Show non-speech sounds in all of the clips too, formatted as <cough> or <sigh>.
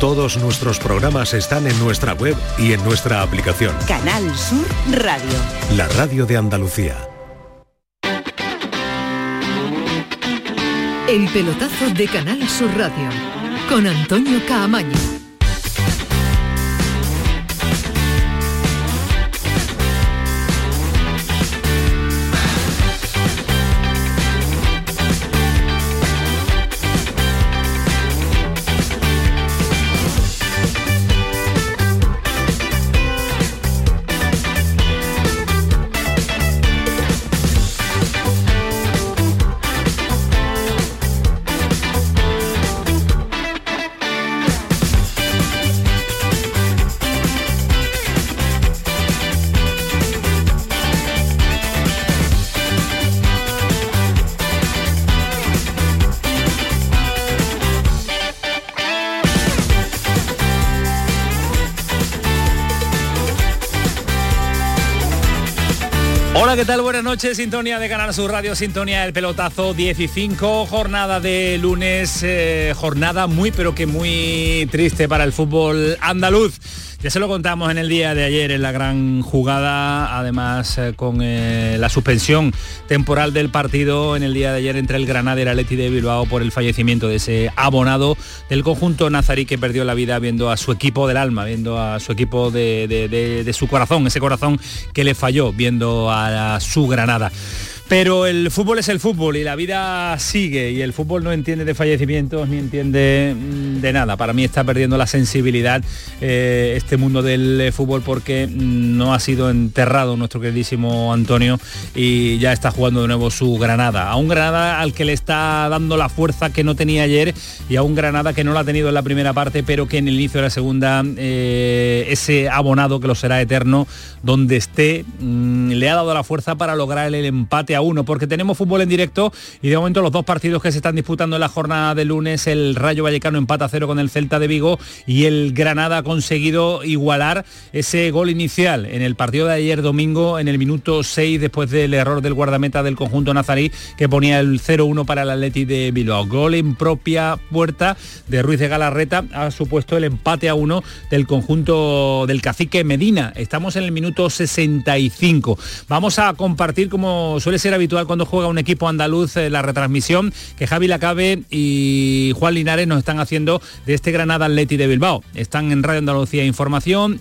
Todos nuestros programas están en nuestra web y en nuestra aplicación. Canal Sur Radio. La radio de Andalucía. El pelotazo de Canal Sur Radio con Antonio Caamaño. ¿Qué tal? Buenas noches, sintonía de Canal Sur Radio, sintonía del pelotazo 15, jornada de lunes, eh, jornada muy pero que muy triste para el fútbol andaluz. Ya se lo contamos en el día de ayer en la gran jugada, además eh, con eh, la suspensión temporal del partido en el día de ayer entre el Granada y el Atleti de Bilbao por el fallecimiento de ese abonado del conjunto nazarí que perdió la vida viendo a su equipo del alma, viendo a su equipo de, de su corazón, ese corazón que le falló viendo a su Granada. Pero el fútbol es el fútbol y la vida sigue y el fútbol no entiende de fallecimientos ni entiende mm, de nada. Para mí está perdiendo la sensibilidad eh, este mundo del eh, fútbol porque no ha sido enterrado nuestro queridísimo Antonio y ya está jugando de nuevo su Granada. A un Granada al que le está dando la fuerza que no tenía ayer y a un Granada que no la ha tenido en la primera parte pero que en el inicio de la segunda eh, ese abonado que lo será eterno donde esté mm, le ha dado la fuerza para lograr el empate uno, porque tenemos fútbol en directo y de momento los dos partidos que se están disputando en la jornada de lunes, el Rayo Vallecano empata a cero con el Celta de Vigo y el Granada ha conseguido igualar ese gol inicial en el partido de ayer domingo en el minuto 6 después del error del guardameta del conjunto nazarí que ponía el 0-1 para el Atleti de Bilbao. Gol en propia puerta de Ruiz de Galarreta ha supuesto el empate a uno del conjunto del cacique Medina. Estamos en el minuto 65. Vamos a compartir como suele ser habitual cuando juega un equipo andaluz eh, la retransmisión que Javi Lacabe y Juan Linares nos están haciendo de este Granada Atleti de Bilbao. Están en Radio Andalucía Información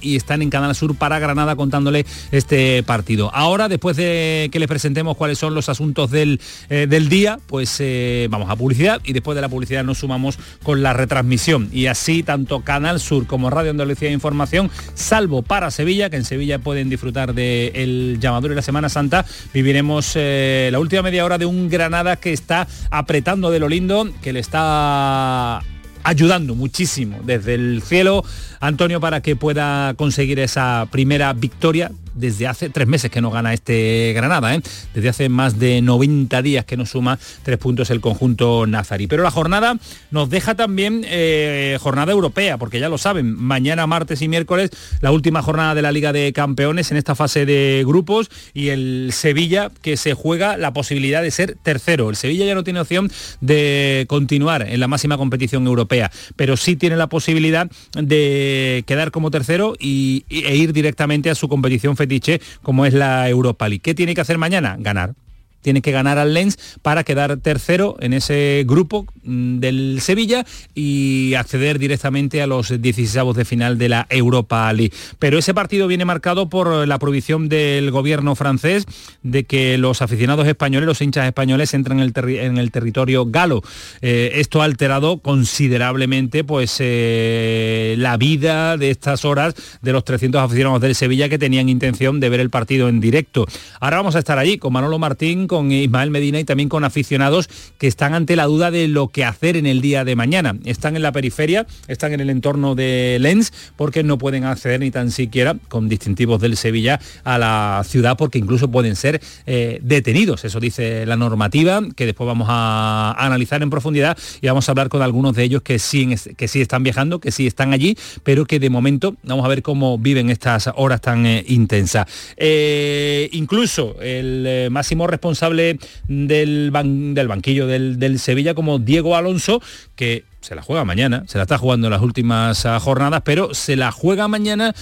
y están en Canal Sur para Granada contándole este partido. Ahora, después de que les presentemos cuáles son los asuntos del, eh, del día, pues eh, vamos a publicidad y después de la publicidad nos sumamos con la retransmisión. Y así tanto Canal Sur como Radio Andalucía Información, salvo para Sevilla, que en Sevilla pueden disfrutar del el llamador y la Semana Santa, viviremos la última media hora de un Granada que está apretando de lo lindo, que le está ayudando muchísimo desde el cielo, Antonio, para que pueda conseguir esa primera victoria desde hace tres meses que no gana este Granada, ¿eh? desde hace más de 90 días que nos suma tres puntos el conjunto nazarí. Pero la jornada nos deja también eh, jornada europea, porque ya lo saben, mañana, martes y miércoles, la última jornada de la Liga de Campeones en esta fase de grupos y el Sevilla que se juega la posibilidad de ser tercero. El Sevilla ya no tiene opción de continuar en la máxima competición europea, pero sí tiene la posibilidad de quedar como tercero y, e ir directamente a su competición fetiche como es la Europa League. ¿Qué tiene que hacer mañana? Ganar tiene que ganar al Lens para quedar tercero en ese grupo mm, del Sevilla y acceder directamente a los 16 de final de la Europa League. Pero ese partido viene marcado por la prohibición del gobierno francés de que los aficionados españoles, los hinchas españoles entren en el, territorio galo. Eh, esto ha alterado considerablemente pues, eh, la vida de estas horas de los 300 aficionados del Sevilla que tenían intención de ver el partido en directo. Ahora vamos a estar allí con Manolo Martín, con Ismael Medina y también con aficionados que están ante la duda de lo que hacer en el día de mañana. Están en la periferia, están en el entorno de Lens porque no pueden acceder ni tan siquiera con distintivos del Sevilla a la ciudad porque incluso pueden ser eh, detenidos. Eso dice la normativa que después vamos a, analizar en profundidad y vamos a hablar con algunos de ellos que sí, que sí están viajando, que sí están allí, pero que de momento vamos a ver cómo viven estas horas tan eh, intensas. Eh, incluso el máximo responsable responsable del, del banquillo del, del Sevilla como Diego Alonso, que se la juega mañana, se la está jugando en las últimas ah, jornadas, pero se la juega mañana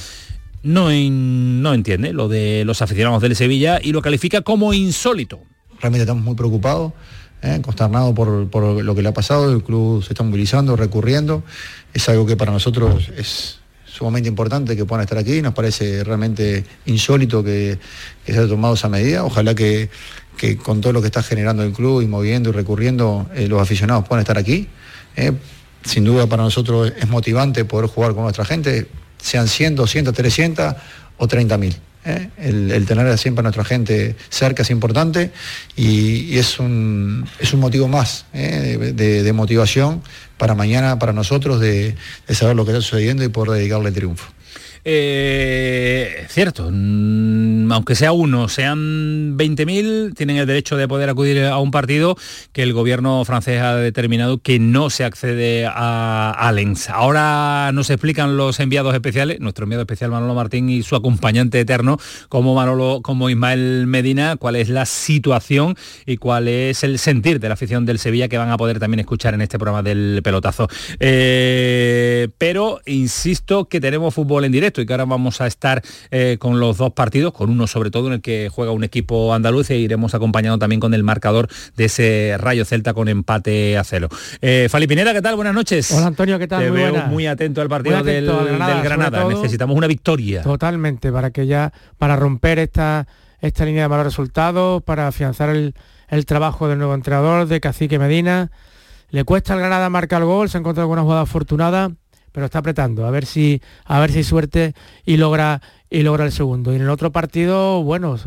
no, no entiende lo de los aficionados del Sevilla y lo califica como insólito. Realmente estamos muy preocupados, ¿eh? consternados por, por, lo que le ha pasado, el club se está movilizando, recurriendo, es algo que para nosotros es sumamente importante que puedan estar aquí, nos parece realmente insólito que se haya tomado esa medida, ojalá que, que, con todo lo que está generando el club y moviendo y recurriendo, eh, los aficionados puedan estar aquí. ¿eh? sin duda para nosotros es motivante poder jugar con nuestra gente, sean 100, 200, 300 o 30 mil. ¿eh? El, tener siempre a nuestra gente cerca es importante y, es, un, es, un, motivo más ¿eh? de, motivación para mañana, para nosotros, de, de saber lo que está sucediendo y poder dedicarle triunfo. Eh, cierto, mm, aunque sea uno, sean 20.000, tienen el derecho de poder acudir a un partido que el gobierno francés ha determinado que no se accede a, a Lens. Ahora nos explican los enviados especiales, nuestro enviado especial Manolo Martín y su acompañante eterno, como Manolo, como Ismael Medina, cuál es la situación y cuál es el sentir de la afición del Sevilla que van a poder también escuchar en este programa del pelotazo. Eh, pero insisto que tenemos fútbol en directo y que ahora vamos a estar eh, con los dos partidos, con uno sobre todo en el que juega un equipo andaluz e iremos acompañando también con el marcador de ese Rayo Celta con empate a cero. Eh, Fali Pineda, ¿qué tal? Buenas noches. Hola Antonio, ¿qué tal? Te veo muy atento al partido del, Granada. Necesitamos una victoria. Totalmente, para que ya, para romper esta, esta línea de malos resultados, para afianzar el, el trabajo del nuevo entrenador, de Cacique Medina. Le cuesta al Granada marcar el gol, se ha encontrado alguna jugada afortunada pero está apretando, a ver si, a ver si hay suerte y logra, y logra el segundo. Y en el otro partido, bueno, eh,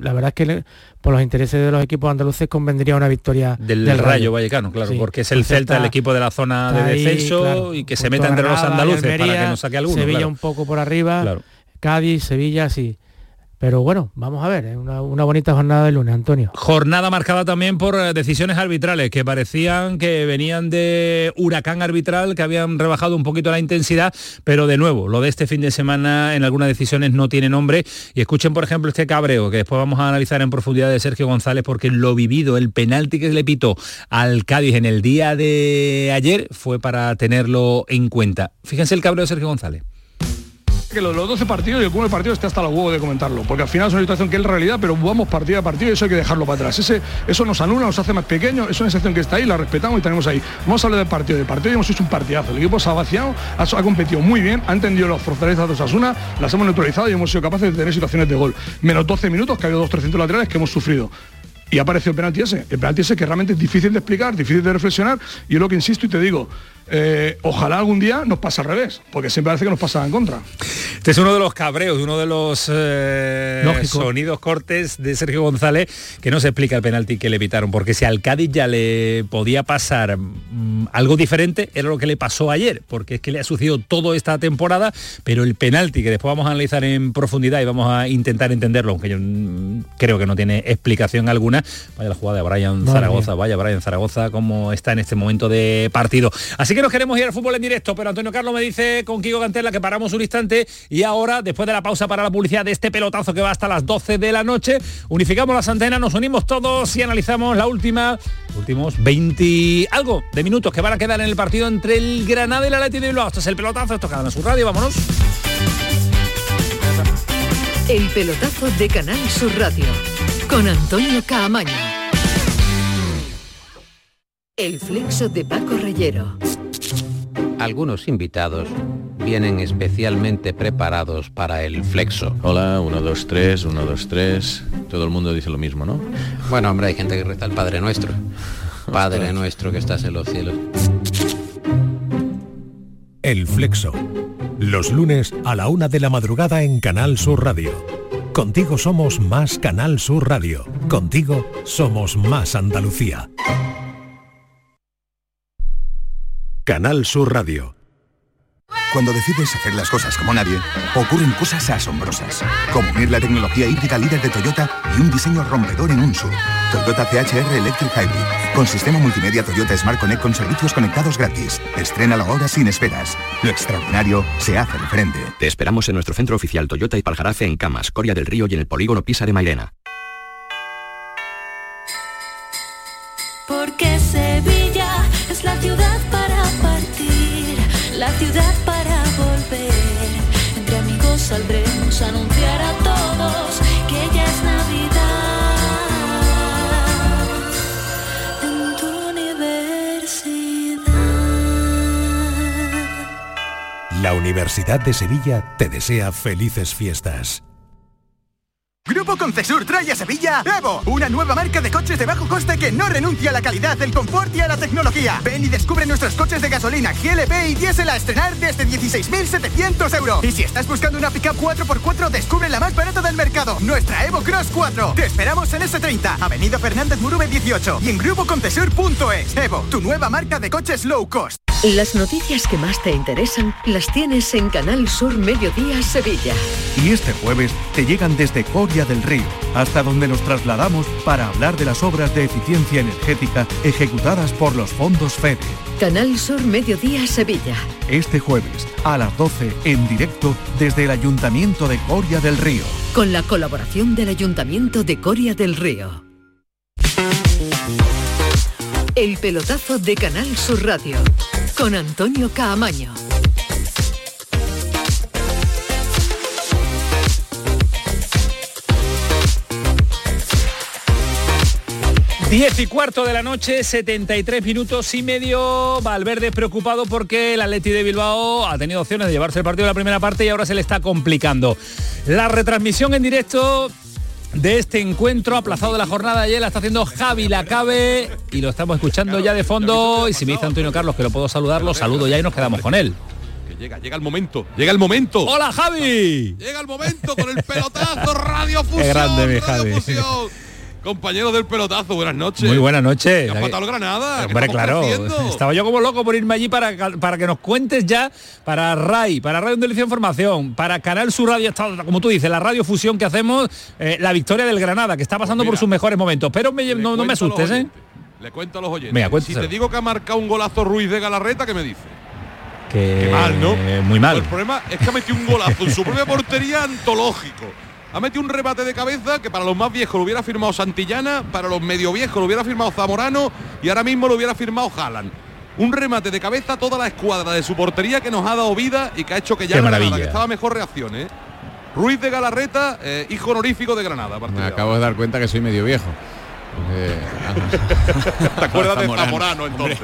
la verdad es que por los intereses de los equipos andaluces convendría una victoria del, Rayo. Vallecano, claro, porque es el Celta, el equipo de la zona de descenso y que se meta entre los andaluces para que no saque alguno. Sevilla un poco por arriba, Cádiz, Sevilla, sí. Pero bueno, vamos a ver, es una, bonita jornada de lunes, Antonio. Jornada marcada también por eh, decisiones arbitrales que parecían que venían de huracán arbitral, que habían rebajado un poquito la intensidad, pero de nuevo, lo de este fin de semana en algunas decisiones no tiene nombre. Y escuchen, por ejemplo, este cabreo, que después vamos a analizar en profundidad de Sergio González, porque lo vivido, el penalti que le pitó al Cádiz en el día de ayer fue para tenerlo en cuenta. Fíjense el cabreo de Sergio González que los, 12 partidos y el primer partido está hasta los huevos de comentarlo, porque al final es una situación que es realidad, pero vamos partido a partido y eso hay que dejarlo para atrás. Ese, eso nos anula, nos hace más pequeños, es una situación que está ahí, la respetamos y tenemos ahí. Vamos a hablar del partido, del partido y hemos hecho un partidazo. El equipo se ha vaciado, ha, competido muy bien, ha entendido las fortalezas de Osasuna, las hemos neutralizado y hemos sido capaces de tener situaciones de gol. Menos 12 minutos, que ha habido dos 300 laterales que hemos sufrido y ha aparecido el penalti ese. El penalti ese que realmente es difícil de explicar, difícil de reflexionar. Y yo lo que insisto y te digo, eh, ojalá algún día nos pase al revés, porque siempre parece que nos pasa en contra. Este es uno de los cabreos, uno de los eh, sonidos cortes de Sergio González que no se explica el penalti que le evitaron, porque si al Cádiz ya le podía pasar mm, algo diferente, era lo que le pasó ayer, porque es que le ha sucedido todo esta temporada, pero el penalti que después vamos a analizar en profundidad y vamos a intentar entenderlo, aunque yo mm, creo que no tiene explicación alguna, vaya la jugada de Brian Zaragoza, vaya Brian Zaragoza, como está en este momento de partido. Así que que nos queremos ir al fútbol en directo, pero Antonio Carlos me dice con Kiko Cantela que paramos un instante y ahora, después de la pausa para la publicidad de este pelotazo que va hasta las 12 de la noche, unificamos las antenas, nos unimos todos y analizamos la última, últimos 20 algo de minutos que van a quedar en el partido entre el Granada y la Leti de Bilbao. Esto es el pelotazo, esto queda en su radio, vámonos. El pelotazo de Canal Sur Radio con Antonio Caamaño. El flexo de Paco Reyero algunos invitados vienen especialmente preparados para el flexo. Hola, 1, 2, 3, 1, 2, 3. Todo el mundo dice lo mismo, ¿no? Bueno, hombre, hay gente que reza el Padre Nuestro. Padre Nuestro que estás en los cielos. El flexo. Los lunes a la una de la madrugada en Canal Sur Radio. Contigo somos más Canal Sur Radio. Contigo somos más Andalucía. Canal Sur Radio. Cuando decides hacer las cosas como nadie, ocurren cosas asombrosas, como unir la tecnología híbrida líder de Toyota y un diseño rompedor en un SUV. Toyota CHR Electric Hybrid, con sistema multimedia Toyota Smart Connect con servicios conectados gratis. Estrena la hora sin esperas. Lo extraordinario se hace de frente. Te esperamos en nuestro centro oficial Toyota y Paljarafe en Camas, Coria del Río y en el polígono Pisa de Mairena. Porque Sevilla ciudad para volver. Entre amigos saldremos a anunciar a todos que ya es Navidad. En tu universidad. La Universidad de Sevilla te desea felices fiestas. Grupo Concesur trae a Sevilla Evo, una nueva marca de coches de bajo coste que no renuncia a la calidad, el confort y a la tecnología. Ven y descubre nuestros coches de gasolina GLP y diésel a estrenar desde 16.700 euros. Y si estás buscando una pickup 4x4, descubre la más barata del mercado, nuestra Evo Cross 4. Te esperamos en S30, Avenida Fernández Murube 18 y en grupoconcesur.es. Evo, tu nueva marca de coches low cost. Las noticias que más te interesan las tienes en Canal Sur Mediodía Sevilla. Y este jueves te llegan desde Coria del Río, hasta donde nos trasladamos para hablar de las obras de eficiencia energética ejecutadas por los fondos FEDE. Canal Sur Mediodía Sevilla. Este jueves a las 12 en directo desde el Ayuntamiento de Coria del Río. Con la colaboración del Ayuntamiento de Coria del Río. El pelotazo de Canal Sur Radio. Con Antonio Caamaño. Diez y cuarto de la noche, 73 minutos y medio. Valverde preocupado porque el Atleti de Bilbao ha tenido opciones de llevarse el partido de la primera parte y ahora se le está complicando. La retransmisión en directo de este encuentro aplazado de la jornada ayer la está haciendo Javi Lacabe y lo estamos escuchando ya de fondo y si me dice Antonio Carlos que lo puedo saludar, lo saludo ya y nos quedamos con él. Llega, llega el momento, llega el momento. ¡Hola Javi! Llega el momento con el pelotazo Radio <laughs> Fusión. Qué grande mi Radio Javi. Fusión. Compañeros del pelotazo, buenas noches. Muy buenas noches. ¿Qué has Granada? ¿Qué Hombre, claro. Estaba yo como loco por irme allí para, para que nos cuentes ya para RAI, para Radio Andalucía Información, para Canal Sur Radio, está- como tú dices, la radio fusión que hacemos, eh, la victoria del Granada, que está pasando por mira, sus mejores momentos. Pero me- no, no me asustes, ¿eh? Le cuento a los oyentes. Venga, si te digo que ha marcado un golazo Ruiz de Galarreta, ¿qué me dice? Que Qué mal, ¿no? Muy mal. Pues el problema es que ha metido un golazo en su propia portería antológico. Ha metido un remate de cabeza que para los más viejos lo hubiera firmado Santillana, para los medio viejos lo hubiera firmado Zamorano y ahora mismo lo hubiera firmado Haaland. Un remate de cabeza a toda la escuadra de su portería que nos ha dado vida y que ha hecho que ya Granada, que estaba mejor reacción, ¿eh? Ruiz de Galarreta, eh, hijo honorífico de Granada. Me acabo de dar cuenta que soy medio viejo. Porque- <laughs> ¿Te acuerdas de Zamorano entonces?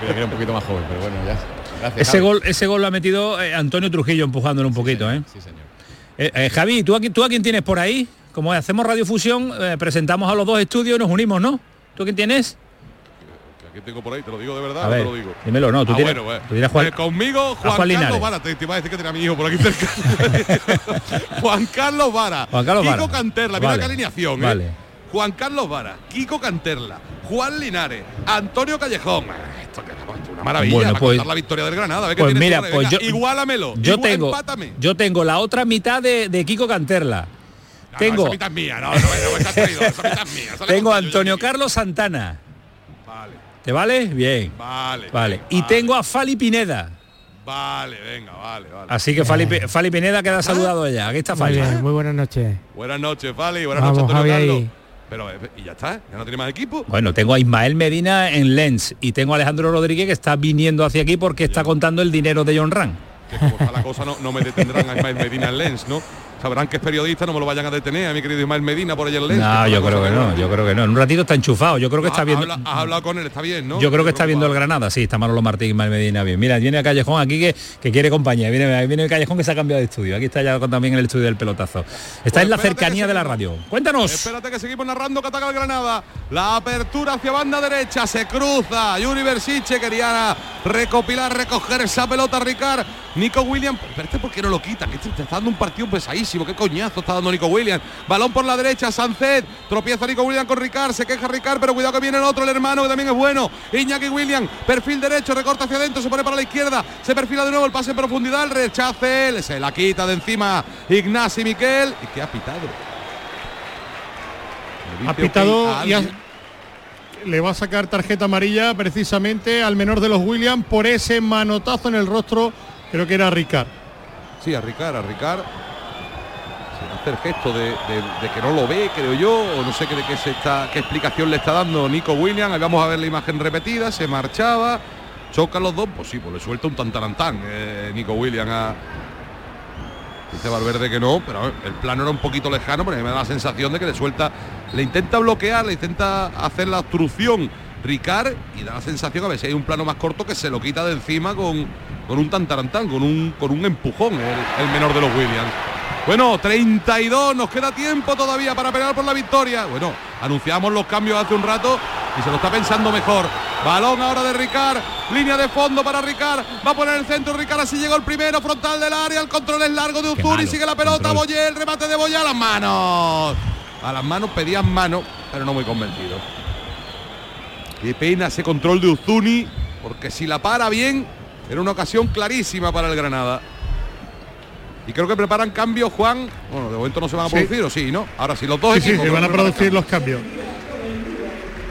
Que era un poquito más joven, pero bueno, ya. Gracias, Ese Javi. gol, ese gol lo ha metido eh, Antonio Trujillo empujándolo un poquito, ¿eh? Eh, eh, Javi, ¿tú a, quién- ¿tú a quién tienes por ahí? Como hacemos radiofusión, eh, presentamos a los dos estudios y nos unimos, ¿no? ¿Tú a quién tienes? Aquí tengo por ahí, te lo digo de verdad, ver, te lo digo. dímelo, no, tú Ah, tienes- bueno, bueno. tú tienes Juan- Eh, conmigo Juan, Juan. Carlos Vara, te, te iba a decir que tenía a mi hijo por aquí cerca. <laughs> Juan Carlos Vara, Juan Carlos Kiko Vara. Canterla, mira Vale, qué alineación, ¿eh? vale. Juan Carlos Vara, Kiko Canterla, Juan Linares, Antonio Callejón. Ah, una maravilla Bueno, para pues- contar la victoria del Granada. A ver qué Pues mira, vale, pues yo igualamelo. Yo igual- tengo, empátame. yo tengo la otra mitad de, de Kiko Canterla. No, tengo, mía, no, no, no, mía. he tengo Antonio. Carlos Santana. Vale, ¿Te vale? Bien. vale. Vale. Y tengo a Fali Pineda. Vale, venga, vale, vale. Así que Fali, Fali Pineda queda saludado ya. Aquí está Muy Fali. bien, muy buenas noches. Buenas noches, Fali. Buenas Vamos, noches, Antonio Javi, Carlos. Pero, y ya está, ya no tiene más equipo. Bueno, tengo a Ismael Medina en Lens y tengo a Alejandro Rodríguez que está viniendo hacia aquí porque está contando el dinero de John Ran. Que como está la cosa, no, no me detendrán a Ismael Medina en Lens, ¿no? Sabrán que es periodista, no me lo vayan a detener a mi querido Ismael Medina por Lens. No, yo creo que no, yo creo que no. En un ratito está enchufado. Yo creo que está viendo. has hablado con él, está bien, ¿no? Yo creo que está viendo el Granada, sí, está Manolo Martín Ismael Medina bien. Mira, viene el Callejón aquí que, que quiere compañía. Viene, viene el Callejón que se ha cambiado de estudio. Aquí está ya también en el estudio del pelotazo. Está en la cercanía de la radio. Cuéntanos. Espérate que seguimos narrando que ataca el Granada. La apertura hacia banda derecha se cruza. Yuri Bersiche quería recopilar, recoger esa pelota Ricard. Nico Williams. Pero este por qué no lo quita, que este está dando un partido pesadísimo. Qué coñazo está dando Nico Williams. Balón por la derecha, Sancet. Tropieza Nico Williams con Ricard. Se queja Ricard, pero cuidado que viene el otro, el hermano, que también es bueno. Iñaki Williams, perfil derecho, recorta hacia adentro, se pone para la izquierda. Se perfila de nuevo el pase en profundidad, el rechace él. Se la quita de encima Ignasi Miquel. ¿Y qué ha pitado? Ha pitado y ha- le va a sacar tarjeta amarilla precisamente al menor de los Williams por ese manotazo en el rostro, creo que era Ricard. Sí, a Ricard, a Ricard. Se hace el gesto de, que no lo ve, creo yo, o no sé qué, de qué, se está, qué explicación le está dando Nico Williams. Ahí vamos a ver la imagen repetida, se marchaba, chocan los dos, pues sí, pues le suelta un tantarantán eh, Nico Williams a... Dice Valverde que no, pero el plano era un poquito lejano, pero me da la sensación de que le suelta, le intenta bloquear, le intenta hacer la obstrucción Ricard y da la sensación a ver si hay un plano más corto que se lo quita de encima con, con un tantarantán, con un, con un empujón, el menor de los Williams. Bueno, 32, nos queda tiempo todavía para pelear por la victoria. Bueno, anunciamos los cambios hace un rato y se lo está pensando mejor. Balón ahora de Ricard, línea de fondo para Ricard, va a poner el centro Ricard, así llegó el primero, frontal del área, el control es largo de Uzuri, sigue la pelota. Boyé, el remate de Boyé a las manos. A las manos pedían mano, pero no muy convencido. Qué pena ese control de Uzuni, porque si la para bien, era una ocasión clarísima para el Granada. Y creo que preparan cambios, Juan. Bueno, de momento no se van a Sí. producir, ¿o sí? ¿No? Ahora sí, los dos Sí, sí, se van a producir los cambios.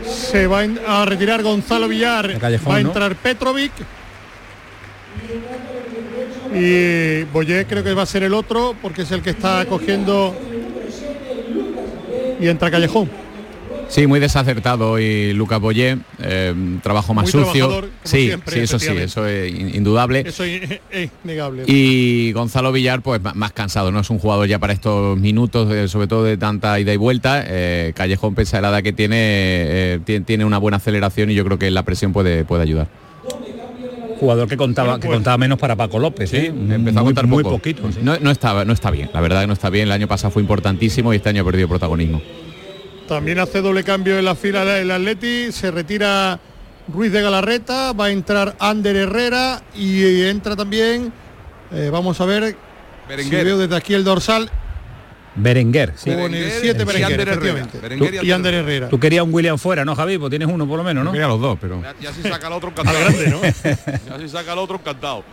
Se va a retirar Gonzalo Villar, Callejón, va a ¿no? entrar Petrovic. Y Boyé creo que va a ser el otro porque es el que está cogiendo y entra Callejón. Sí, muy desacertado hoy Lucas Boyé, eh, trabajo más Muy sucio. Sí, siempre, sí, eso sí, eso es in- indudable. Eso es es innegable. Y Gonzalo Villar, pues más cansado, no es un jugador ya para estos minutos, eh, sobre todo de tanta ida y vuelta. Eh, Callejón, pese a la edad que tiene, eh, ti- tiene una buena aceleración y yo creo que la presión puede, puede ayudar. Jugador que contaba, que contaba menos para Paco López, ¿eh? Empezó a contar muy poco. poquito. sí. No, no estaba, no está bien, la verdad que no está bien. El año pasado fue importantísimo y este año ha perdido protagonismo. También hace doble cambio en la fila del Atleti, se retira Ruiz de Galarreta, va a entrar Ander Herrera y entra también, eh, vamos a ver, Berenguer. si veo desde aquí el dorsal, Berenguer, sí. con el 7 y Berenguer, Ander Herrera. efectivamente. Berenguer y y Ander Herrera. Tú querías un William fuera, ¿no, Javi? Pues tienes uno por lo menos, ¿no? Quería los dos, pero... Ya, ya si saca el otro encantado. grande, ¿no? <laughs> ya si saca el otro encantado.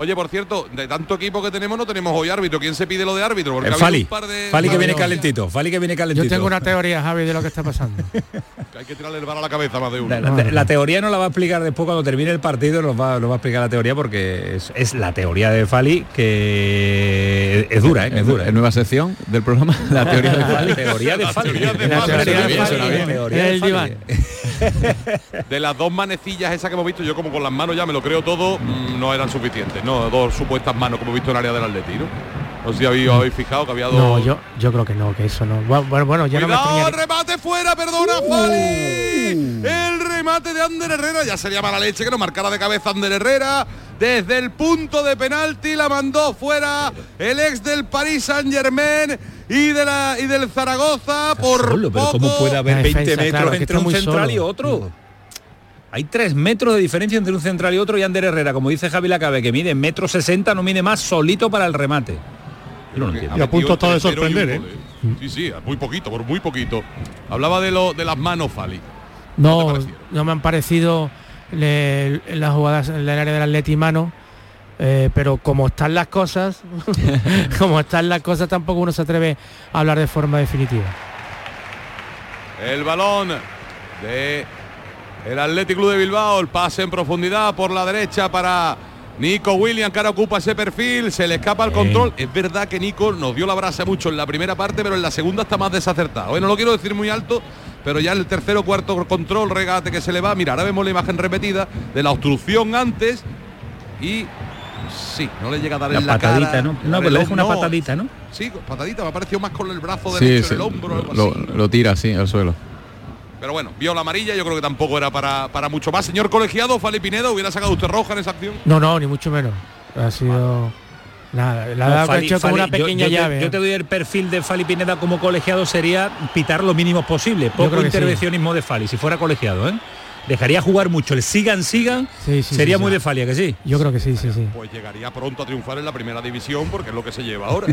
Oye, por cierto, de tanto equipo que tenemos no tenemos hoy árbitro. ¿Quién se pide lo de árbitro? Porque Eh, ha Fali, un par de- Fali que viene calentito, Fali que viene calentito. Yo tengo una teoría, Javi, de lo que está pasando. <laughs> que Hay que tirarle el bar a la cabeza más de uno. La, la- la teoría no la va a explicar después cuando termine el partido, nos va, nos va a explicar la teoría porque es, es la teoría de Fali que es dura, ¿eh? es dura. En nueva sección del programa, <laughs> la teoría de Fali. teoría de Fali. teoría de La Fali. teoría de Fali. De las dos manecillas esas que hemos visto, yo como con las manos ya me lo creo todo, mm, no eran suficientes. No, dos supuestas manos como hemos visto en el área del Atleti, ¿no? No sé si habéis, habéis fijado que había dos. No, yo, yo creo que no, que eso no. Bueno, bueno, bueno, ya no me Cuidado, extrañaría. remate fuera, perdona, Fali. El remate de Ander Herrera, ya sería mala leche que no marcara de cabeza Ander Herrera. Desde el punto de penalti la mandó fuera el ex del Paris Saint Germain y de la y del Zaragoza por Solo, pero poco. ¿cómo puede haber La 20 defensa, metros claro, entre un central y otro? Hay tres metros de diferencia entre un central y otro y Ander Herrera, como dice Javi Lacabe, que mide metro sesenta, no mide más solito para el remate. Yo no lo entiendo. Y a punto está de sorprender, gol, ¿eh? Sí, sí, muy poquito, por muy poquito. Hablaba de lo de las manos, Fali. No, no me han parecido le- las jugadas en el área del Atleti mano. eh, pero como están las cosas, <laughs> como están las cosas, tampoco uno se atreve a hablar de forma definitiva. El balón de el Atlético Club de Bilbao, el pase en profundidad por la derecha para Nico Williams, que ahora ocupa ese perfil, se le escapa el control. Es verdad que Nico nos dio la brasa mucho en la primera parte, pero en la segunda está más desacertado. Bueno, no lo quiero decir muy alto, pero ya en el tercero cuarto control, regate que se le va. Mira, ahora vemos la imagen repetida de la obstrucción antes y sí, no le llega a dar La en la patadita, cara. ¿no? No, pero le deja una no. patadita, ¿no? Sí, patadita, me ha parecido más con el brazo Sí, derecho sí, en el hombro, algo lo, así. lo tira así al suelo. Pero bueno, vio la amarilla, yo creo que tampoco era para, para mucho más. Señor colegiado, Fali Pinedo, ¿hubiera sacado usted roja en esa acción? No, no, ni mucho menos. Ha sido nada, la No, dado Fali- hecho como una yo- pequeña yo, te- llave. Yo ¿eh? te doy el perfil de Fali Pineda como colegiado sería pitar lo mínimo posible. Poco sí. intervencionismo de Fali, si fuera colegiado, ¿eh? Dejaría jugar mucho el sigan, sigan. Sí, sí, sería sí, muy sí. de Fali, ¿a que sí? Yo creo que sí, sí, sí. Pues llegaría pronto a triunfar en la primera división porque es lo que se lleva ahora.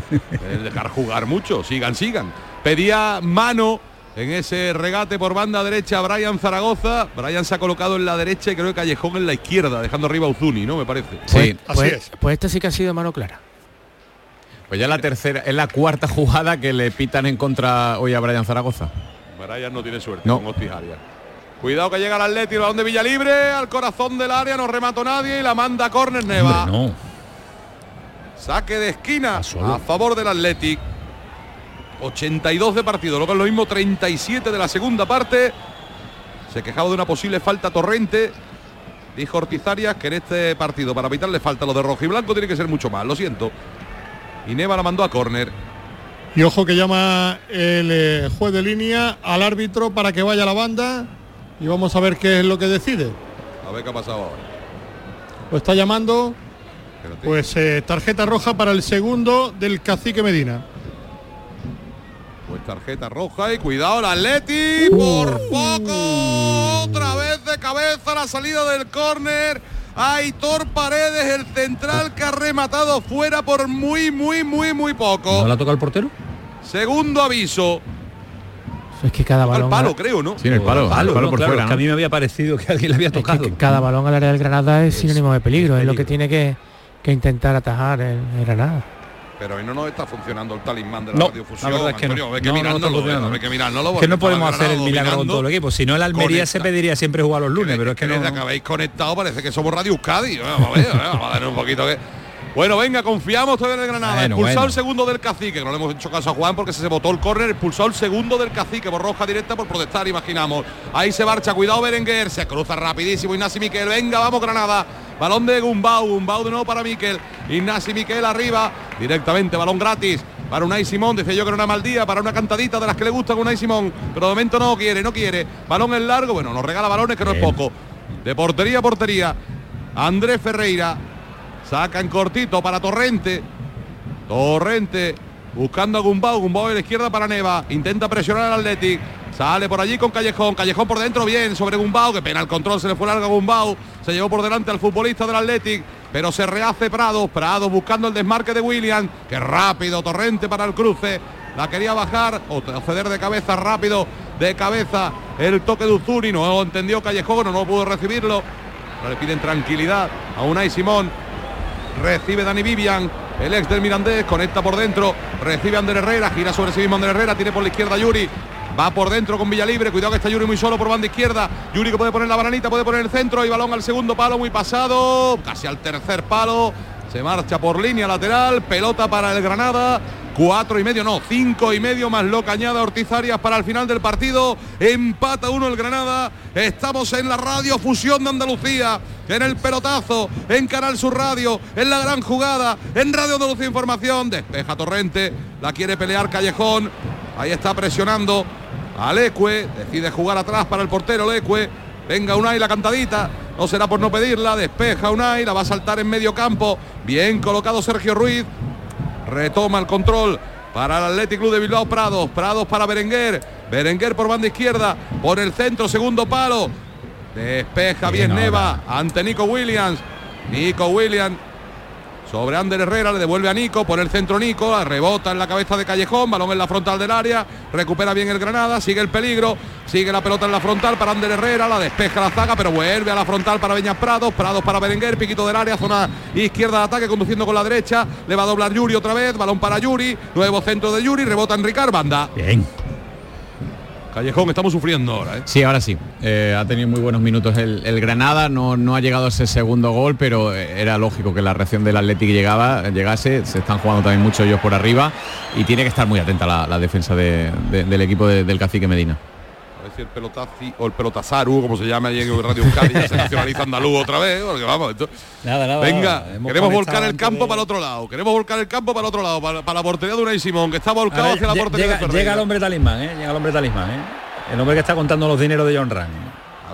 el dejar jugar mucho, sigan, sigan. Pedía mano en ese regate por banda derecha a Brian Zaragoza. Brian se ha colocado en la derecha y creo que Callejón en la izquierda, dejando arriba a Uzuni, ¿no? Me parece. Sí, Pues, pues esta sí que ha sido mano clara. pues ya la tercera, es la cuarta jugada que le pitan en contra hoy a Brian Zaragoza. Brian no tiene suerte No. con Hostis Arias. Cuidado que llega el Atleti, el balón de Villalibre, al corazón del área, no remató nadie y la manda a córner Neva. Hombre, no. Saque de esquina solo. a favor del Athletic. 82 de partido, lo que es lo mismo 37 de la segunda parte. Se quejaba de una posible falta torrente. Dijo Ortizarias que en este partido para evitarle falta lo de rojo y blanco tiene que ser mucho más, lo siento. Y Neva la mandó a córner. Y ojo que llama el eh, juez de línea al árbitro para que vaya a la banda y vamos a ver qué es lo que decide. A ver qué ha pasado ahora. Lo está llamando. Pues eh, tarjeta roja para el segundo del cacique Medina. Pues tarjeta roja y cuidado el Atleti por poco. Otra vez de cabeza la salida del córner. Aitor Paredes, el central que ha rematado fuera por muy, muy, muy, muy poco. ¿No la toca el portero? Segundo aviso. Es que cada Al balón... palo, creo, ¿no? Sí, en el palo, Palo, el palo ¿no? por Claro, fuera. es que a mí me había parecido que alguien le había Es que tocado. cada balón al área del Granada es sinónimo de peligro, es lo que tiene que, que intentar atajar el, el Granada. Pero hoy no nos está funcionando el talismán de la No, radiofusión. la verdad es que no. Antonio, Hay que No, no, mirar, no no, hay que mirar, no lo Es que no podemos hacer el milagro con todo el equipo. Si no, el Almería se Conecta. pediría siempre jugar los lunes, pero es que desde no. que habéis conectado parece que somos Radio Euskadi. Vamos a ver, vamos a dar un poquito que... Bueno, venga, confiamos todavía en el Granada. Bueno, expulsado bueno. el segundo del cacique, que no le hemos hecho caso a Juan porque se botó el córner, expulsado el segundo del cacique por roja directa por protestar, imaginamos. Ahí se marcha, cuidado Berenguer, se cruza rapidísimo Ignasi Miquel, venga, vamos Granada. Balón de Gumbau, Gumbau de nuevo para Miquel, Ignasi Miquel arriba, directamente, balón gratis. Para Unai Simón, decía yo que era una mal día, para una cantadita de las que le gusta a Unai Simón, pero de momento no quiere, no quiere. Balón en largo, bueno, nos regala balones que no es poco. De portería a portería, Andrés Ferreira, saca en cortito para Torrente. Torrente buscando a Gumbau, Gumbau a la izquierda para Neva, intenta presionar al Athletic, sale por allí con Callejón, Callejón por dentro bien sobre Gumbau, que pena el control, se le fue largo a Gumbau, se llevó por delante al futbolista del Athletic, pero se rehace Prados, Prados buscando el desmarque de William, que rápido Torrente para el cruce, la quería bajar o ceder de cabeza rápido, de cabeza el toque de Uzuri, no entendió Callejón, no, no pudo recibirlo, Ahora le piden tranquilidad a Unai Simón, recibe Dani Vivian, el ex del Mirandés, conecta por dentro, recibe Ander Herrera, gira sobre sí mismo Ander Herrera, tiene por la izquierda Yuri, va por dentro con Villalibre, cuidado que está Yuri muy solo por banda izquierda, Yuri que puede poner la bananita, puede poner el centro y balón al segundo palo, muy pasado, casi al tercer palo, se marcha por línea lateral, pelota para el Granada, cuatro y medio, no, cinco y medio más lo cañada Ortiz Arias para el final del partido, empata uno el Granada, estamos en la radio Fusión de Andalucía, en el pelotazo, en Canal Sur Radio, en la gran jugada, en Radio Andalucía Información, despeja Torrente, la quiere pelear Callejón, ahí está presionando a Leque, decide jugar atrás para el portero Leque, venga Unai la cantadita, no será por no pedirla, despeja Unai, la va a saltar en medio campo, bien colocado Sergio Ruiz, retoma el control para el Athletic Club de Bilbao Prados, Prados para Berenguer, Berenguer por banda izquierda, por el centro, segundo palo, despeja bien, Bien Neva ante Nico Williams, Nico Williams sobre Ander Herrera, le devuelve a Nico, por el centro Nico, la rebota en la cabeza de Callejón, balón en la frontal del área, recupera bien el Granada, sigue el peligro, sigue la pelota en la frontal para Ander Herrera, la despeja la zaga, pero vuelve a la frontal para Beñas Prados, Prados para Berenguer, piquito del área, zona izquierda de ataque, conduciendo con la derecha, le va a doblar Yuri otra vez, balón para Yuri, nuevo centro de Yuri, rebota en Ricard, banda. Bien. Callejón, estamos sufriendo ahora, ¿eh? Sí, ahora sí. Eh, ha tenido muy buenos minutos el, Granada, no, no ha llegado a ese segundo gol, pero eh, era lógico que la reacción del Atlético llegaba, llegase, se están jugando también mucho ellos por arriba y tiene que estar muy atenta la, defensa de- de- del equipo de- del cacique Medina. Si el pelotazi o el pelotazaru, como se llama allí en Radio Euskadi, ya se nacionaliza andaluz otra vez, porque vamos, esto- Nada, nada. Venga, nada. Queremos volcar el campo de- para el otro lado. Queremos volcar el campo para el otro lado, para, para la portería de Unai Simón, que está volcado ver, hacia la portería llega, de Ferreira. llega el hombre talismán, ¿eh? Llega el hombre talismán, ¿eh? El hombre que está contando los dineros de John Ran.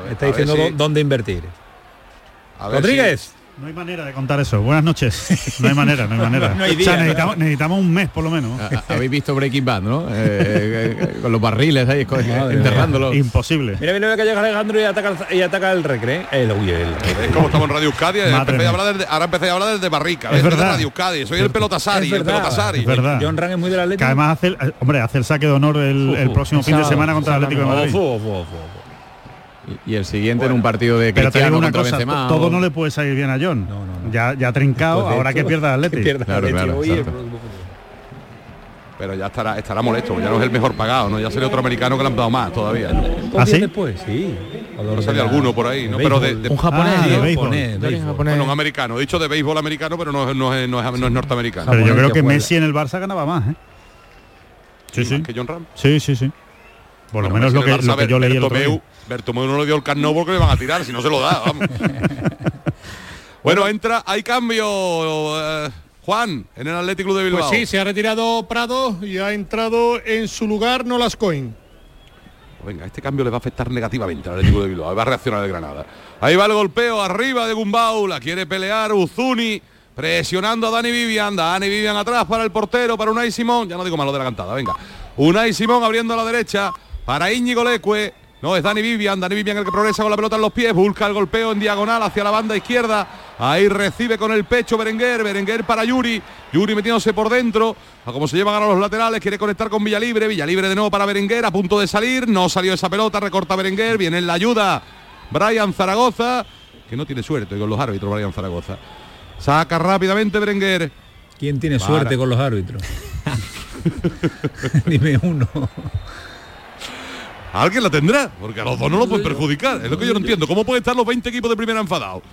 Está a ver diciendo si- dónde invertir. A ver Rodríguez. No hay manera de contar eso. Buenas noches. No hay manera, no hay manera. <laughs> No hay o sea, necesitamos, necesitamos un mes por lo menos. Ha- Habéis visto Breaking Bad, ¿no? Eh, eh, eh, con los barriles ahí, con- enterrándolos. Imposible. Mira, mira que llega Alejandro y ataca, el- y ataca el recre. El, uy, el, Es como estamos en Radio Euskadi, empecé a hablar ahora empecé a hablar del de Barrica, Es verdad. de Radio Euskadi, soy el pelotasari, Es el verdad. pelotasari. Es verdad. John Ran es muy del Atlético. Que además hace, el- hombre, hace el saque de honor el, el próximo fin de semana contra el Atlético de Madrid. Y el siguiente en un partido de Pero te Cristiano digo una contra cosa, Benzema, todo o- no le puede salir bien a John. Ya, ya ha trincado, ahora esto, que pierda el pierda Claro, claro. Pero ya estará, estará molesto, ya no es el mejor pagado, ¿no? Ya sería otro americano que le han dado más todavía. ¿no? ¿Ah, sí? después, sí. No sale alguno por ahí, ¿no? Pero de, de- Un japonés, Ah, de ¿no? béisbol. Japonés, De origen béisbol. japonés. bueno, un americano, dicho de béisbol americano, pero no, es- no es, no es- no es norteamericano. Pero yo creo que. Messi en el Barça ganaba más, ¿eh? Sí, sí. Más que John Ram. Sí, sí, sí. Por lo Bueno, menos lo que, Barça, lo que yo leí el otro Bertomeu- día. Bertomeu no le dio el carno porque le van a tirar, si no se lo da, vamos. <laughs> bueno, entra, hay cambio, eh, Juan, en el Atlético Club de Bilbao. Pues sí, se ha retirado Prado y ha entrado en su lugar Nolas Coin. Venga, este cambio le va a afectar negativamente al Atlético de Bilbao. Va a reaccionar el Granada. Ahí va el golpeo arriba de Gumbau. La quiere pelear Uzuni. Presionando a Dani Vivian. Dani Vivian atrás para el portero, para Unai Simón. Ya no digo malo de la cantada, venga. Unai Simón abriendo a la derecha. Para Íñigo Leque. No, es Dani Vivian. Dani Vivian el que progresa con la pelota en los pies. Busca el golpeo en diagonal hacia la banda izquierda. Ahí recibe con el pecho Berenguer. Berenguer para Yuri. Yuri metiéndose por dentro. A como se llevan a los laterales. Quiere conectar con Villalibre. Villalibre de nuevo para Berenguer. A punto de salir. No salió esa pelota. Recorta Berenguer. Viene en la ayuda. Brian Zaragoza. Que no tiene suerte con los árbitros, Brian Zaragoza. Saca rápidamente Berenguer. ¿Quién tiene Para. suerte con los árbitros? <laughs> <laughs> Dime uno. Alguien la tendrá, porque a los dos no lo pueden perjudicar. Es lo que yo no entiendo. ¿Cómo pueden estar los 20 equipos de primera enfadados?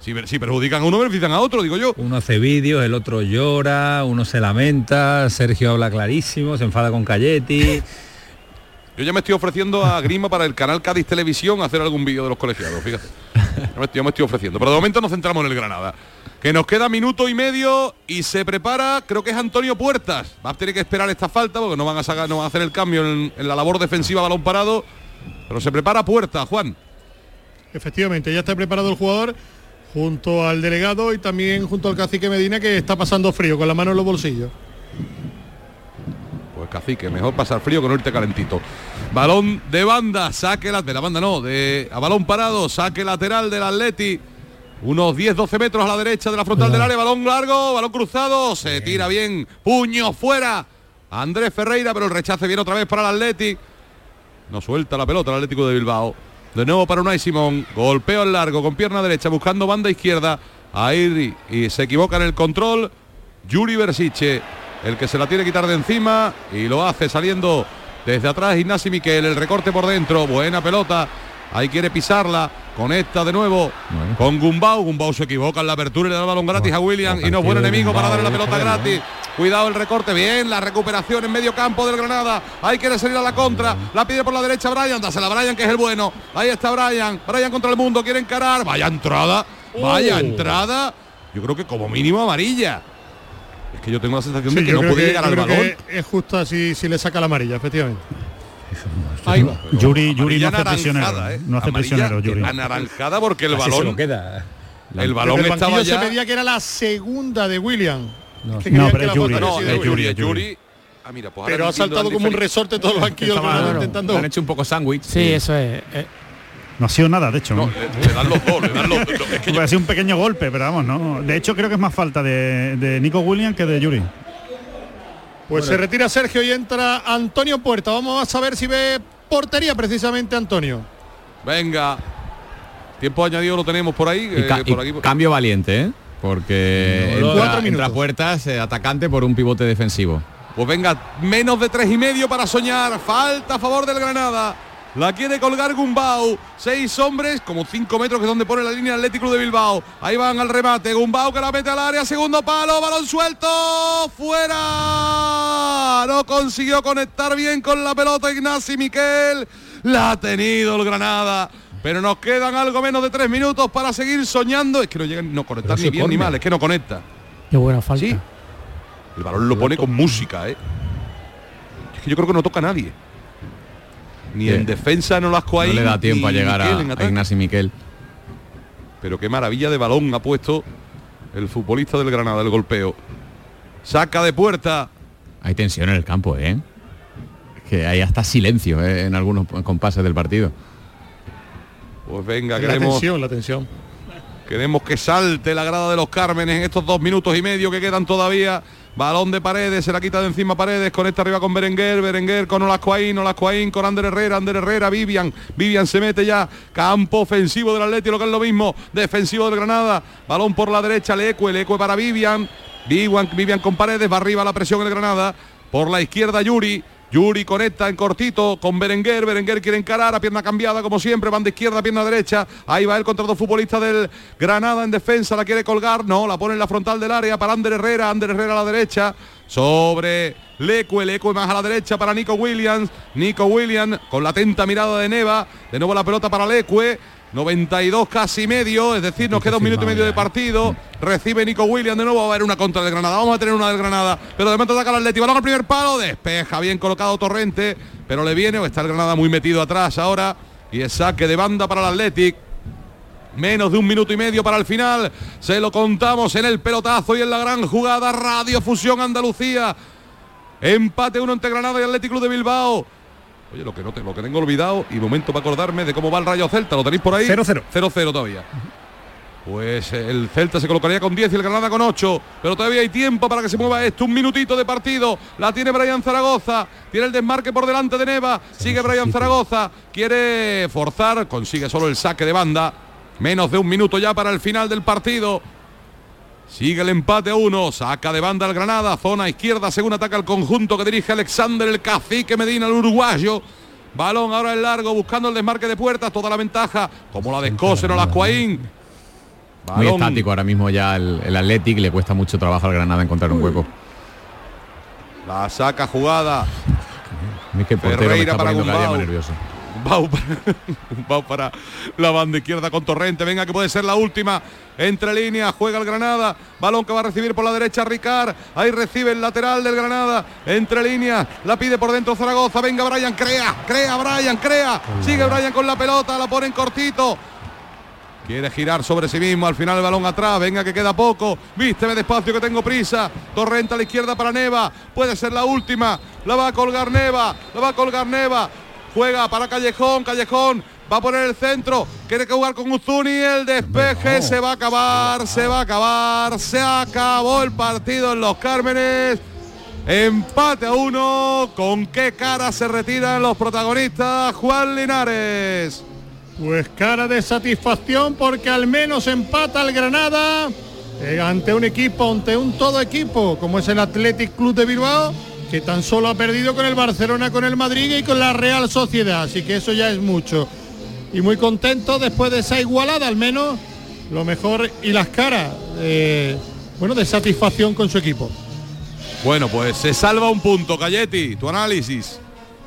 Si, si perjudican a uno, benefician a otro, digo yo. Uno hace vídeos, el otro llora, uno se lamenta, Sergio habla clarísimo, se enfada con Cayetti. Yo ya me estoy ofreciendo a Grima para el canal Cádiz Televisión hacer algún vídeo de los colegiados, fíjate. Me, estoy, ya me estoy ofreciendo. Pero de momento nos centramos en el Granada. Que nos queda minuto y medio y se prepara, creo que es Antonio Puertas. Va a tener que esperar esta falta porque no van a sacar, no van a hacer el cambio en, en la labor defensiva balón parado. Pero se prepara Puertas, Juan. Efectivamente, ya está preparado el jugador junto al delegado y también junto al cacique Medina que está pasando frío con la mano en los bolsillos. Pues cacique, mejor pasar frío que no irte calentito. Balón de banda, saque la, de la banda no, de a balón parado, saque lateral del Atleti. Unos 10-12 metros a la derecha de la frontal del área, balón largo, balón cruzado, se tira bien, puño fuera. Andrés Ferreira, pero el rechace viene otra vez para el Atleti. No suelta la pelota el Atlético de Bilbao. De nuevo para Unai Simón. Golpeo al largo con pierna derecha buscando banda izquierda. Ahí y se equivoca en el control. Yuri Bersiche, el que se la tiene que quitar de encima y lo hace saliendo desde atrás Ignasi Miquel. El recorte por dentro. Buena pelota. Ahí quiere pisarla. Conecta de nuevo con Gumbau. Gumbau se equivoca en la apertura y le da el balón gratis a William. Y no es buen enemigo para darle la pelota gratis. Cuidado el recorte, bien, la recuperación en medio campo del Granada. Ahí quiere salir a la contra. La pide por la derecha Brian. Dásela a Brian, que es el bueno. Ahí está Brian. Brian contra el mundo. Quiere encarar. Vaya entrada. Vaya Oh. entrada. Yo creo que como mínimo amarilla. Es que yo tengo la sensación Sí, de que no puede que- llegar al balón. es justo así si le saca la amarilla, efectivamente. Ahí va. Yuri, Yuri no hace prisionero. ¿eh? No hace Amarilla prisionero, Yuri. Anaranjada porque el Así se balón. lo queda. El balón el estaba banquillo ya. se pedía que era la segunda de William. No, pero es Yuri, No, es Yuri, William. es Yuri. Ah, mira, pues Pero ha saltado como un resorte todos los banquillos intentando. han hecho un poco sándwich. Sí, eso es. eh, No ha sido nada, de hecho. No, ¿no? le, le dan los dos, le dan los dos. Es que Puede yo- ha sido un pequeño golpe, pero vamos, no. De hecho, creo que es más falta de, de Nico Williams que de Yuri. Pues se retira Sergio y entra Antonio Puerta. Vamos a saber si ve portería precisamente Antonio. Venga. Tiempo añadido lo tenemos por ahí. Y, eh, ca- y por aquí. cambio valiente, ¿eh? Porque No, entra, cuatro minutos. entra puertas eh, atacante por un pivote defensivo. Pues venga, menos de tres y medio para soñar. Falta a favor del Granada. La quiere colgar Gumbau. Seis hombres, como cinco metros que es donde pone la línea Atlético de Bilbao. Ahí van al remate. Gumbau que la mete al área. Segundo palo. Balón suelto. Fuera. No consiguió conectar bien con la pelota Ignasi Miquel. La ha tenido el Granada. Pero nos quedan algo menos de tres minutos para seguir soñando. Es que no llegan no conectar ni bien ni mal. Es que no conecta. Qué buena falta. Sí. El balón lo pone con música, ¿eh? Es que yo creo que no toca a nadie. Ni Sí. en defensa no las No le da tiempo a llegar Miquel a, a. Ignasi Miquel. Pero qué maravilla de balón ha puesto el futbolista del Granada, el golpeo. Saca de puerta. Hay tensión en el campo, ¿eh? Que hay hasta silencio ¿eh? en algunos compases del partido. Pues venga, La queremos, tensión, la tensión. queremos que salte la grada de los Cármenes en estos dos minutos y medio que quedan todavía. Balón de Paredes, se la quita de encima Paredes, conecta arriba con Berenguer, Berenguer con Olascoaín, Olascoaín con Ander Herrera, Ander Herrera, Vivian, Vivian se mete ya, campo ofensivo del Atlético, lo que es lo mismo, defensivo del Granada, balón por la derecha, Leecue, Leecue para Vivian, Vivian, Vivian con Paredes, va arriba la presión el Granada, por la izquierda Yuri, Yuri conecta en cortito con Berenguer. Berenguer quiere encarar a pierna cambiada, como siempre. Van de izquierda a pierna derecha. Ahí va el contra dos futbolistas del Granada en defensa. La quiere colgar. No, la pone en la frontal del área para Ander Herrera. Ander Herrera a la derecha. Sobre Lecue. Lecue más a la derecha para Nico Williams. Nico Williams con la atenta mirada de Neva. De nuevo la pelota para Lecue. 92 casi medio, es decir, nos queda un minuto y medio de partido. Recibe Nico Williams de nuevo, va a haber una contra del Granada. Vamos a tener una del Granada, pero de momento ataca el Atleti. Balón al primer palo, despeja bien colocado Torrente, pero le viene o está el Granada muy metido atrás ahora y es saque de banda para el Athletic. Menos de un minuto y medio para el final. Se lo contamos en el pelotazo y en la gran jugada Radio Fusión Andalucía. Empate uno entre Granada y Atlético Club de Bilbao. Oye, lo que, no te- lo que tengo olvidado y momento para acordarme de cómo va el Rayo Celta. ¿Lo tenéis por ahí? 0-0. 0-0 todavía. Pues eh, el Celta se colocaría con 10 y el Granada con 8. Pero todavía hay tiempo para que se mueva esto. Un minutito de partido. La tiene Brian Zaragoza. Tiene el desmarque por delante de Neva. Sigue Brian Zaragoza. Quiere forzar. Consigue solo el saque de banda. Menos de un minuto ya para el final del partido. Sigue el empate a uno. Saca de banda el Granada. Zona izquierda. Según ataca el conjunto que dirige Alexander el Cacique Medina, el uruguayo. Balón ahora en largo. Buscando el desmarque de puertas. Toda la ventaja. Como la de Escocer o la Ascuaín. Muy estático ahora mismo ya el, el Athletic, le cuesta mucho trabajo al Granada encontrar un hueco. La saca jugada. Que el portero me Ferreira está para poniendo cada día Gumbau. más nervioso. Gumbau para, <laughs> para la banda izquierda con Torrente. Venga, que puede ser la última. Entre líneas, juega el Granada. Balón que va a recibir por la derecha Ricard. Ahí recibe el lateral del Granada. Entre líneas, la pide por dentro Zaragoza. Venga, Brian, crea, crea, Brian, crea. Sigue Brian con la pelota, la pone en cortito. Quiere girar sobre sí mismo, al final el balón atrás, venga que queda poco, vísteme despacio que tengo prisa, Torrente a la izquierda para Neva, puede ser la última, la va a colgar Neva, la va a colgar Neva, juega para Callejón, Callejón, va a poner el centro, quiere que jugar con Uzuni, el despeje se va a acabar, se va a acabar, se acabó el partido en los Cármenes. Empate a uno, con qué cara se retiran los protagonistas, Juan Linares. Pues cara de satisfacción porque al menos empata el Granada eh, ante un equipo, ante un todo equipo como es el Athletic Club de Bilbao, que tan solo ha perdido con el Barcelona, con el Madrid y con la Real Sociedad. Así que eso ya es mucho. Y muy contento después de esa igualada, al menos lo mejor y las caras, eh, bueno, de satisfacción con su equipo. Bueno, pues se salva un punto, Galletti, tu análisis.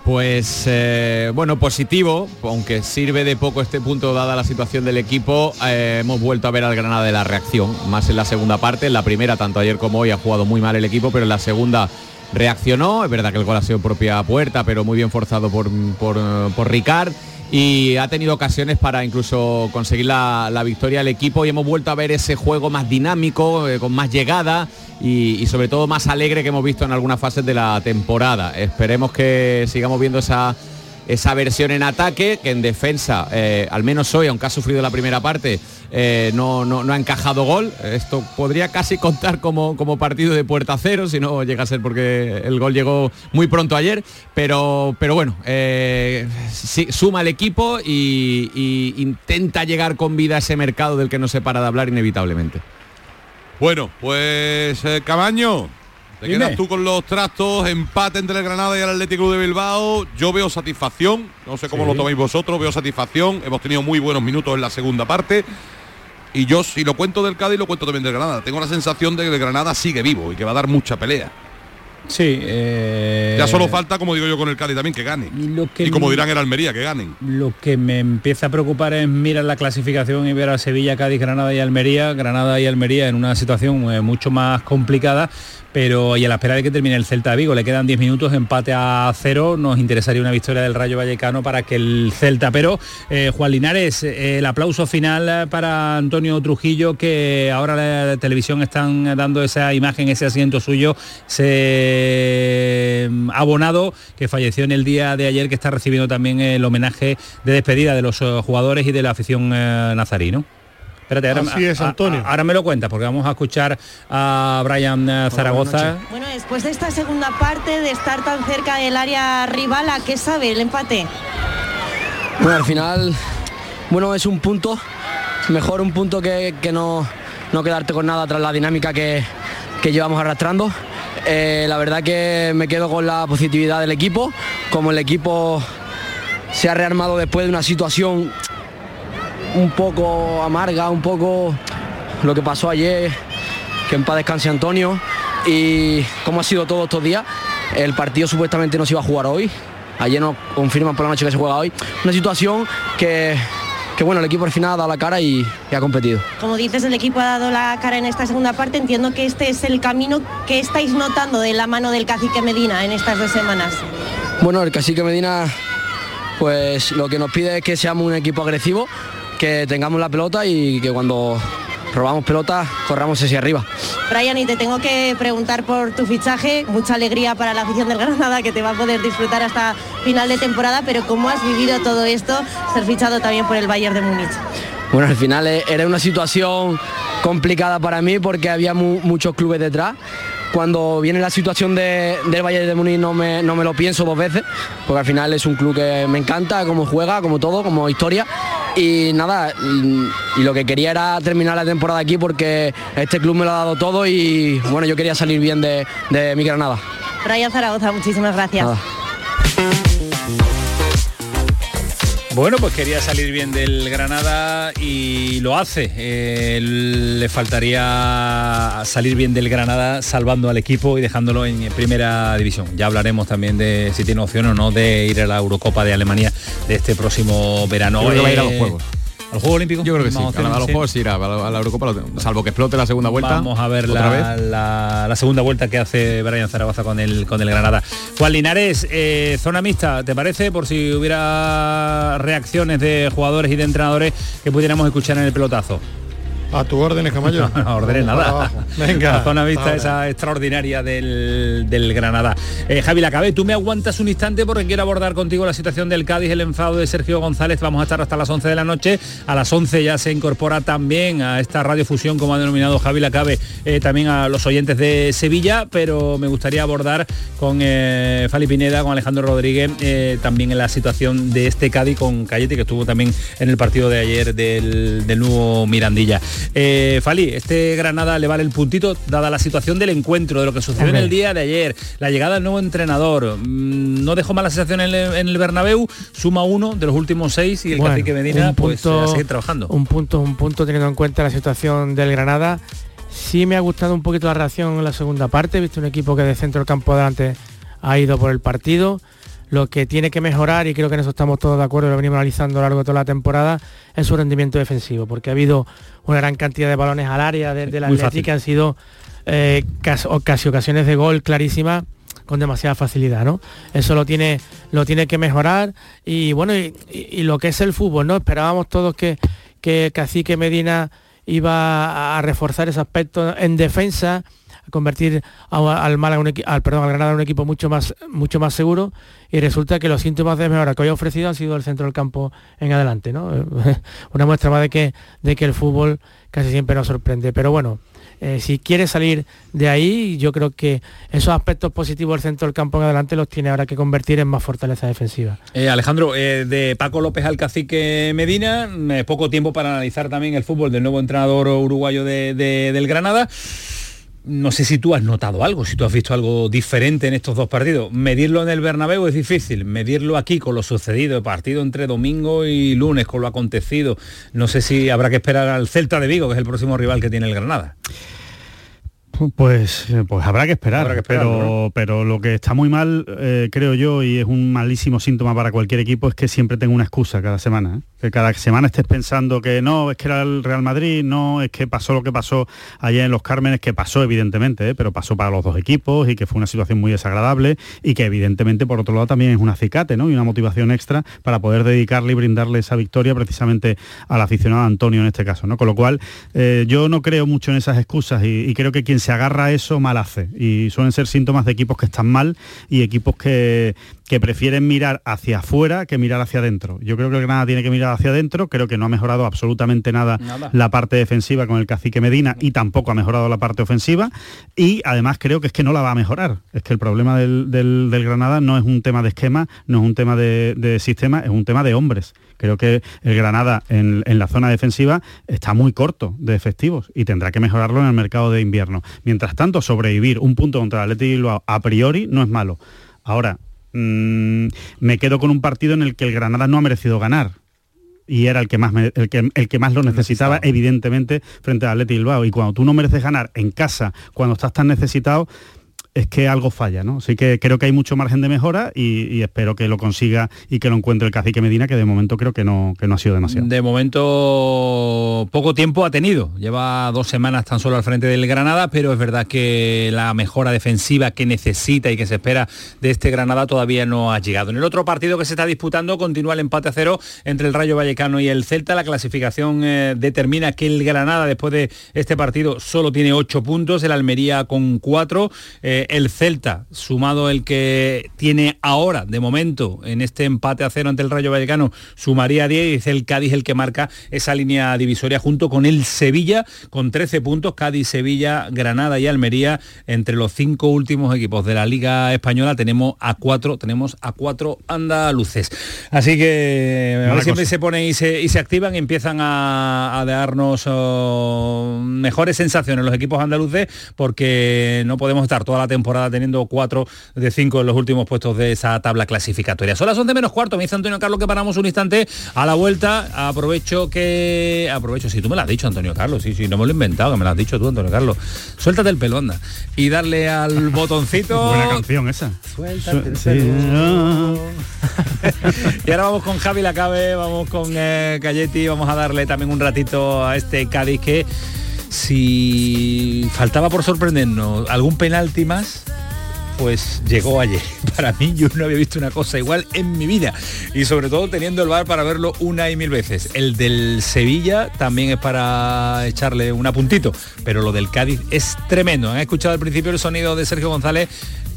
Pues eh, bueno, positivo, aunque sirve de poco este punto dada la situación del equipo. eh, hemos vuelto a ver al Granada de la reacción, más en la segunda parte. En la primera, tanto ayer como hoy, ha jugado muy mal el equipo, pero en la segunda reaccionó. Es verdad que el gol ha sido propia puerta, pero muy bien forzado por, por, eh, por Ricard. Y ha tenido ocasiones para incluso conseguir la, la victoria al equipo y hemos vuelto a ver ese juego más dinámico, eh, con más llegada y sobre todo más alegre que hemos visto en algunas fases de la temporada. Esperemos que sigamos viendo esa, esa versión en ataque, que en defensa, eh, al menos hoy, aunque ha sufrido la primera parte, eh, no, no- ha encajado gol. Esto podría casi contar como, como partido de puerta cero, si no llega a ser porque el gol llegó muy pronto ayer. Pero, pero bueno, eh, suma el equipo y, intenta llegar con vida a ese mercado del que no se para de hablar inevitablemente. Bueno, pues Camaño, te Dime. quedas tú con los trastos, empate entre el Granada y el Atlético de Bilbao. Yo veo satisfacción, no sé cómo Sí. lo tomáis vosotros, veo satisfacción. Hemos tenido muy buenos minutos en la segunda parte. Y yo si lo cuento del Cádiz, lo cuento también del Granada. Tengo la sensación de que el Granada sigue vivo y que va a dar mucha pelea. Sí, eh, Ya solo falta, como digo yo con el Cádiz también, que gane. que y como dirán el Almería, que ganen. Lo que me empieza a preocupar es mirar la clasificación y ver a Sevilla, Cádiz, Granada y Almería, Granada y Almería en una situación eh, mucho más complicada, pero y a la espera de que termine el Celta de Vigo, le quedan 10 minutos, empate a cero, nos interesaría una victoria del Rayo Vallecano para que el Celta, pero eh, Juan Linares, el aplauso final para Antonio Trujillo, que ahora la televisión están dando esa imagen, ese asiento suyo, se mm, abonado que falleció en el día de ayer, que está recibiendo también el homenaje de despedida de los eh, jugadores y de la afición eh, nazarino. Espérate, ahora, Así es, a- a- Antonio. ahora me lo cuenta, porque vamos a escuchar a Brian eh, Zaragoza. Bueno, después de esta segunda parte, de estar tan cerca del área rival, ¿a qué sabe el empate? Bueno, al final, bueno, es un punto, mejor un punto que, que no, no quedarte con nada tras la dinámica que, que llevamos arrastrando. Eh, la verdad que me quedo con la positividad del equipo, como el equipo se ha rearmado después de una situación un poco amarga, un poco lo que pasó ayer, que en paz descanse Antonio, y cómo ha sido todo estos días. El partido supuestamente no se iba a jugar hoy, ayer nos confirman por la noche que se juega hoy. Una situación que, que bueno, el equipo al final ha dado la cara y, y ha competido. Como dices, el equipo ha dado la cara en esta segunda parte. Entiendo que este es el camino que estáis notando de la mano del cacique Medina en estas dos semanas. Bueno, el cacique Medina, pues lo que nos pide es que seamos un equipo agresivo, que tengamos la pelota y que cuando robamos pelota corramos hacia arriba. Brian, y te tengo que preguntar por tu fichaje. Mucha alegría para la afición del Granada que te va a poder disfrutar hasta final de temporada, pero ¿cómo has vivido todo esto, ser fichado también por el Bayern de Múnich? Bueno, al final eh, era una situación complicada para mí porque había mu- muchos clubes detrás. Cuando viene la situación de- del Bayern de Múnich no me, no me lo pienso dos veces, porque al final es un club que me encanta, como juega, como todo, como historia. Y nada, y, y lo que quería era terminar la temporada aquí porque este club me lo ha dado todo y bueno, yo quería salir bien de, de mi Granada. Brian Zaragoza, muchísimas gracias. Nada. Bueno, pues quería salir bien del Granada y lo hace. Eh, le faltaría salir bien del Granada salvando al equipo y dejándolo en primera división. Ya hablaremos también de si tiene opción o no de ir a la Eurocopa de Alemania de este próximo verano. Yo creo que va a ir a los Eh, Juegos. ¿A los Juegos Olímpicos? Yo creo que sí, a, los sí. Juegos irá, a la, Eurocopa, salvo que explote la segunda vuelta. Vamos a ver otra la, vez. la- la segunda vuelta que hace Brian Zaragoza con el, con el Granada. Juan Linares, eh, zona mixta, ¿te parece? Por si hubiera reacciones de jugadores y de entrenadores que pudiéramos escuchar en el pelotazo. A tu órdenes, Camayo. No, no ordenes nada. Venga. <laughs> La zona vista ahora. esa extraordinaria del, del Granada. Eh, Javi Lacabe, tú me aguantas un instante porque quiero abordar contigo la situación del Cádiz, el enfado de Sergio González. Vamos a estar hasta las 11 de la noche. A las 11 ya se incorpora también a esta radiofusión, como ha denominado Javi Lacabe, eh, también a los oyentes de Sevilla, pero me gustaría abordar con eh, Fali Pineda, con Alejandro Rodríguez, eh, también en la situación de este Cádiz con Cayete, que estuvo también en el partido de ayer del, del nuevo Mirandilla. Eh, Fali, este Granada le vale el puntito, dada la situación del encuentro, de lo que sucedió en el día de ayer, la llegada del nuevo entrenador. Mm, No dejó mala sensación en el, en el Bernabéu, suma uno de los últimos seis y el Bueno, cacique Medina pues punto- a seguir trabajando. Un punto, un punto teniendo en cuenta la situación del Granada. Sí me ha gustado un poquito la reacción en la segunda parte. He visto un equipo que de centro del campo adelante ha ido por el partido. Lo que tiene que mejorar, y creo que en eso estamos todos de acuerdo, lo venimos analizando a lo largo de toda la temporada, es su rendimiento defensivo, porque ha habido una gran cantidad de balones al área de, del Muy Atleti fácil. que han sido eh, casi ocasiones de gol clarísimas con demasiada facilidad, ¿no? Eso lo tiene, lo tiene que mejorar y bueno, y, y- y lo que es el fútbol, ¿no? Esperábamos todos que, que Cacique Medina iba a reforzar ese aspecto en defensa, convertir a- al Málaga un al perdón, al Granada en un equipo mucho más mucho más seguro y resulta que los síntomas de mejora que hoy ha ofrecido han sido el centro del campo en adelante, ¿no? <laughs> Una muestra más de que de que el fútbol casi siempre nos sorprende, pero bueno, eh, si quiere salir de ahí, yo creo que esos aspectos positivos del centro del campo en adelante los tiene ahora que convertir en más fortaleza defensiva. Eh, Alejandro, eh, de Paco López al cacique Medina, poco tiempo para analizar también el fútbol del nuevo entrenador uruguayo de- del Granada. No sé si tú has notado algo, si tú has visto algo diferente en estos dos partidos. Medirlo en el Bernabéu es difícil, medirlo aquí con lo sucedido, el partido entre domingo y lunes con lo acontecido. No sé si habrá que esperar al Celta de Vigo, que es el próximo rival que tiene el Granada. Pues, eh, pues habrá que esperar, Habrá que esperarlo, pero, pero lo que está muy mal, eh, creo yo, y es un malísimo síntoma para cualquier equipo, es que siempre tenga una excusa cada semana. ¿eh? Que cada semana estés pensando que no, es que era el Real Madrid, no, es que pasó lo que pasó ayer en Los Cármenes, que pasó evidentemente, ¿eh? pero pasó para los dos equipos y que fue una situación muy desagradable y que evidentemente por otro lado también es un acicate ¿no? y una motivación extra para poder dedicarle y brindarle esa victoria precisamente al aficionado Antonio en este caso. ¿no? Con lo cual eh, yo no creo mucho en esas excusas y, y creo que quien se agarra a eso mal hace y suelen ser síntomas de equipos que están mal y equipos que, que prefieren mirar hacia afuera que mirar hacia adentro. Yo creo que el Granada tiene que mirar hacia adentro, creo que no ha mejorado absolutamente nada, Nada. la parte defensiva con el cacique Medina y tampoco ha mejorado la parte ofensiva y además creo que es que no la va a mejorar. Es que el problema del, del- del Granada no es un tema de esquema, no es un tema de, de sistema, es un tema de hombres. Creo que el Granada en, en la zona defensiva está muy corto de efectivos y tendrá que mejorarlo en el mercado de invierno. Mientras tanto, sobrevivir un punto contra el Athletic de Bilbao a priori no es malo. Ahora, mm, me quedo con un partido en el que el Granada no ha merecido ganar. Y era el que más me- el que, el que más lo necesitaba. evidentemente frente al Athletic Bilbao. Y cuando tú no mereces ganar en casa cuando estás tan necesitado es que algo falla, ¿no? Así que creo que hay mucho margen de mejora y, espero que lo consiga y que lo encuentre el cacique Medina, que de momento creo que no, que no ha sido demasiado. De momento poco tiempo ha tenido. Lleva dos semanas tan solo al frente del Granada, pero es verdad que la mejora defensiva que necesita y que se espera de este Granada todavía no ha llegado. En el otro partido que se está disputando continúa el empate a cero entre el Rayo Vallecano y el Celta. La clasificación eh, determina que el Granada después de este partido solo tiene ocho puntos, el Almería con cuatro, eh, el Celta sumado el que tiene ahora de momento en este empate a cero ante el Rayo Vallecano sumaría 10 y es el Cádiz el que marca esa línea divisoria junto con el Sevilla con 13 puntos, Cádiz, Sevilla, Granada y Almería entre los cinco últimos equipos de la Liga Española tenemos a cuatro, tenemos a cuatro andaluces. Así que a ver Mala si cosa. se ponen y se, y se activan y empiezan a, a darnos oh, mejores sensaciones los equipos andaluces porque no podemos estar toda la temporada teniendo cuatro de cinco en los últimos puestos de esa tabla clasificatoria. Son las 11 menos cuarto, me dice Antonio Carlos que paramos un instante a la vuelta. Aprovecho que... Aprovecho, si tú me lo has dicho Antonio Carlos, sí, sí, no me lo he inventado, que me lo has dicho tú Antonio Carlos. Suéltate el pelo, anda. Y darle al <laughs> botoncito... Buena canción esa. Suéltate el Sí. pelo. <laughs> Y ahora vamos con Javi Lacabe, vamos con eh, vamos a darle también un ratito a este Cádiz que si faltaba por sorprendernos algún penalti más, pues llegó ayer. <laughs> Para mí yo no había visto una cosa igual en mi vida. Y sobre todo teniendo el bar para verlo una y mil veces. El del Sevilla también es para echarle un apuntito. Pero lo del Cádiz es tremendo. Han escuchado al principio el sonido de Sergio González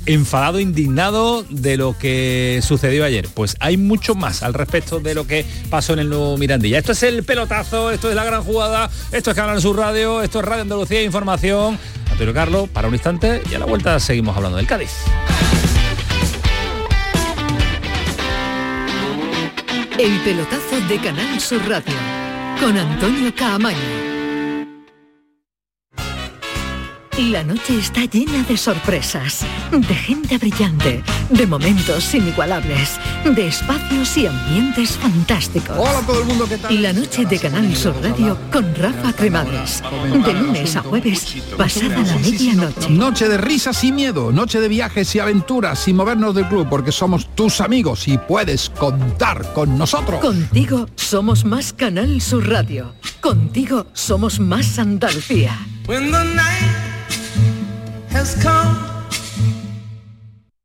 enfadado, indignado de lo que sucedió ayer. Pues hay mucho más al respecto de lo que pasó en el nuevo Mirandilla. Esto es el pelotazo, esto es la gran jugada, esto es Canal Sur Radio, esto es Radio Andalucía Información. Antonio Carlos, para un instante y a la vuelta seguimos hablando del Cádiz. El pelotazo de Canal Sur Radio con Antonio Caamaño. La noche está llena de sorpresas, de gente brillante, de momentos inigualables, de espacios y ambientes fantásticos. Hola a todo el mundo, ¿qué tal? La noche de Canal Sur Radio con Rafa Cremades. De lunes a jueves, pasada la medianoche. Noche de risas y miedo, noche de viajes y aventuras sin movernos del club porque somos tus amigos y puedes contar con nosotros. Contigo somos más Canal Sur Radio. Contigo somos más Andalucía. has come.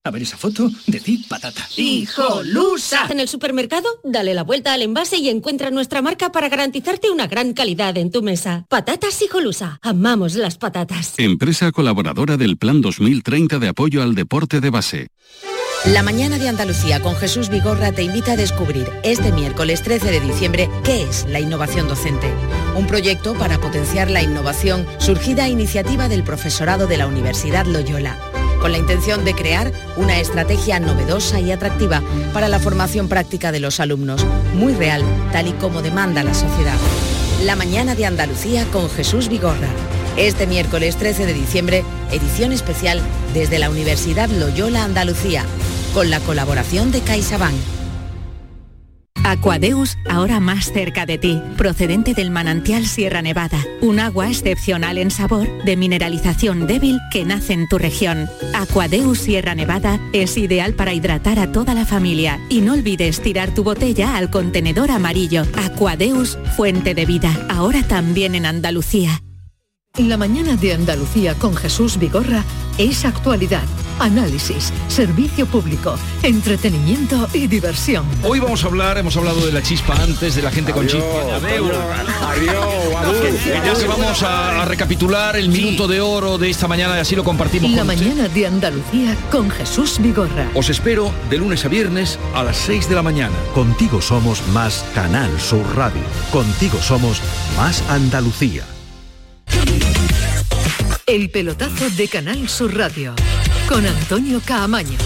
A ver esa foto, decid patata. ¡Hijolusa! En el supermercado, dale la vuelta al envase y encuentra nuestra marca para garantizarte una gran calidad en tu mesa. Patatas Hijolusa. Amamos las patatas. Empresa colaboradora del Plan 2030 de apoyo al deporte de base. La mañana de Andalucía con Jesús Vigorra te invita a descubrir este miércoles 13 de diciembre qué es la innovación docente. Un proyecto para potenciar la innovación surgida a iniciativa del profesorado de la Universidad Loyola, con la intención de crear una estrategia novedosa y atractiva para la formación práctica de los alumnos, muy real, tal y como demanda la sociedad. La mañana de Andalucía con Jesús Vigorra. Este miércoles 13 de diciembre, edición especial desde la Universidad Loyola Andalucía, con la colaboración de CaixaBank. Aquadeus, ahora más cerca de ti, procedente del manantial Sierra Nevada, un agua excepcional en sabor, de mineralización débil que nace en tu región. Aquadeus Sierra Nevada es ideal para hidratar a toda la familia y no olvides tirar tu botella al contenedor amarillo. Aquadeus, fuente de vida, ahora también en Andalucía. La mañana de Andalucía con Jesús Vigorra es actualidad, análisis, servicio público, entretenimiento y diversión. Hoy vamos a hablar, hemos hablado de la chispa antes, de la gente con chispa. Que ya se vamos a, a recapitular el minuto de oro de esta mañana y así lo compartimos La con usted. mañana de Andalucía con Jesús Vigorra. Os espero de lunes a viernes a las 6 de la mañana. Contigo somos más Canal Sur Radio. Contigo somos más Andalucía. El pelotazo de Canal Sur Radio con Antonio Caamaño.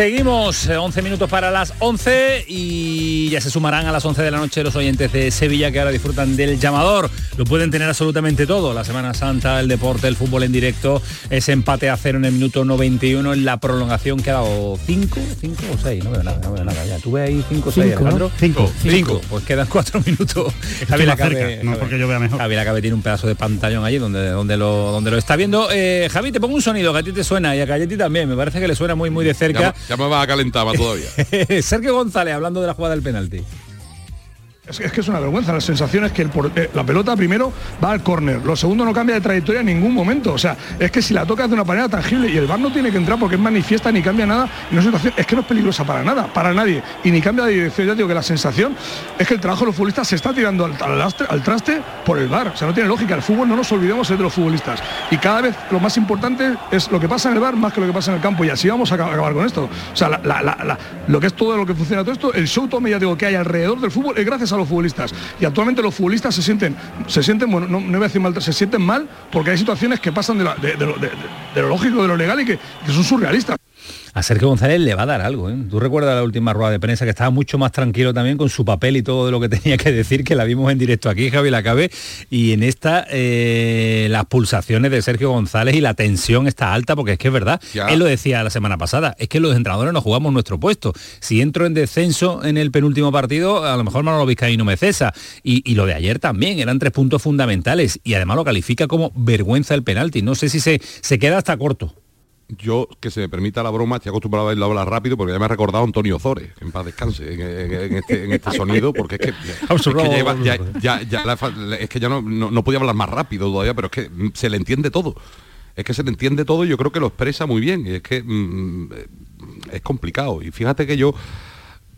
Seguimos, eh, 11 minutos para las 11 y ya se sumarán a las 11 de la noche los oyentes de Sevilla que ahora disfrutan del llamador. Lo pueden tener absolutamente todo. La Semana Santa, el deporte, el fútbol en directo, ese empate a cero en el minuto 91 en la prolongación que ha dado 5, 5 o 6, no veo nada, no veo nada ya. ¿Tú ves ahí 5 o 6, Cinco, ¿no? Alejandro? Cinco. 5, pues quedan 4 <laughs> minutos. Más cerca, no porque yo vea mejor. Lacabe tiene un pedazo de pantallón allí donde, donde, lo, donde lo está viendo. Eh, Javi, te pongo un sonido que a ti te suena y a Cayeti también. Me parece que le suena muy muy de cerca. Ya, me va a calentar todavía. <laughs> Sergio González hablando de la jugada del penalti. Es, que es una vergüenza. La sensación es que el eh, la pelota primero va al córner, lo segundo no cambia de trayectoria en ningún momento. O sea, es que si la tocas de una manera tangible y el VAR no tiene que entrar porque es manifiesta ni cambia nada, no es, situación, es que no es peligrosa para nada, para nadie, y ni cambia de dirección. Ya digo que la sensación es que el trabajo de los futbolistas se está tirando al, al traste por el VAR. O sea, no tiene lógica. El fútbol no nos olvidemos es de los futbolistas. Y cada vez lo más importante es lo que pasa en el VAR más que lo que pasa en el campo. Y así vamos a acabar, con esto. O sea, la- la- la- lo que es todo lo que funciona todo esto, el show todo mediático que hay alrededor del fútbol es gracias a los futbolistas. Y actualmente los futbolistas se sienten, se sienten, bueno, no, no voy a decir mal, se sienten mal porque hay situaciones que pasan de, la- de- de lo, de- lo lógico, de lo legal y que son surrealistas. A Sergio González le va a dar algo. ¿eh? Tú recuerdas la última rueda de prensa que estaba mucho más tranquilo también con su papel y todo de lo que <laughs> tenía que decir, que la vimos en directo aquí, Javi Lacabe. Y en esta, eh, las pulsaciones de Sergio González y la tensión está alta, porque es que es verdad. Él lo decía la semana pasada, es que los entrenadores nos jugamos nuestro puesto. Si entro en descenso en el penúltimo partido, a lo mejor Manolo Vizcaíno me cesa. Y, y lo de ayer también, eran tres puntos fundamentales. Y además lo califica como vergüenza el penalti. No sé si se, se queda hasta corto. Yo, que se me permita la broma, estoy acostumbrado a hablar rápido porque ya me ha recordado Antonio Zores, en paz descanse, en, en- en este, en este sonido, porque es que, <laughs> es que lleva- ya, ya- ya la fa- es que ya no, no, no podía hablar más rápido todavía, pero es que se le entiende todo. Es que se le entiende todo y yo creo que lo expresa muy bien. Y es que mm, eh, es complicado. Y fíjate que yo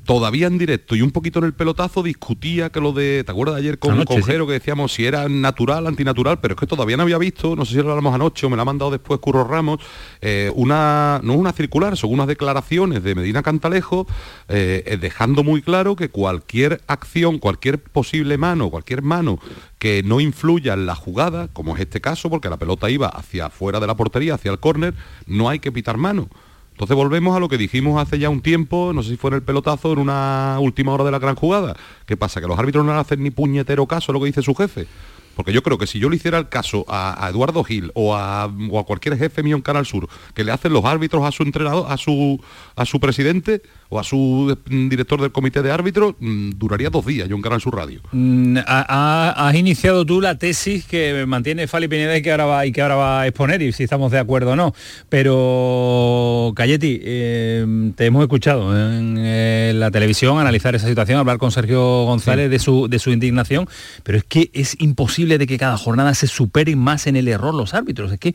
todavía en directo y un poquito en el pelotazo discutía que lo de, ¿te acuerdas de ayer con, Anoche, con sí. Jero que decíamos si era natural, antinatural, pero es que todavía no había visto, no sé si lo hablamos anoche o me la ha mandado después Curro Ramos, eh, una, no una circular, son unas declaraciones de Medina Cantalejo eh, eh, dejando muy claro que cualquier acción, cualquier posible mano, cualquier mano que no influya en la jugada, como es este caso, porque la pelota iba hacia afuera de la portería, hacia el córner, no hay que pitar mano. Entonces volvemos a lo que dijimos hace ya un tiempo, no sé si fue en el pelotazo, en una última hora de la gran jugada. ¿Qué pasa? Que los árbitros no hacen ni puñetero caso a lo que dice su jefe. Porque yo creo que si yo le hiciera el caso a, Eduardo Gil o a, cualquier jefe mío en Canal Sur, que le hacen los árbitros a su entrenador, a su presidente o a su mm, director del comité de árbitros, mm, duraría dos días yo en Canal Sur Radio. Mm, ha- ha- has iniciado tú la tesis que mantiene Fali Pineda y que ahora va y que ahora va a exponer y si estamos de acuerdo o no. Pero Cayeti, eh, te hemos escuchado en la televisión analizar esa situación, hablar con Sergio González de su de su indignación, pero es que es imposible de que cada jornada se superen más en el error los árbitros. Es que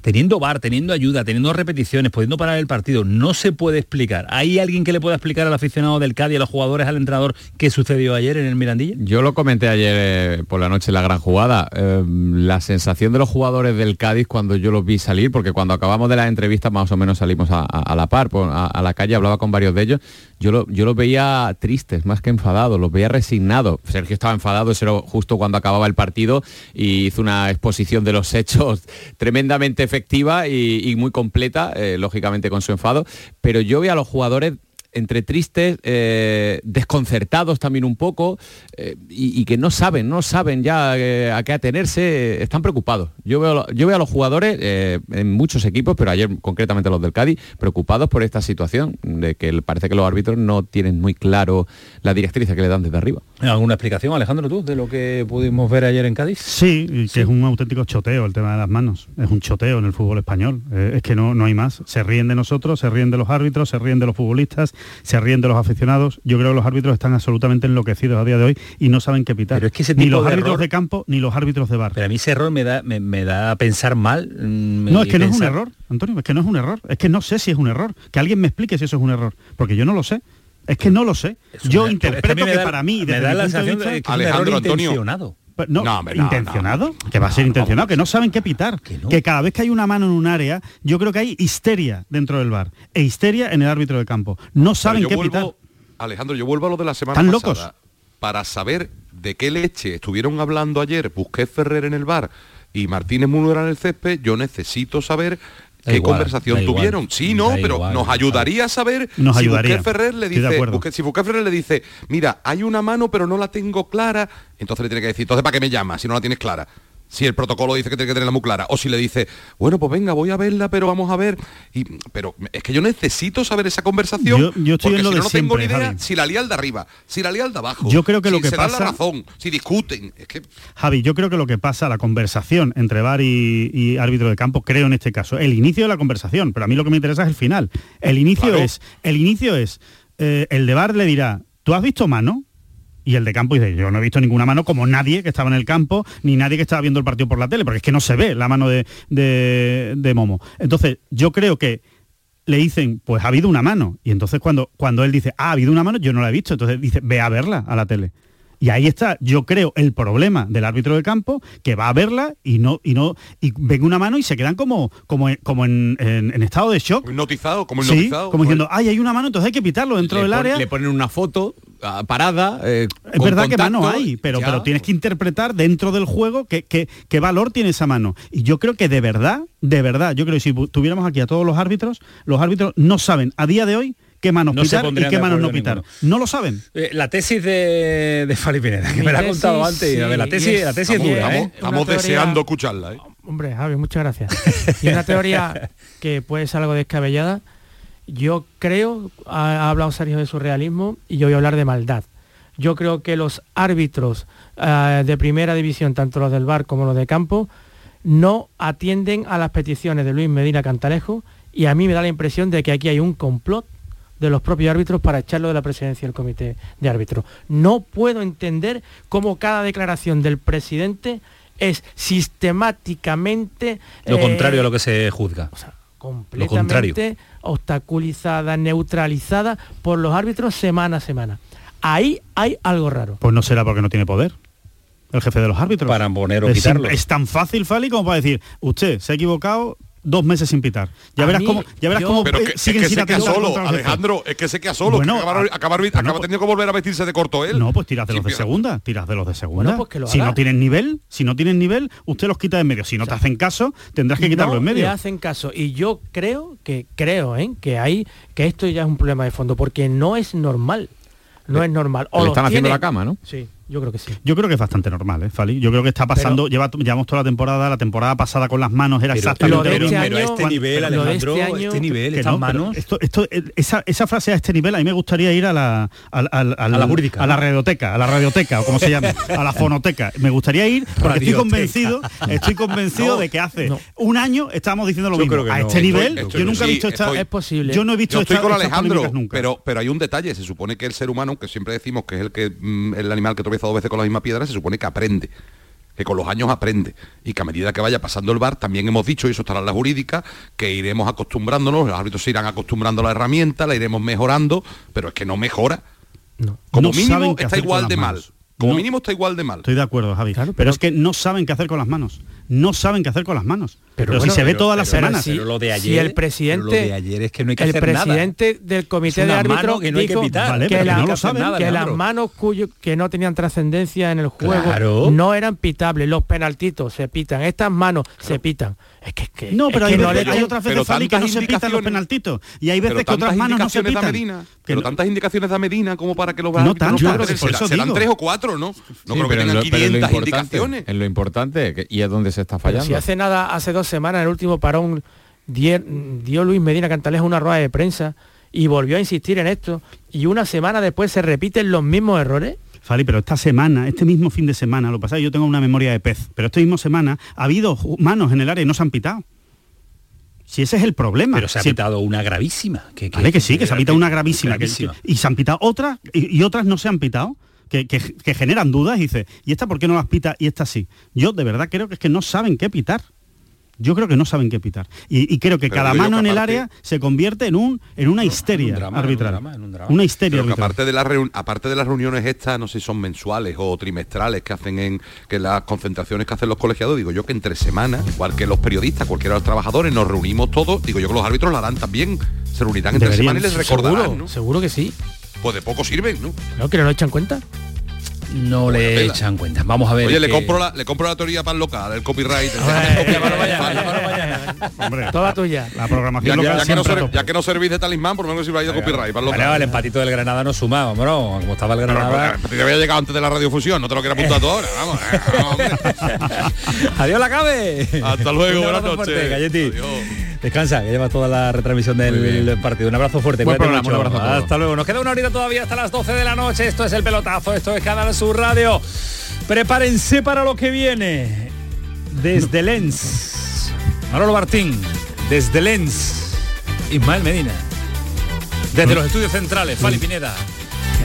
teniendo VAR, teniendo ayuda, teniendo repeticiones, pudiendo parar el partido, no se puede explicar. ¿Hay alguien que le pueda explicar al aficionado del Cádiz, a los jugadores, al entrenador qué sucedió ayer en el Mirandilla? Yo lo comenté ayer eh, por la noche en la gran jugada. Eh, la sensación de los jugadores del Cádiz cuando yo los vi salir, porque cuando acabamos de la entrevista más o menos salimos a, la par, por- a, a la calle, hablaba con varios de ellos, yo, lo- yo los veía tristes, más que enfadados, los veía resignados. Sergio estaba enfadado, eso era justo cuando acababa el partido y hizo una exposición de los hechos <laughs> tremendamente efectiva y, muy completa, eh, lógicamente con su enfado, pero yo veía a los jugadores entre tristes, eh, desconcertados también un poco, eh, y, y que no saben, no saben ya eh, a qué atenerse, están preocupados. Yo veo, yo veo a los jugadores eh, en muchos equipos, pero ayer concretamente los del Cádiz, preocupados por esta situación, de que parece que los árbitros no tienen muy claro la directriz que le dan desde arriba. ¿Alguna explicación, Alejandro, tú, de lo que pudimos ver ayer en Cádiz? Sí, que es un auténtico choteo el tema de las manos. Es un choteo en el fútbol español. Eh, es que no, no hay más. Se ríen de nosotros, se ríen de los árbitros, se ríen de los futbolistas, se ríen de los aficionados. Yo creo que los árbitros están absolutamente enloquecidos a día de hoy y no saben qué pitar. Pero es que ese ni tipo los de árbitros error- de campo ni los árbitros de bar. Pero a mí ese error me da, me, me da a pensar mal. mm, No, es que no es un error, Antonio, es que no es un error. Es que no sé si es un error. Que alguien me explique si eso es un error. Porque yo no lo sé. Es que no lo sé. Yo es que interpreto me que da- para mí, me desde da mi la punto de sensación vista- de que es un error intencionado. Pero No, No, hombre, no, intencionado, que va a ser intencionado, que no saben qué pitar, que, cada vez que hay una mano en un área, yo creo que hay histeria dentro del bar e histeria en el árbitro de campo. No saben qué pitar. Alejandro, yo vuelvo a lo de la semana ¿Están pasada. locos? Para saber de qué leche estuvieron hablando ayer Busquets Ferrer en el bar y Martínez Munuera en el césped, yo necesito saber qué igual, conversación igual, tuvieron. Sí, no, pero igual, nos da ayudaría a saber Nos si ayudaría. Busquets Ferrer le dice, si Busquets Ferrer le dice, mira, hay una mano pero no la tengo clara, entonces le tiene que decir, entonces ¿para qué me llamas si no la tienes clara? Si el protocolo dice que tiene que tenerla muy clara. O si le dice, bueno, pues venga, voy a verla, pero vamos a ver. Y, pero es que yo necesito saber esa conversación. Yo- yo estoy porque en lo si de no, no tengo ni siempre, idea Javi. si la lía al de arriba, si la lía al de abajo. Yo creo que lo si que se pasa- la razón, si discuten. Es que Javi, yo creo que lo que pasa, la conversación entre VAR y, y árbitro de campo, creo en este caso, el inicio de la conversación, pero a mí lo que me interesa es el final. El inicio Claro. es, el inicio es, eh, el de VAR le dirá, ¿tú has visto mano? Y el de campo dice, yo no he visto ninguna mano como nadie que estaba en el campo, ni nadie que estaba viendo el partido por la tele, porque es que no se ve la mano de, de- de Momo. Entonces, yo creo que le dicen, pues ha habido una mano. Y entonces cuando, cuando él dice, ah, ha habido una mano, yo no la he visto. Entonces dice, ve a verla a la tele. Y ahí está, yo creo, el problema del árbitro del campo, que va a verla y no, y no, y ven una mano y se quedan como, como, en- como en, en- en estado de shock. hipnotizado, como Sí, hipnotizado. como diciendo, ay, hay una mano, entonces hay que pitarlo dentro Le del pon- área. Le ponen una foto parada. eh, Es verdad que mano hay, pero, ya. pero tienes que interpretar dentro del juego qué, qué- qué valor tiene esa mano. Y yo creo que de verdad, de verdad, yo creo que si tuviéramos aquí a todos los árbitros, los árbitros no saben a día de hoy qué manos No pitar y qué manos no pitar. ninguno. No lo saben. Eh, la tesis de, de Fali Pineda, que Mi me la ha contado antes. y a ver, la sí, tesis, es- la tesis es y dura, es ¿eh? una Estamos teoría- deseando escucharla, ¿eh? Hombre, Javi, muchas gracias. Y una teoría <laughs> que puede ser algo descabellada. Yo creo, ha, ha hablado Sergio de surrealismo y yo voy a hablar de maldad. Yo creo que los árbitros eh, de primera división, tanto los del bar como los de campo, no atienden a las peticiones de Luis Medina Cantalejo y a mí me da la impresión de que aquí hay un complot de los propios árbitros para echarlo de la presidencia del comité de árbitros. No puedo entender cómo cada declaración del presidente es sistemáticamente Lo eh, contrario a lo que se juzga. Completamente obstaculizada, neutralizada por los árbitros semana a semana. Ahí hay algo raro. Pues no será porque no tiene poder. El jefe de los árbitros. Para poner o es, quitarlo. es tan fácil, Fali, como para decir, usted se ha equivocado dos meses sin pitar. Ya A verás mí, cómo, ya verás yo- cómo Pero eh, que, es siguen que sin se queda solo. Alejandro, es que se queda solo. Bueno, que acaba, ah, acaba- bueno, acaba pues- teniendo que volver a vestirse de corto él. No, pues tirad de los de segunda, tirad de los de segunda. Bueno, pues que lo si no tienen nivel, si no tienen nivel, usted los quita de en medio. Si no te hacen caso, tendrás que quitarlo no en medio. le hacen caso y yo creo que creo ¿eh? que hay que esto ya es un problema de fondo porque no es normal no es normal Le los están haciendo tienen- la cama, ¿no? sí yo creo que sí Yo creo que es bastante normal, ¿eh, Fali? Yo creo que está pasando, lleva, llevamos toda la temporada, la temporada pasada con las manos era Pero- exactamente lo de lo este año- pero a este nivel, Alejandro, este este, nivel, estas no, pero manos... esto, esto, esa, esa frase a este nivel, a mí me gustaría ir a la, A la a la radioteca, a la radioteca, o como se llame, a la fonoteca. Me gustaría ir porque estoy convencido, estoy convencido No, de que hace no. un año estábamos diciendo lo Yo mismo. creo que a no. este nivel, estoy- yo nunca he visto esta. es posible Yo no he visto estoy esta- con Alejandro, pero, pero hay un detalle. Se supone que el ser humano, que siempre decimos que es el que mm, el animal que dos veces con la misma piedra, se supone que aprende. Que con los años aprende. Y que a medida que vaya pasando el bar, también hemos dicho, y eso estará en la jurídica, que iremos acostumbrándonos, los árbitros se irán acostumbrando a la herramienta, la iremos mejorando, pero es que no mejora. no Como No mínimo está igual de mal. Como No. mínimo está igual de mal. Estoy de acuerdo, Javi. Claro, pero, pero- es que no saben qué hacer con las manos. No saben qué hacer con las manos. Pero, Pero si bueno, se ve pero- todas las pero semanas. si- Pero lo de ayer, si el pero presidente lo de ayer es que no hay que el hacer nada. presidente del comité Es de árbitros que no hay que dijo. Vale, que, que no lo saben. nada, las manos cuyo, que no tenían trascendencia en el juego Claro. no eran pitables los penaltitos se pitan estas manos se pitan es que, es que No, es pero que hay, no veces- hay otras veces, Fali, que no se pitan los penaltitos. Y hay veces Pero que otras tantas manos no se indicaciones da pitan. Medina, pero no- tantas indicaciones da Medina como para que los No eso Serán- serán tres o cuatro, ¿no? No creo que tengan lo- pero en lo 500 importante- indicaciones. En lo importante, y es donde se está Pero fallando. si hace nada hace dos semanas en el último parón die- dio Luis Medina Cantalejo una rueda de prensa y volvió a insistir en esto y una semana después se repiten los mismos errores Fali, pero esta semana, este mismo fin de semana, lo que pasa es que yo tengo una memoria de pez, pero esta misma semana ha habido manos en el área y no se han pitado. Si ese es el problema. Pero se ha Si- pitado una gravísima. Que, Vale, que sí, que se ha pitado una gravísima. que- gravísima. que- y se han pitado otras y, y otras no se han pitado. Que, que- que generan dudas y dice, ¿y esta por qué no las pita y esta sí? Yo de verdad creo que es que no saben qué pitar. Yo creo que no saben qué pitar. Y, y creo que Pero cada mano que en el área se convierte en un en una histeria arbitral. Una histeria Pero que arbitral. aparte de, las reun- aparte de las reuniones estas, no sé si son mensuales o trimestrales que hacen en que las concentraciones que hacen los colegiados, digo yo que entre semanas, igual que los periodistas, cualquiera de los trabajadores, nos reunimos todos, digo yo que los árbitros la harán también, se reunirán entre Deberían, semanas y les recordarán, seguro, ¿no? Seguro que sí. Pues de poco sirven, ¿no? ¿No? Que no lo echan cuenta. No le echan cuenta. Vamos a ver. Oye, le que- compro la, le compro la teoría para el local, el copyright. Toda tuya. La Ya, programación ya que no siempre a ser- tope. ya que no servís de talismán, por lo menos sirva ahí de copyright para el local. Bueno, el empatito del Granada no sumaba, bro. Como estaba el Pero, Granada. pero, te había llegado antes de la radiofusión, no te lo quiero apuntar tú ahora, vamos. <laughs> Adiós la cabe. Hasta luego, Un buenas abrazo noches. fuerte, Galletti. Descansa, que lleva toda la retransmisión del partido. Un abrazo fuerte. Buen programa, mucho. un abrazo a. Hasta luego. Nos queda una horita todavía hasta las 12 de la noche. Esto es el pelotazo, esto es Canal Sur Radio. Prepárense para lo que viene. Desde Lens. Manolo Martín. Desde Lens. Ismael Medina. Desde los estudios centrales, Fali Pineda.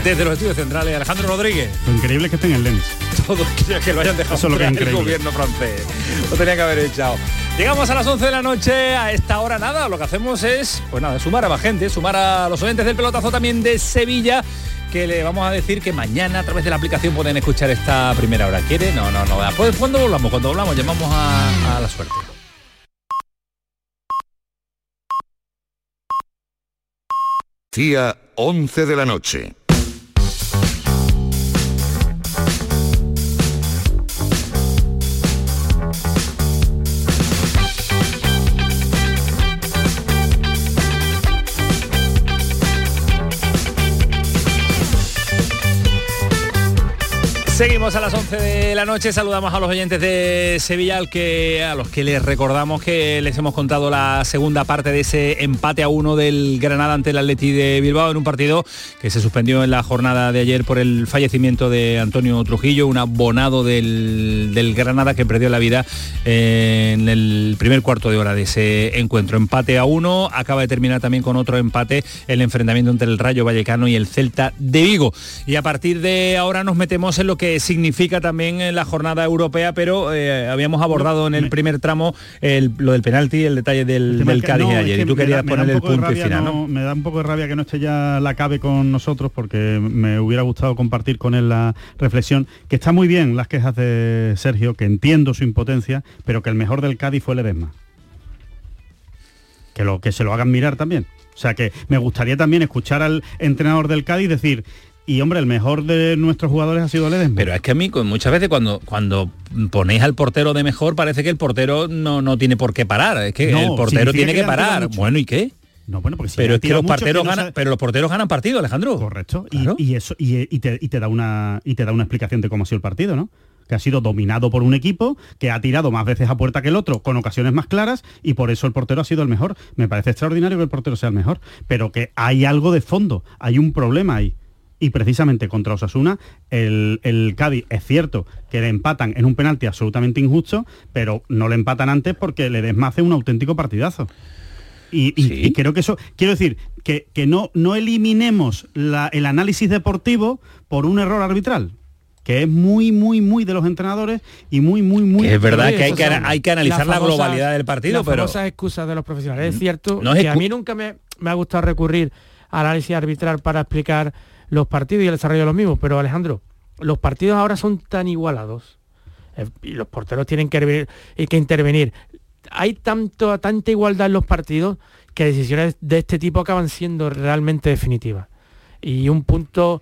Desde los estudios centrales, Alejandro Rodríguez. Lo increíble es que estén en Lens. Todo que, que lo hayan dejado Eso es lo que es el increíble. gobierno francés. Lo tenía que haber echado. Llegamos a las 11 de la noche, a esta hora nada, lo que hacemos es, pues nada, sumar a más gente, sumar a los oyentes del pelotazo también de Sevilla, que le vamos a decir que mañana a través de la aplicación pueden escuchar esta primera hora. ¿Quiere? No, no, no. Pues cuando volvamos, cuando volvamos, llamamos a, a la suerte. Día 11 de la noche. Seguimos a las 11 de la noche, saludamos a los oyentes de Sevilla al que, a los que les recordamos que les hemos contado la segunda parte de ese empate a uno del Granada ante el Atleti de Bilbao en un partido que se suspendió en la jornada de ayer por el fallecimiento de Antonio Trujillo, un abonado del, del Granada que perdió la vida en el primer cuarto de hora de ese encuentro. Empate a uno, acaba de terminar también con otro empate el enfrentamiento entre el Rayo Vallecano y el Celta de Vigo. Y a partir de ahora nos metemos en lo que significa también en la jornada europea, pero eh, habíamos abordado en el primer tramo el- lo del penalti, el detalle del, que- Cádiz no, de es ayer. que y tú querías da poner el punto y rabia final, no- ¿no? Me da un poco de rabia que no esté ya la cabe con nosotros porque me hubiera gustado compartir con él la reflexión, que está muy bien las quejas de Sergio, que entiendo su impotencia, pero que el mejor del Cádiz fue Ledesma. Que, lo, que se lo hagan mirar también. O sea que me gustaría también escuchar al entrenador del Cádiz decir, y hombre, el mejor de nuestros jugadores ha sido Ledesma. Pero es que a mí muchas veces cuando, cuando ponéis al portero de mejor parece que el portero no, no tiene por qué parar. Es que No, el portero tiene que parar. Bueno, ¿y qué? No, bueno, porque si pero es que los porteros no ganan, sabe- pero los porteros ganan partido, Alejandro. Correcto. Y, y eso y, y te, y te da una y te da una explicación de cómo ha sido el partido, ¿no? Que ha sido dominado por un equipo que ha tirado más veces a puerta que el otro, con ocasiones más claras, y por eso el portero ha sido el mejor. Me parece extraordinario que el portero sea el mejor, pero que hay algo de fondo, hay un problema ahí. Y precisamente contra Osasuna, el, el Cádiz es cierto que le empatan en un penalti absolutamente injusto, pero no le empatan antes porque le desmace un auténtico partidazo. Y, y- y creo que eso, quiero decir, que, que no, no eliminemos la- el análisis deportivo por un error arbitral, que es muy, muy, muy de los entrenadores y muy, muy, muy... Que es verdad que hay que, hay que analizar las la globalidad del partido, las pero famosas excusas de los profesionales. Es cierto No es que a mí nunca me, me ha gustado recurrir análisis arbitral para explicar los partidos y el desarrollo de los mismos, pero Alejandro, los partidos ahora son tan igualados eh, y los porteros tienen que, y que intervenir. Hay tanto, tanta igualdad en los partidos que decisiones de este tipo acaban siendo realmente definitivas. Y un punto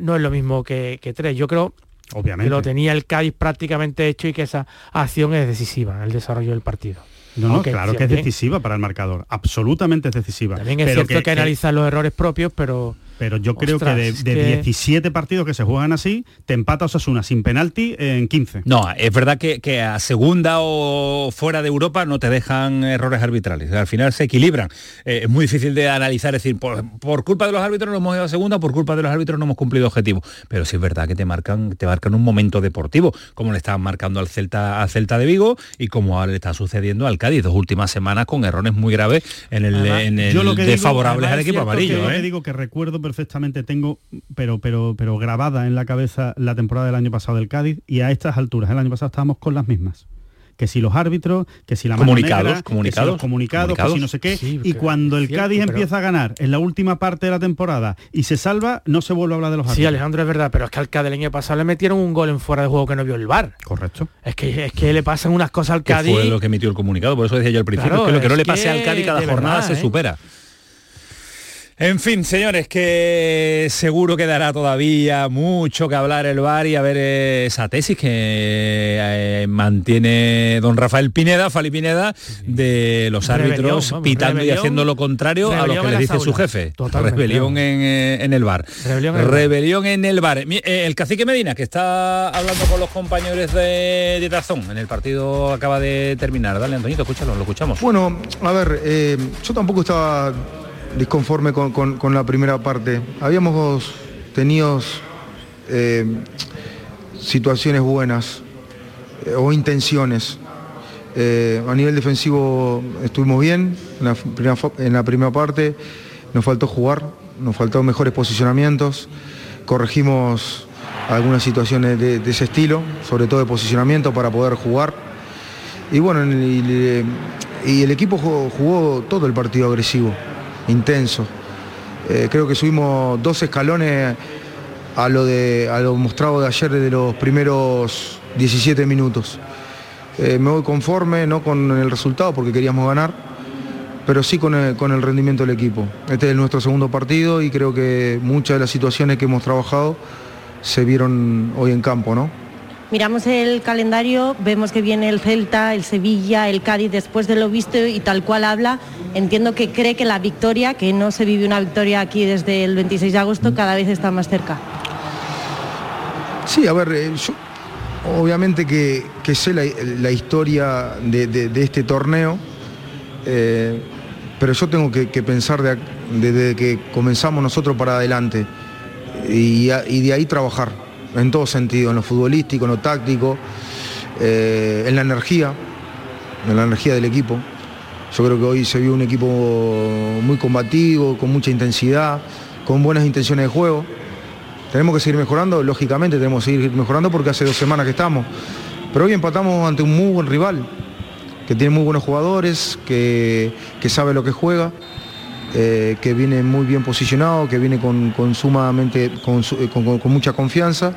no es lo mismo que, que tres. Yo creo Obviamente. que lo tenía el Cádiz prácticamente hecho y que esa acción es decisiva en el desarrollo del partido. No, no, Aunque claro que es decisiva para el marcador, absolutamente es decisiva. También es Pero cierto que, hay que analizar los errores propios, pero Pero yo creo que de, es de que- 17 partidos que se juegan así, te empata Osasuna sin penalti en 15. No, es verdad que, que a segunda o fuera de Europa no te dejan errores arbitrales. Al final se equilibran. Eh, es muy difícil de analizar, es decir, por, por culpa de los árbitros no hemos ido a segunda, por culpa de los árbitros no hemos cumplido objetivo. Pero sí es verdad que te marcan, te marcan un momento deportivo, como le estaban marcando al Celta, al Celta de Vigo y como ahora le está sucediendo al Cádiz, dos últimas semanas con errores muy graves en el, Además, en el yo lo que digo- desfavorables al equipo que amarillo. lo ¿eh? que digo que recuerdo perfectamente, tengo, pero, pero, pero grabada en la cabeza la temporada del año pasado del Cádiz y a estas alturas, el año pasado estábamos con las mismas. Que si los árbitros, que si la mano Comunicados, negra, que si comunicados, los comunicados, comunicados. que si no sé qué. Sí, y que cuando el cierto, Cádiz pero- empieza a ganar en la última parte de la temporada y se salva, no se vuelve a hablar de los Sí, árbitros. Alejandro, es verdad, pero es que al Cádiz el año pasado le metieron un gol en fuera de juego que no vio el VAR. Correcto. Es que, es que le pasan unas cosas al que Cádiz. fue lo que emitió el comunicado, por eso decía yo al principio, Claro, es que lo que no le pase que al Cádiz cada jornada verdad, se ¿eh? supera. En fin, señores, que seguro quedará todavía mucho que hablar el VAR y a ver eh, esa tesis que eh, mantiene don Rafael Pineda, Fali Pineda, de los Rebelión, árbitros vamos, pitando y haciendo lo contrario a lo que le dice su jefe. Totalmente, Rebelión en, eh, en el VAR. Rebelión en el VAR. Rebelión en el eh, El cacique Medina, que está hablando con los compañeros de, de Dazón, en el partido acaba de terminar. Dale, Antonito, escúchalo, lo escuchamos. Bueno, a ver, eh, yo tampoco estaba disconforme con, con- la primera parte. Habíamos tenido eh, situaciones buenas eh, o intenciones. Eh, a nivel defensivo estuvimos bien en la, primera, parte, nos faltó jugar, nos faltó mejores posicionamientos, corregimos algunas situaciones de, ese estilo, sobre todo de posicionamiento para poder jugar. Y bueno, y, el equipo jugó todo el partido agresivo, intenso. Eh, creo que subimos dos escalones a lo, de, a lo mostrado de ayer de los primeros 17 minutos. Eh, me voy conforme, no con el resultado porque queríamos ganar, pero sí con el, con el rendimiento del equipo. Este es nuestro segundo partido y creo que muchas de las situaciones que hemos trabajado se vieron hoy en campo, ¿no? Miramos el calendario, vemos que viene el Celta, el Sevilla, el Cádiz después de lo visto y tal cual habla. Entiendo que cree que la victoria, que no se vive una victoria aquí desde el 26 de agosto, cada vez está más cerca. Sí, a ver, eh, yo obviamente que, sé la, historia de, este torneo, eh, pero yo tengo que, pensar desde que comenzamos nosotros para adelante y de ahí trabajar en todo sentido, en lo futbolístico, en lo táctico, eh, en la energía, en la energía del equipo. Yo creo que hoy se vio un equipo muy combativo, con mucha intensidad, con buenas intenciones de juego. Tenemos que seguir mejorando, lógicamente tenemos que seguir mejorando porque hace dos semanas que estamos. Pero hoy empatamos ante un muy buen rival, que tiene muy buenos jugadores, que, que sabe lo que juega, eh, que viene muy bien posicionado, que viene con, con sumamente, con, su- con- con- con mucha confianza.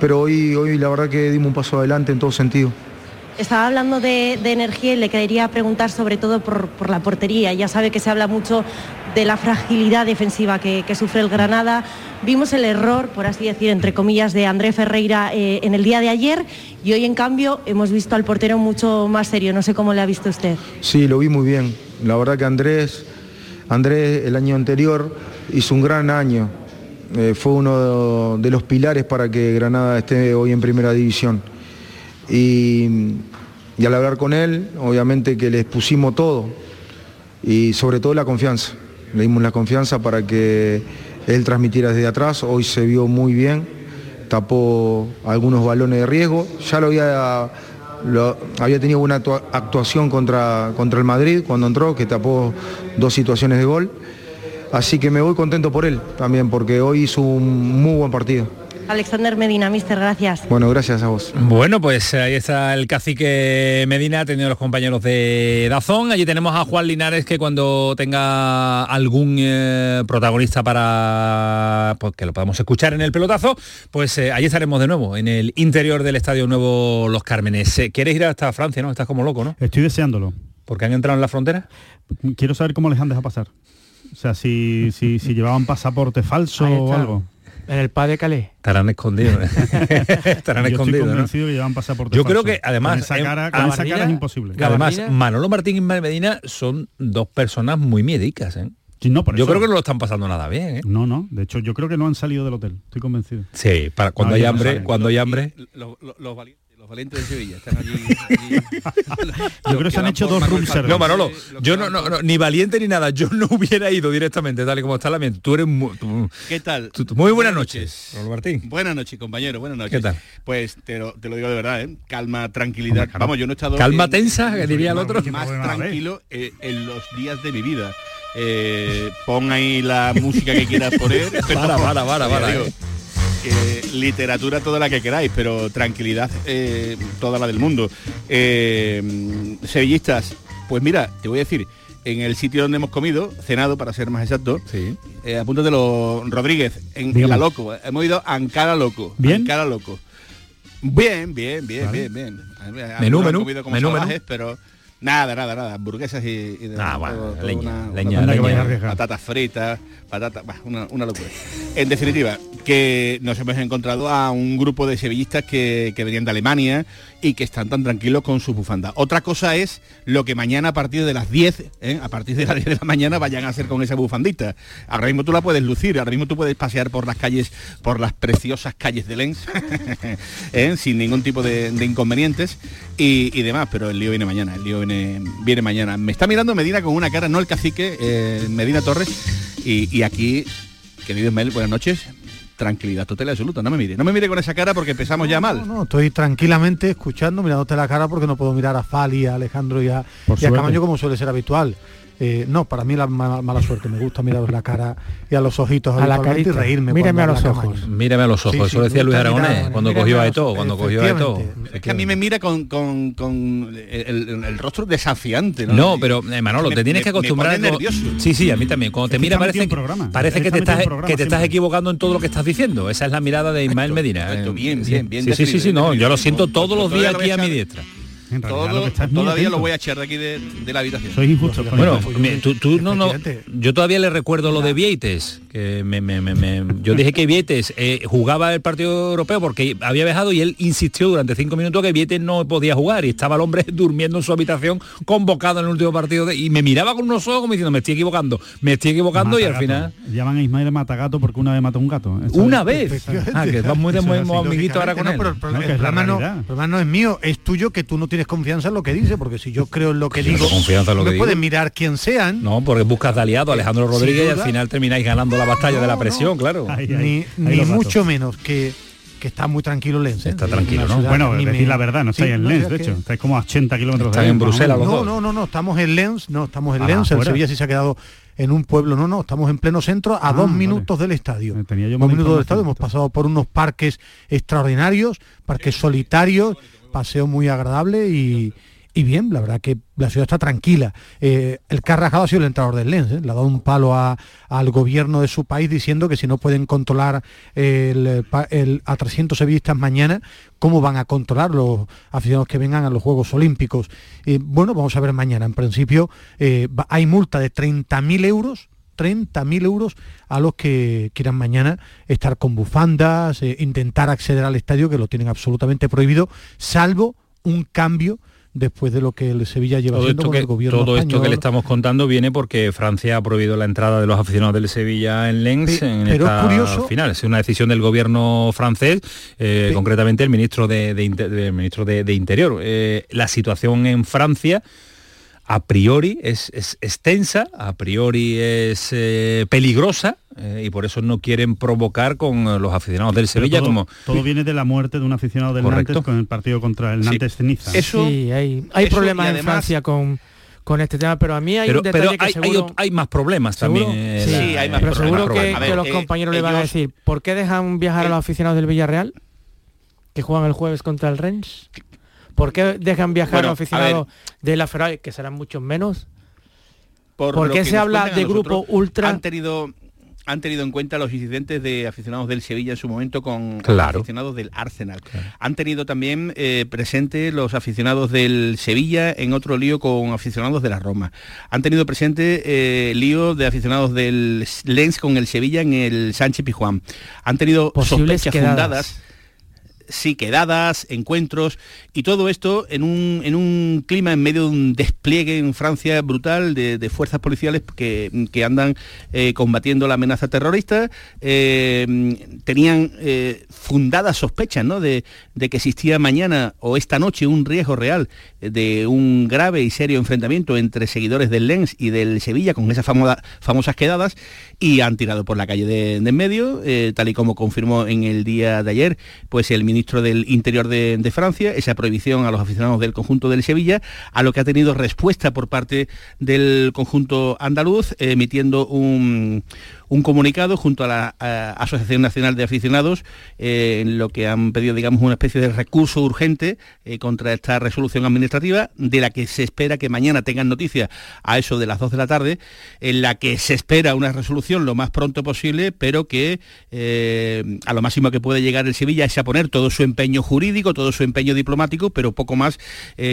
Pero hoy, hoy la verdad que dimos un paso adelante en todo sentido. Estaba hablando de, de energía y le quería preguntar sobre todo por, por la portería. Ya sabe que se habla mucho de la fragilidad defensiva que, que sufre el Granada. Vimos el error, por así decir, entre comillas, de André Ferreira eh, en el día de ayer y hoy en cambio hemos visto al portero mucho más serio. No sé cómo le ha visto usted. Sí, lo vi muy bien. La verdad que Andrés, Andrés el año anterior hizo un gran año. Eh, fue uno de los pilares para que Granada esté hoy en primera división. Y, y al hablar con él, obviamente que les pusimos todo y sobre todo la confianza. Le dimos la confianza para que él transmitiera desde atrás. Hoy se vio muy bien, tapó algunos balones de riesgo. Ya lo había, había tenido una actua- actuación contra, contra el Madrid cuando entró, que tapó dos situaciones de gol. Así que me voy contento por él también, porque hoy hizo un muy buen partido. Alexander Medina, mister, gracias. Bueno, gracias a vos. Bueno, pues ahí está el cacique Medina, ha tenido los compañeros de Dazón. Allí tenemos a Juan Linares que cuando tenga algún eh, protagonista para pues, que lo podamos escuchar en el pelotazo, pues eh, allí estaremos de nuevo, en el interior del Estadio Nuevo Los Cármenes. Eh, ¿Quieres ir hasta Francia, no? Estás como loco, ¿no? Estoy deseándolo. Porque han entrado en la frontera. Quiero saber cómo les han dejado pasar. O sea, si, si, si llevaban pasaporte falso o algo. En el PA de Calais. Estarán escondidos. <laughs> Estarán Yo estoy escondidos. ¿no? convencido que llevan pasaporte Yo creo que además Con esa cara, con esa cara es imposible. Además, Manolo Martín y Medina son dos personas muy miedicas, ¿eh? No, por Yo eso- creo que no lo están pasando nada bien, ¿eh? No, no. De hecho, yo creo que no han salido del hotel. Estoy convencido. Sí, para cuando No, hay hambre, cuando hay hambre. Los, los- los valientes, los valientes de Sevilla están allí. allí- Yo creo que se han hecho dos room service. No, Manolo, yo no, no, no, ni valiente ni nada, yo no hubiera ido directamente, tal y como está la mente. Tú eres muy, tú- ¿Qué tal? tú- tú- muy buenas noches, Martín. Buenas noches, compañero, buenas noches. ¿Qué tal? Pues te lo, te lo digo de verdad, ¿eh? Calma, tranquilidad. Hombre. Vamos, yo no he estado... Calma en- tensa, que diría el otro. Más tranquilo eh, en los días de mi vida. Eh, pon ahí la música que quieras poner. Para, para, para, para, eh. literatura toda la que queráis, pero tranquilidad eh, toda la del mundo. Eh, sevillistas, pues mira, te voy a decir, en el sitio donde hemos comido, cenado para ser más exacto, sí. eh, apúntatelo, Rodríguez, en Dígame. La Loco. Hemos ido a Ankara Loco. ¿Bien? Ankara Loco. Bien, bien, bien, Vale. bien, bien. Menú, menú, menú, salvajes, menú. pero nada, nada, nada. Hamburguesas y, y de- Ah, bueno, todo- todo leña, una- leña, una- leña. patata- patatas fritas, patatas, bah, una, locura. En definitiva, que nos hemos encontrado a un grupo de sevillistas que, que venían de Alemania y que están tan tranquilos con su bufanda. Otra cosa es lo que mañana a partir de las 10, ¿eh? a partir de las 10 de la mañana vayan a hacer con esa bufandita. Ahora mismo tú la puedes lucir, ahora mismo tú puedes pasear por las calles, por las preciosas calles de Lens, <laughs> ¿eh? sin ningún tipo de, inconvenientes y, demás, pero el lío viene mañana, el lío viene, viene mañana. Me está mirando Medina con una cara, no el cacique, eh, Medina Torres, y aquí, querido Ismael, buenas noches. Tranquilidad total y absoluta, no me mire, no me mire con esa cara porque empezamos ya mal. No, estoy tranquilamente escuchando, mirándote la cara porque no puedo mirar a Fali, a Alejandro y a, y a. Camaño como suele ser habitual. Eh, no, para mí la ma- mala suerte. Me gusta miraros la cara y a los ojitos A la habitualmente y carita. reírme. Mírame a los ojos. Mírame a los ojos, Sí, sí, eso decía me Luis Aragonés mirar- cuando cogió a Eto, cuando cogió a Eto. Es que a mí me mira con, con- con el, rostro desafiante. No, No, pero eh, Manolo, Me- te tienes me- que acostumbrar. Me nervioso. Sí, sí, a mí también. Cuando te mira parece, parece Es que te está estás, que te estás equivocando en todo lo que estás diciendo. Esa es la mirada de Ismael Medina. correcto, eh. bien, Sí. bien, bien Sí, sí, sí, no, bien yo lo siento todos los días aquí a mi diestra. En realidad, lo Todo, que estás todavía lo voy a echar de aquí de, de la habitación. Sois injustos. con Bueno, me- tú, tú no, no, yo todavía le recuerdo lo de Vieites, que me, me- me- me- yo dije que Vieites eh, jugaba el partido europeo porque había viajado y él insistió durante cinco minutos que Vieites no podía jugar y estaba el hombre <laughs> durmiendo en su habitación convocado en el último partido de- y me miraba con unos ojos como diciendo me estoy equivocando, me estoy equivocando y al final Llaman a Ismael Matagato porque una vez mató un gato. Una vez. Ah, que va muy de amiguito ahora con No, él. pero el, problema no, el problema no es mío, es tuyo que tú no tienes confianza en lo que dice, porque si yo creo en lo que Yo digo, confianza en lo me que digo. pueden mirar quien sean, No, porque buscas de aliado a Alejandro Rodríguez y al final termináis ganando la batalla de la presión, no. claro. Ahí, ahí, ni, ahí mucho menos que, que está muy tranquilo Lens. ¿eh? Está Es tranquilo, ¿no? Bueno, decir me- la verdad, no Sí, estáis en Lens, de que- hecho. Estáis como a 80 kilómetros de en Lens, Bruselas los No, dos. no, no, no, estamos en Lens, no, estamos en Ah, Lens, el. Sevilla sí se ha quedado en un pueblo, no, no, estamos en pleno centro a Ah, dos vale. minutos del estadio. Tenía yo dos minutos del estadio, hemos pasado por unos parques extraordinarios, parques solitarios, paseo muy agradable y, y bien, la verdad que la ciudad está tranquila. Eh, el que ha sido el entrenador del Lens, ¿eh? le ha dado un palo a- al gobierno de su país diciendo que si no pueden controlar el, el- a 300 sevillistas mañana, ¿cómo van a controlar los aficionados que vengan a los Juegos Olímpicos? Eh, bueno, vamos a ver mañana. En principio eh, hay multa de 30.000 euros 30.000 euros a los que quieran mañana estar con bufandas, eh, intentar acceder al estadio, que lo tienen absolutamente prohibido, salvo un cambio después de lo que el Sevilla lleva Todo, haciendo con que, el gobierno todo esto que le estamos contando viene porque Francia ha prohibido la entrada de los aficionados del Sevilla en Lens Pe- en pero es esta curioso- final. Es una decisión del gobierno francés, eh, concretamente el ministro de, de del ministro de, de Interior. Eh, la situación en Francia a priori es, es, es tensa, a priori es eh, peligrosa eh, y por eso no quieren provocar con eh, los aficionados del Sevilla todo, como todo viene de la muerte de un aficionado del Correcto. Nantes con el partido contra el Sí. Nantes Niza. Eso- sí, hay, hay eso problemas y en además- Francia con, con este tema, pero a mí hay pero, un detalle pero que hay, seguro... hay más problemas ¿Seguro? también. eh, Sí, la- hay más pero problemas, seguro que, ver, los eh, compañeros le van a decir, ¿por qué dejan viajar a los aficionados del Villarreal? Que juegan el jueves contra el Rennes. ¿Por qué dejan viajar Bueno, a aficionados de la Ferrari, que serán muchos menos? Por, ¿Por lo qué se habla de grupo ultra? Han tenido han tenido en cuenta los incidentes de aficionados del Sevilla en su momento con Claro. aficionados del Arsenal. Han tenido también eh, presente los aficionados del Sevilla en otro lío con aficionados de la Roma. Han tenido presente eh, lío de aficionados del Lens con el Sevilla en el Sánchez Pijuán. Han tenido Posibles sospechas quedadas. fundadas sí quedadas, encuentros y todo esto en un, en un clima en medio de un despliegue en Francia brutal de, fuerzas policiales que, que andan eh, combatiendo la amenaza terrorista. Eh, tenían eh, fundadas sospechas ¿no? de, de, que existía mañana o esta noche un riesgo real de un grave y serio enfrentamiento entre seguidores del Lens y del Sevilla con esas famosas quedadas y han tirado por la calle de, en medio, tal y como confirmó en el día de ayer pues el ministro del Interior de, de Francia, esa prohibición a los aficionados del conjunto del Sevilla, a lo que ha tenido respuesta por parte del conjunto andaluz, emitiendo un, un comunicado junto a la Asociación Nacional de Aficionados eh, en lo que han pedido, digamos, una especie de recurso urgente eh, contra esta resolución administrativa, de la que se espera que mañana tengan noticia a eso de las 2 de la tarde, en la que se espera una resolución lo más pronto posible, pero que eh, a lo máximo que puede llegar el Sevilla es a poner todo su empeño jurídico, todo su empeño diplomático, pero poco más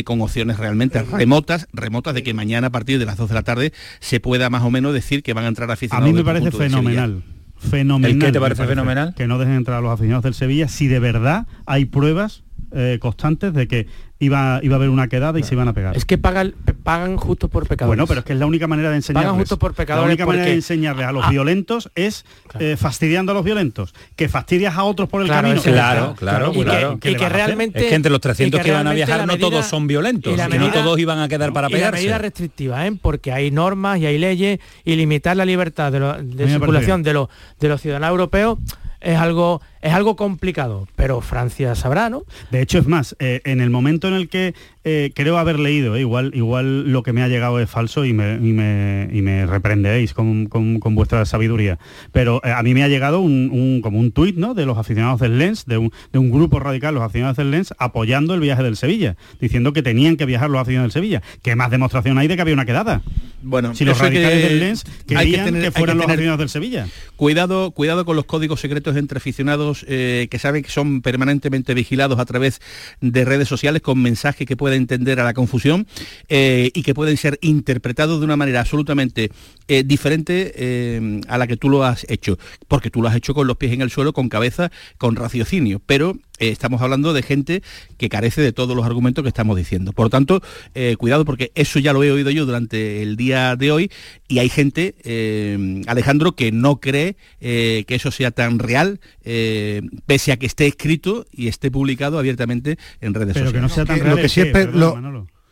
con opciones realmente remotas, remotas de que mañana a partir de las 2 de la tarde se pueda más o menos decir que van a entrar aficionados. A mí me parece fenomenal. Fenomenal. ¿El qué te parece, fenomenal? Que no dejen entrar a los aficionados del Sevilla si de verdad hay pruebas eh, constantes de que iba, iba a haber una quedada y se iban a pegar. Es que pagan, pagan justo por pecadores. Bueno, pero es que es la única manera de enseñarles. Pagan justo por pecadores. La única manera de enseñarles a los ah. violentos es eh, fastidiando a los violentos. Que fastidias a otros por el camino. Claro, claro, y claro. Que, que realmente... Es que entre los 300 que, iban a viajar no todos son violentos. Y que no todos iban a quedar para pegarse. Y la medida restrictiva, ¿eh? porque hay normas y hay leyes y limitar la libertad de, de circulación de los, de los ciudadanos europeos es algo, es algo complicado, pero Francia sabrá, ¿no? De hecho, es más, eh, en el momento en el que eh, creo haber leído, eh, igual, igual lo que me ha llegado es falso y me, y me, reprenderéis con, vuestra sabiduría, pero a mí me ha llegado un, como un tuit ¿no? de los aficionados del Lens, de un, de un, grupo radical, los aficionados del Lens, apoyando el viaje del Sevilla, diciendo que tenían que viajar los aficionados del Sevilla. ¿Qué más demostración hay de que había una quedada? Bueno, si los radicales del Lens querían que, fueran los aficionados del Sevilla. Cuidado, cuidado con los códigos secretos entre aficionados eh, que saben que son permanentemente vigilados a través de redes sociales con mensajes que pueden entender a la confusión eh, y que pueden ser interpretados de una manera absolutamente eh, diferente a la que tú lo has hecho, porque tú lo has hecho con los pies en el suelo, con cabeza, con raciocinio, pero eh, estamos hablando de gente que carece de todos los argumentos que estamos diciendo. Por lo tanto, eh, cuidado porque eso ya lo he oído yo durante el día de hoy y hay gente, eh, Alejandro, que no cree que eso sea tan real, pese a que esté escrito y esté publicado abiertamente en redes sociales. Que no sea tan real. que,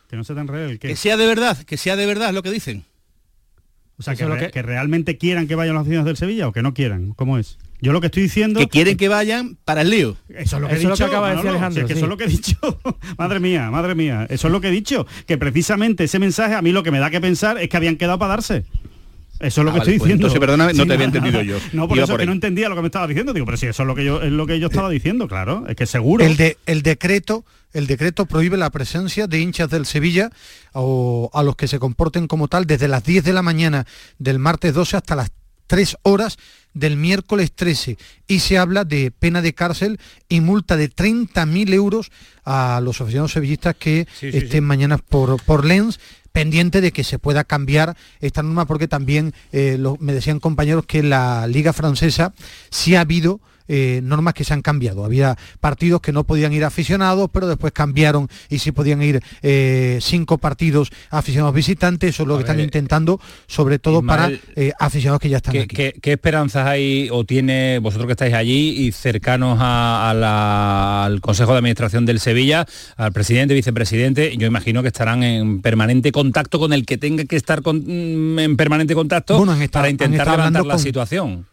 que no sea tan real. Que sea de verdad, que sea de verdad lo que dicen. O sea, que, que, realmente quieran que vayan los aficionados del Sevilla o que no quieran. ¿Cómo es? Yo lo que estoy diciendo... Que quieren que vayan para el lío. Eso es lo que he dicho. acaba de decir Alejandro. Eso es lo que he dicho. <laughs> madre mía, madre mía. Eso es lo que he dicho. Que precisamente ese mensaje a mí lo que me da que pensar es que habían quedado para darse. Eso es lo ah, que estoy pues diciendo. perdóname, no te había entendido yo. No, por eso que no entendía lo que me estaba diciendo. Digo, pero si eso es lo que yo es lo que yo estaba diciendo, claro. Es que seguro. El de el decreto el decreto prohíbe la presencia de hinchas del Sevilla o a los que se comporten como tal desde las 10 de la mañana del martes 12 hasta las 3 horas del miércoles 13 y se habla de pena de cárcel y multa de 30.000 euros a los aficionados sevillistas que estén mañana por, por Lens pendiente de que se pueda cambiar esta norma porque también eh, me decían compañeros que la liga francesa sí ha habido eh, normas que se han cambiado. Había partidos que no podían ir aficionados, pero después cambiaron y sí podían ir eh, cinco partidos aficionados visitantes. Eso es lo que están intentando, sobre todo para eh, aficionados que ya están ¿qué, aquí. ¿qué, esperanzas hay o tiene vosotros que estáis allí y cercanos al Consejo de Administración del Sevilla, al presidente, vicepresidente? Yo imagino que estarán en permanente contacto con el que tenga que estar mm, en permanente contacto para intentar levantar la situación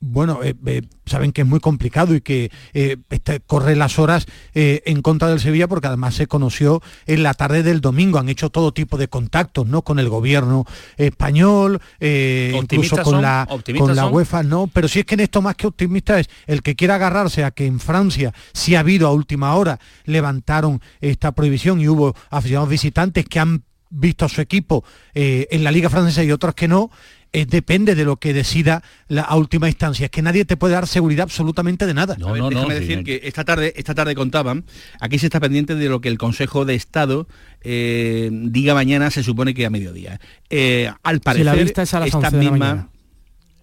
bueno, eh, eh, saben que es muy complicado y que eh, este, corre las horas en contra del Sevilla porque además se conoció en la tarde del domingo. Han hecho todo tipo de contactos, ¿no? Con el gobierno español, incluso con la, con la UEFA, no. Pero si es que en esto más que optimista es el que quiera agarrarse a que en Francia, si ha habido a última hora, levantaron esta prohibición y hubo aficionados visitantes que han visto a su equipo en la Liga Francesa y otros que no, eh, depende de lo que decida la última instancia. Es que nadie te puede dar seguridad absolutamente de nada. No, no, déjame decir que esta tarde, esta tarde contaban, aquí se está pendiente de lo que el Consejo de Estado eh, diga mañana, se supone que a mediodía. Eh, al parecer, esta misma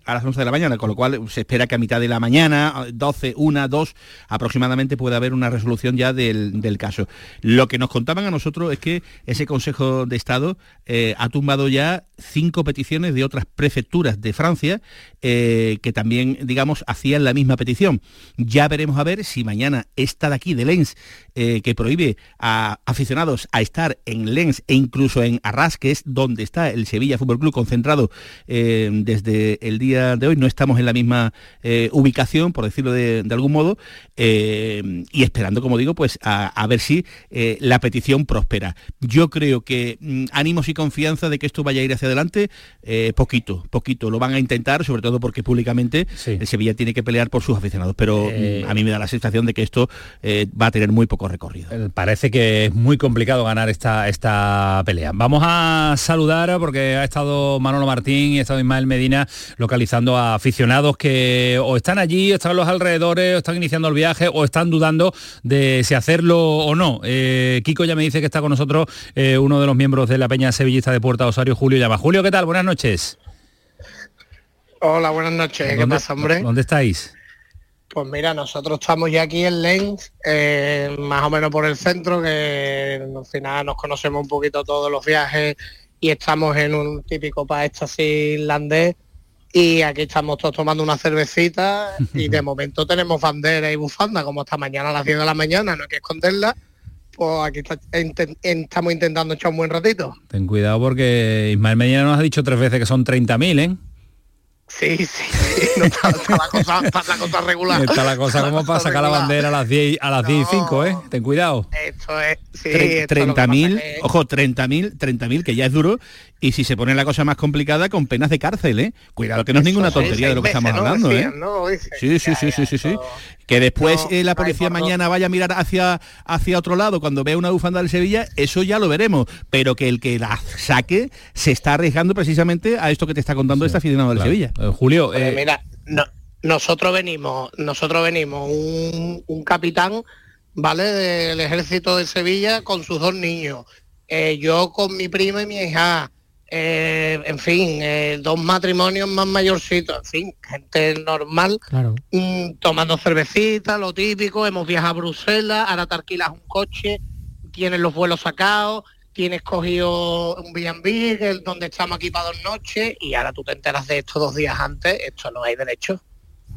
a las 11 de la mañana, con lo cual se espera que a mitad de la mañana, 12, 1, 2 aproximadamente, pueda haber una resolución ya del, del caso. Lo que nos contaban a nosotros es que ese Consejo de Estado eh, ha tumbado ya cinco peticiones de otras prefecturas de Francia eh, que también, digamos, hacían la misma petición. Ya veremos a ver si mañana esta de aquí, de Lens, eh, que prohíbe a aficionados a estar en Lens e incluso en Arras, que es donde está el Sevilla Fútbol Club concentrado desde el día de hoy, no estamos en la misma ubicación, por decirlo de, algún modo, y esperando, como digo, pues a, a ver si la petición prospera. Yo creo que mm, ánimos y confianza de que esto vaya a ir hacia adelante, eh, poquito, poquito. Lo van a intentar, sobre todo porque públicamente el Sevilla tiene que pelear por sus aficionados. Pero Eh, mm, a mí me da la sensación de que esto eh, va a tener muy poco recorrido. Parece que es muy complicado ganar esta, esta pelea. Vamos a saludar porque ha estado Manolo Martín y ha estado Ismael Medina localizando a aficionados que o están allí, o están en los alrededores, o están iniciando el viaje, o están dudando de si hacerlo o no. Eh, Kiko ya me dice que está con nosotros eh, uno de los miembros de la Peña Sevillista de Puerta Osario, Julio Llama. Julio, ¿qué tal? Buenas noches. Hola, buenas noches. ¿Qué ¿Dónde- pasa, hombre? ¿Dónde estáis? Pues mira, nosotros estamos ya aquí en Lens, eh, más o menos por el centro, que al final nos conocemos un poquito todos los viajes y estamos en un típico para éxtasis irlandés y aquí estamos todos tomando una cervecita y de <laughs> momento tenemos bandera y bufanda, como hasta mañana a las 10 de la mañana, no hay que esconderla, pues aquí está- estamos intentando echar un buen ratito. Ten cuidado porque Ismael Medina nos ha dicho tres veces que son 30.000, ¿eh? Sí, sí, sí, no está, está la, cosa, está la cosa regular. Está la cosa como para sacar la bandera a las 10 a las 10 y 5, ¿eh? Ten cuidado. Esto es, sí, Tre- esto es lo que 30.000, pasa que- ojo, 30.000, 30.000 que ya es duro y si se pone la cosa más complicada con penas de cárcel, ¿eh? Cuidado que no es ninguna tontería de lo que estamos ¿no? hablando, ¿eh? ¿no? Sí, sí, sí, sí, sí. Que después eh, la policía mañana vaya a mirar hacia, hacia otro lado cuando vea una bufanda del Sevilla, eso ya lo veremos. Pero que el que la saque se está arriesgando precisamente a esto que te está contando este aficionado del. Sevilla. Eh, Julio, Pues mira, no- nosotros venimos, nosotros venimos un, un capitán, ¿vale? Del ejército de Sevilla con sus dos niños. Eh, yo con mi prima y mi hija. Eh, en fin, eh, dos matrimonios más mayorcitos, en fin, gente normal, Claro. mm, tomando cervecita, lo típico, hemos viajado a Bruselas, ahora te alquilas un coche, tienes los vuelos sacados, tienes cogido un B&B, donde estamos aquí para dos noches, y ahora tú te enteras de esto dos días antes, esto no hay derecho.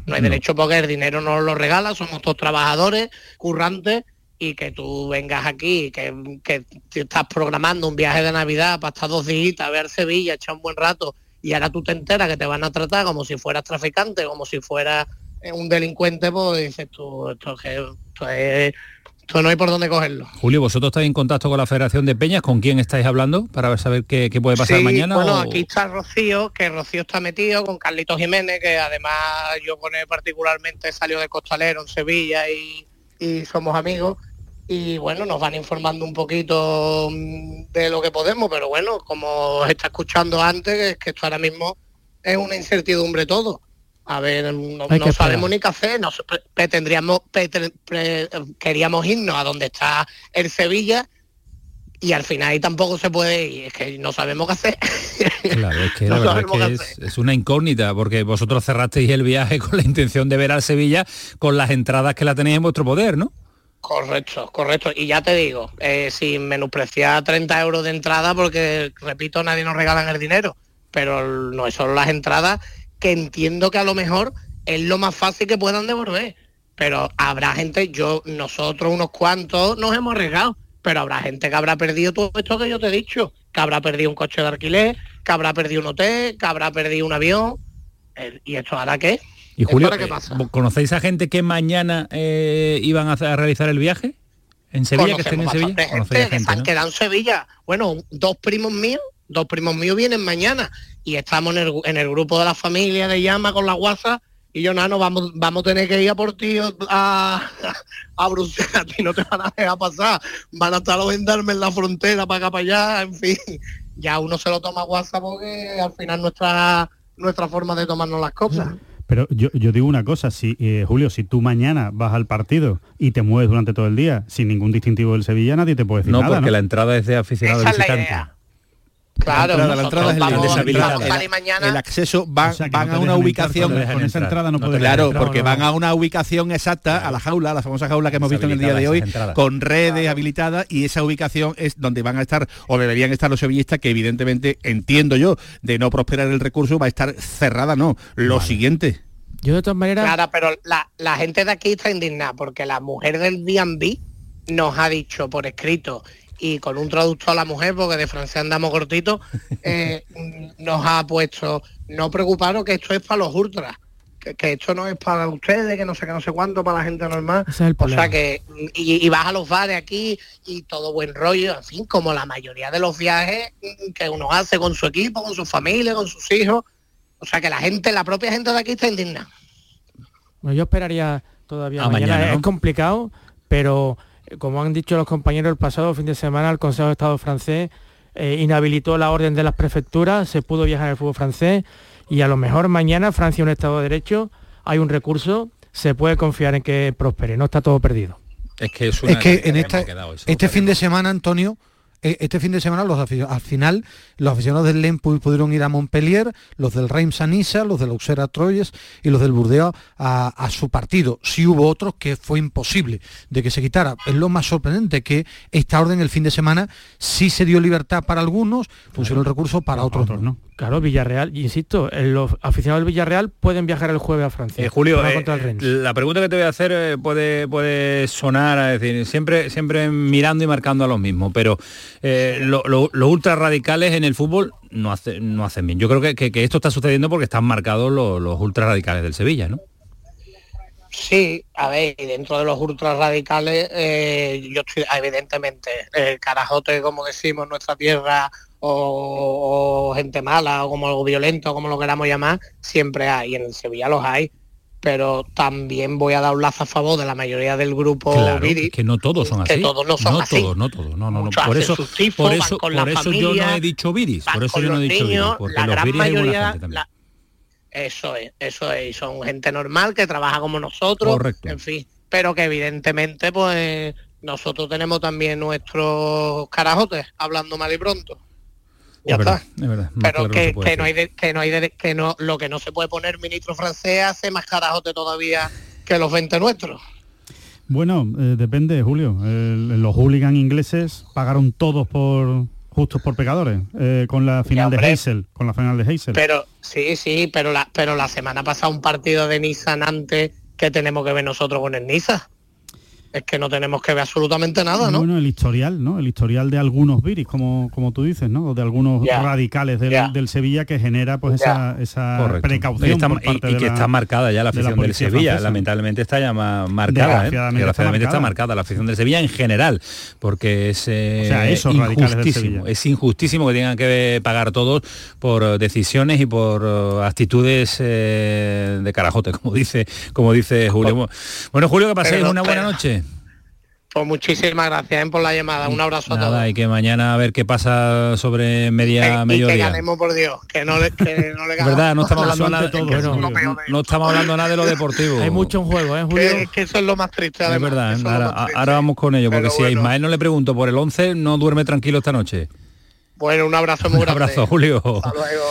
No hay No. derecho porque el dinero nos lo regala, somos todos trabajadores, currantes, y que tú vengas aquí, que, que te estás programando un viaje de Navidad para estar dos días, a ver Sevilla, echar un buen rato, y ahora tú te enteras que te van a tratar como si fueras traficante, como si fueras eh, un delincuente, pues dices tú, esto, es esto, es- esto no hay por dónde cogerlo. Julio, ¿vosotros estáis en contacto con la Federación de Peñas? ¿Con quién estáis hablando para saber qué, qué puede pasar Sí, mañana? Bueno, o- aquí está Rocío, que Rocío está metido con Carlitos Jiménez, que además yo con él particularmente salió de Costalero en Sevilla y, y somos amigos. Y bueno, nos van informando un poquito mm, de lo que podemos, pero bueno, como os está escuchando antes, es que esto ahora mismo es una incertidumbre todo. A ver, no, Hay no sabemos ni qué hacer, nos pre- pretendríamos, pre- queríamos irnos a donde está el Sevilla y al final ahí tampoco se puede ir, es que no sabemos qué hacer. <laughs> Claro, es que No la verdad es que es, es una incógnita, porque vosotros cerrasteis el viaje <laughs> con la intención de ver al Sevilla con las entradas que la tenéis en vuestro poder, ¿no? Correcto, correcto. Y ya te digo, eh, sin menospreciar 30 euros de entrada, porque, repito, nadie nos regalan el dinero, pero no son las entradas que entiendo que a lo mejor es lo más fácil que puedan devolver. Pero habrá gente, yo, nosotros unos cuantos nos hemos arriesgado, pero habrá gente que habrá perdido todo esto que yo te he dicho, que habrá perdido un coche de alquiler, que habrá perdido un hotel, que habrá perdido un avión. Eh, ¿Y esto ahora qué? Y ¿Esto Julio, eh, ¿conocéis a gente que mañana eh, iban a, realizar el viaje? ¿En Sevilla, que estén en Sevilla? gente que se han ¿no? quedado en Sevilla. Bueno, dos primos míos, dos primos míos vienen mañana y estamos en el, en el grupo de la familia de llama con la guasa y yo nada, no vamos, vamos a tener que ir a por ti a, a Bruselas, ti no te van a dejar pasar, van a estar los gendarmes en la frontera para acá para allá, en fin, ya uno se lo toma a WhatsApp porque al final nuestra nuestra forma de tomarnos las cosas. Pero yo, yo digo una cosa, si eh, Julio, si tú mañana vas al partido y te mueves durante todo el día sin ningún distintivo del Sevilla, nadie te puede decir No, nada, porque ¿no? la entrada es de aficionado Esa es la visitante. idea. Claro, la entrada, la entrada es el vamos- libre. vamos a El- salir mañana. el acceso van, O sea, que van no a una ubicación entrar con esa entrada no puedes claro entrar. porque No, van no. a una ubicación exacta a la jaula la famosa jaula que hemos visto en el día de hoy con redes habilitadas y esa ubicación es donde van a estar o deberían estar los sevillistas que evidentemente entiendo yo de no prosperar el recurso va a estar cerrada no lo siguiente Yo de todas maneras... Claro, pero la, la gente de aquí está indignada porque la mujer del B&B nos ha dicho por escrito y con un traductor a la mujer, porque de francés andamos cortitos, <laughs> eh, nos ha puesto, no preocuparos que esto es para los ultras, que, que esto no es para ustedes, que no sé qué, no sé cuánto, para la gente normal. Ese es el o sea que, y, y vas a los bares aquí y todo buen rollo, en fin, como la mayoría de los viajes que uno hace con su equipo, con su familia, con sus hijos. O sea que la gente, la propia gente de aquí está indignada. Bueno, yo esperaría todavía mañana. mañana, ¿no? Es complicado, pero como han dicho los compañeros el pasado fin de semana, el Consejo de Estado francés eh, inhabilitó la orden de las prefecturas, se pudo viajar el fútbol francés y a lo mejor mañana Francia un Estado de Derecho, hay un recurso, se puede confiar en que prospere, no está todo perdido. Es que es, Es que en esta, quedado este fin de semana, Antonio, este fin de semana los al final los aficionados del LEM pu- pudieron ir a Montpellier, los del Reims a Niza, los del Auxerre a Troyes y los del Burdeos a, a su partido. Sí hubo otros que fue imposible de que se quitara. Es lo más sorprendente que esta orden el fin de semana sí se dio libertad para algunos, pusieron el recurso para otros, no. Claro, Villarreal, insisto, eh, los aficionados del Villarreal pueden viajar el jueves a Francia. Eh, Julio, eh, contra el Rennes. la pregunta que te voy a hacer eh, puede, puede sonar, decir, siempre, siempre mirando y marcando a los mismos, pero eh, lo- lo- los ultra radicales en el fútbol no, hace- no hacen bien. Yo creo que, que- esto está sucediendo porque están marcados los, los ultra radicales del Sevilla, ¿no? Sí, a ver, y dentro de los ultras radicales, eh, yo estoy, evidentemente, el carajote, como decimos en nuestra tierra, o, o gente mala, o como algo violento, como lo queramos llamar, siempre hay, y en el Sevilla los hay. Pero también voy a dar un lazo a favor de la mayoría del grupo Claro, que no todos son que así. todos no son así. todos, no todos, no, no, no. Por eso, tifos, por eso, con la por eso yo no he dicho viris, por eso yo no he dicho viris, niños, porque la los gran viris hay buena mayoría, gente la- eso es, eso es, y son gente normal que trabaja como nosotros, Correcto. en fin, pero que evidentemente pues nosotros tenemos también nuestros carajotes, hablando mal y pronto. Ya es verdad, está. es verdad. más Pero claro que, no hay de- que no hay de- que no lo que no se puede poner ministro francés hace más carajote todavía que los 20 nuestros. Bueno, eh, depende, Julio. Los hooligan ingleses pagaron todos por justos por pecadores eh, con la final de. Heysel, con la final de Heysel. Pero sí, sí, pero la pero la semana pasada un partido de Nissan antes que tenemos que ver nosotros con el Niza. Es que no tenemos que ver absolutamente nada, ¿no? Bueno, el historial, ¿no? El historial de algunos viris, como, como tú dices, ¿no? De algunos radicales del, Sevilla que genera pues esa, esa precaución Y, está- por parte y- y de que la- está marcada ya la de la afición del Sevilla. francesa. Lamentablemente está ya ma- marcada. ¿eh? Desgraciadamente Desgraciadamente está está marcada la afición del Sevilla en general, porque es eh, O sea, esos radicales del injustísimo. Sevilla. Es injustísimo que tengan que pagar todos por decisiones y por eh, actitudes eh, de carajote, como dice, como dice Julio. Bueno, Julio, que paséis una buena noche. Pues muchísimas gracias ¿eh? por la llamada. Un abrazo a todos. Nada, y que mañana a ver qué pasa sobre Eh, media y que mediodía. ganemos por Dios, que no le, que no le Es <laughs> verdad, no estamos ganamos. hablando nada, Que eso es lo peor de- no estamos hablando nada de lo deportivo. Hay mucho en juego, ¿eh, Julio? que, que eso es lo más triste. Es además, verdad, es lo ahora, triste. ahora vamos con ello, porque Pero si a bueno. Ismael no le pregunto por el 11, no duerme tranquilo esta noche. Bueno, un abrazo muy Un grande. abrazo, Julio. Hasta luego.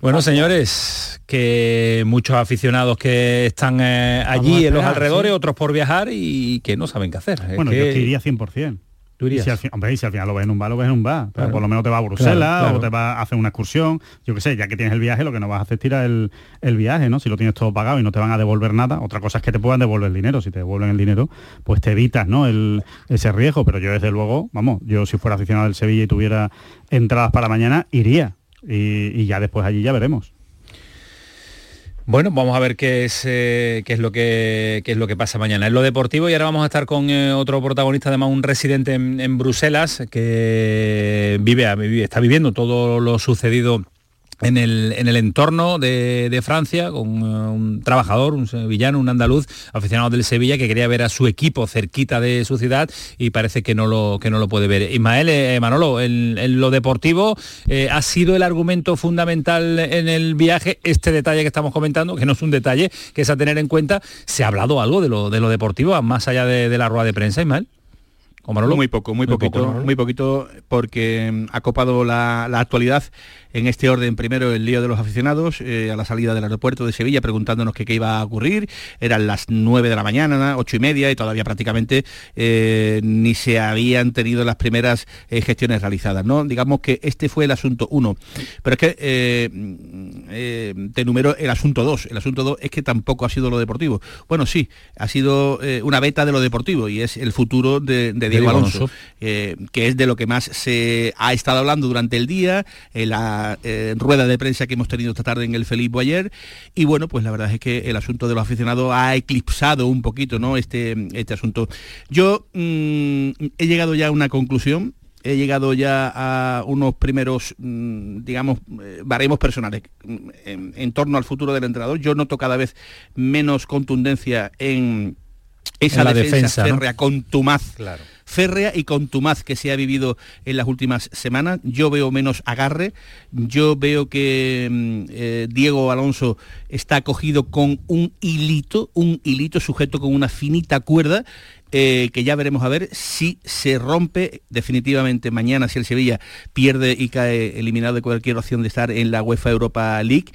Bueno, señores, que muchos aficionados que están eh, allí en los alrededores, sí. otros por viajar y que no saben qué hacer. Es Bueno, que- yo es que iría 100%. ¿Tú irías? Y si al, hombre, y si al final lo ves en un bar, lo ves en un bar. Pero Claro. por lo menos te va a Bruselas Claro, claro. o te va a hacer una excursión. Yo qué sé, ya que tienes el viaje, lo que no vas a hacer es tirar el, el viaje, ¿no? Si lo tienes todo pagado y no te van a devolver nada. Otra cosa es que te puedan devolver el dinero. Si te devuelven el dinero, pues te evitas, ¿no? El, ese riesgo. Pero yo, desde luego, vamos, yo si fuera aficionado del Sevilla y tuviera entradas para mañana, iría. Y, y ya después allí ya veremos. Bueno, vamos a ver qué es, eh, qué es lo que qué es lo que pasa mañana. En lo deportivo y ahora vamos a estar con eh, otro protagonista, además un residente en, en Bruselas que vive, está viviendo todo lo sucedido en el, en el entorno de, de Francia, con eh, un trabajador, un sevillano, un andaluz, aficionado del Sevilla, que quería ver a su equipo cerquita de su ciudad y parece que no lo, que no lo puede ver. Ismael, eh, Manolo, en, en lo deportivo, eh, ¿ha sido el argumento fundamental en el viaje este detalle que estamos comentando, que no es un detalle, que es a tener en cuenta? ¿Se ha hablado algo de lo, de lo deportivo, más allá de, de la rueda de prensa, Ismael? Muy poco, muy, Muy poquito, poco, muy poquito, porque mm, ha copado la, la actualidad en este orden. Primero el lío de los aficionados eh, a la salida del aeropuerto de Sevilla preguntándonos que qué iba a ocurrir. Eran las 9 de la mañana, ocho y media, y todavía prácticamente eh, ni se habían tenido las primeras eh, gestiones realizadas. ¿no? Digamos que este fue el asunto uno. Pero es que mm, te enumero el asunto dos. El asunto dos es que tampoco ha sido lo deportivo. Bueno, sí, ha sido una beta de lo deportivo y es el futuro de, de Diego Alonso, que es de lo que más se ha estado hablando durante el día, en eh, rueda de prensa que hemos tenido esta tarde en el Felipe ayer. Y bueno, pues la verdad es que el asunto de los aficionados ha eclipsado un poquito ¿no? este, este asunto. Yo mm, he llegado ya a una conclusión he llegado ya a unos primeros, mm, digamos, eh, baremos personales mm, en, en torno al futuro del entrenador. Yo noto cada vez menos contundencia en esa la defensa, defensa, ¿no? férrea, contumaz. Claro. Férrea y contumaz que se ha vivido en las últimas semanas. Yo veo menos agarre. Yo veo que mm, eh, Diego Alonso está cogido con un hilito, un hilito sujeto con una finita cuerda eh, que ya veremos a ver si se rompe definitivamente mañana si el Sevilla pierde y cae eliminado de cualquier opción de estar en la UEFA Europa League,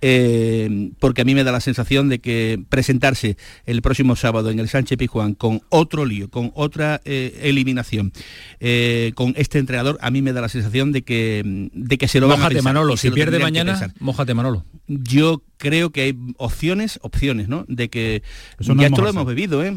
eh, porque a mí me da la sensación de que presentarse el próximo sábado en el Sánchez Pizjuán con otro lío, con otra eh, eliminación, con este entrenador, a mí me da la sensación de que, de que se lo van a Mójate, pensar, Manolo. Si pierde mañana, mójate, Manolo. Yo creo que hay opciones, opciones, ¿no? De que Eso no ya es esto lo hemos vivido, ¿eh?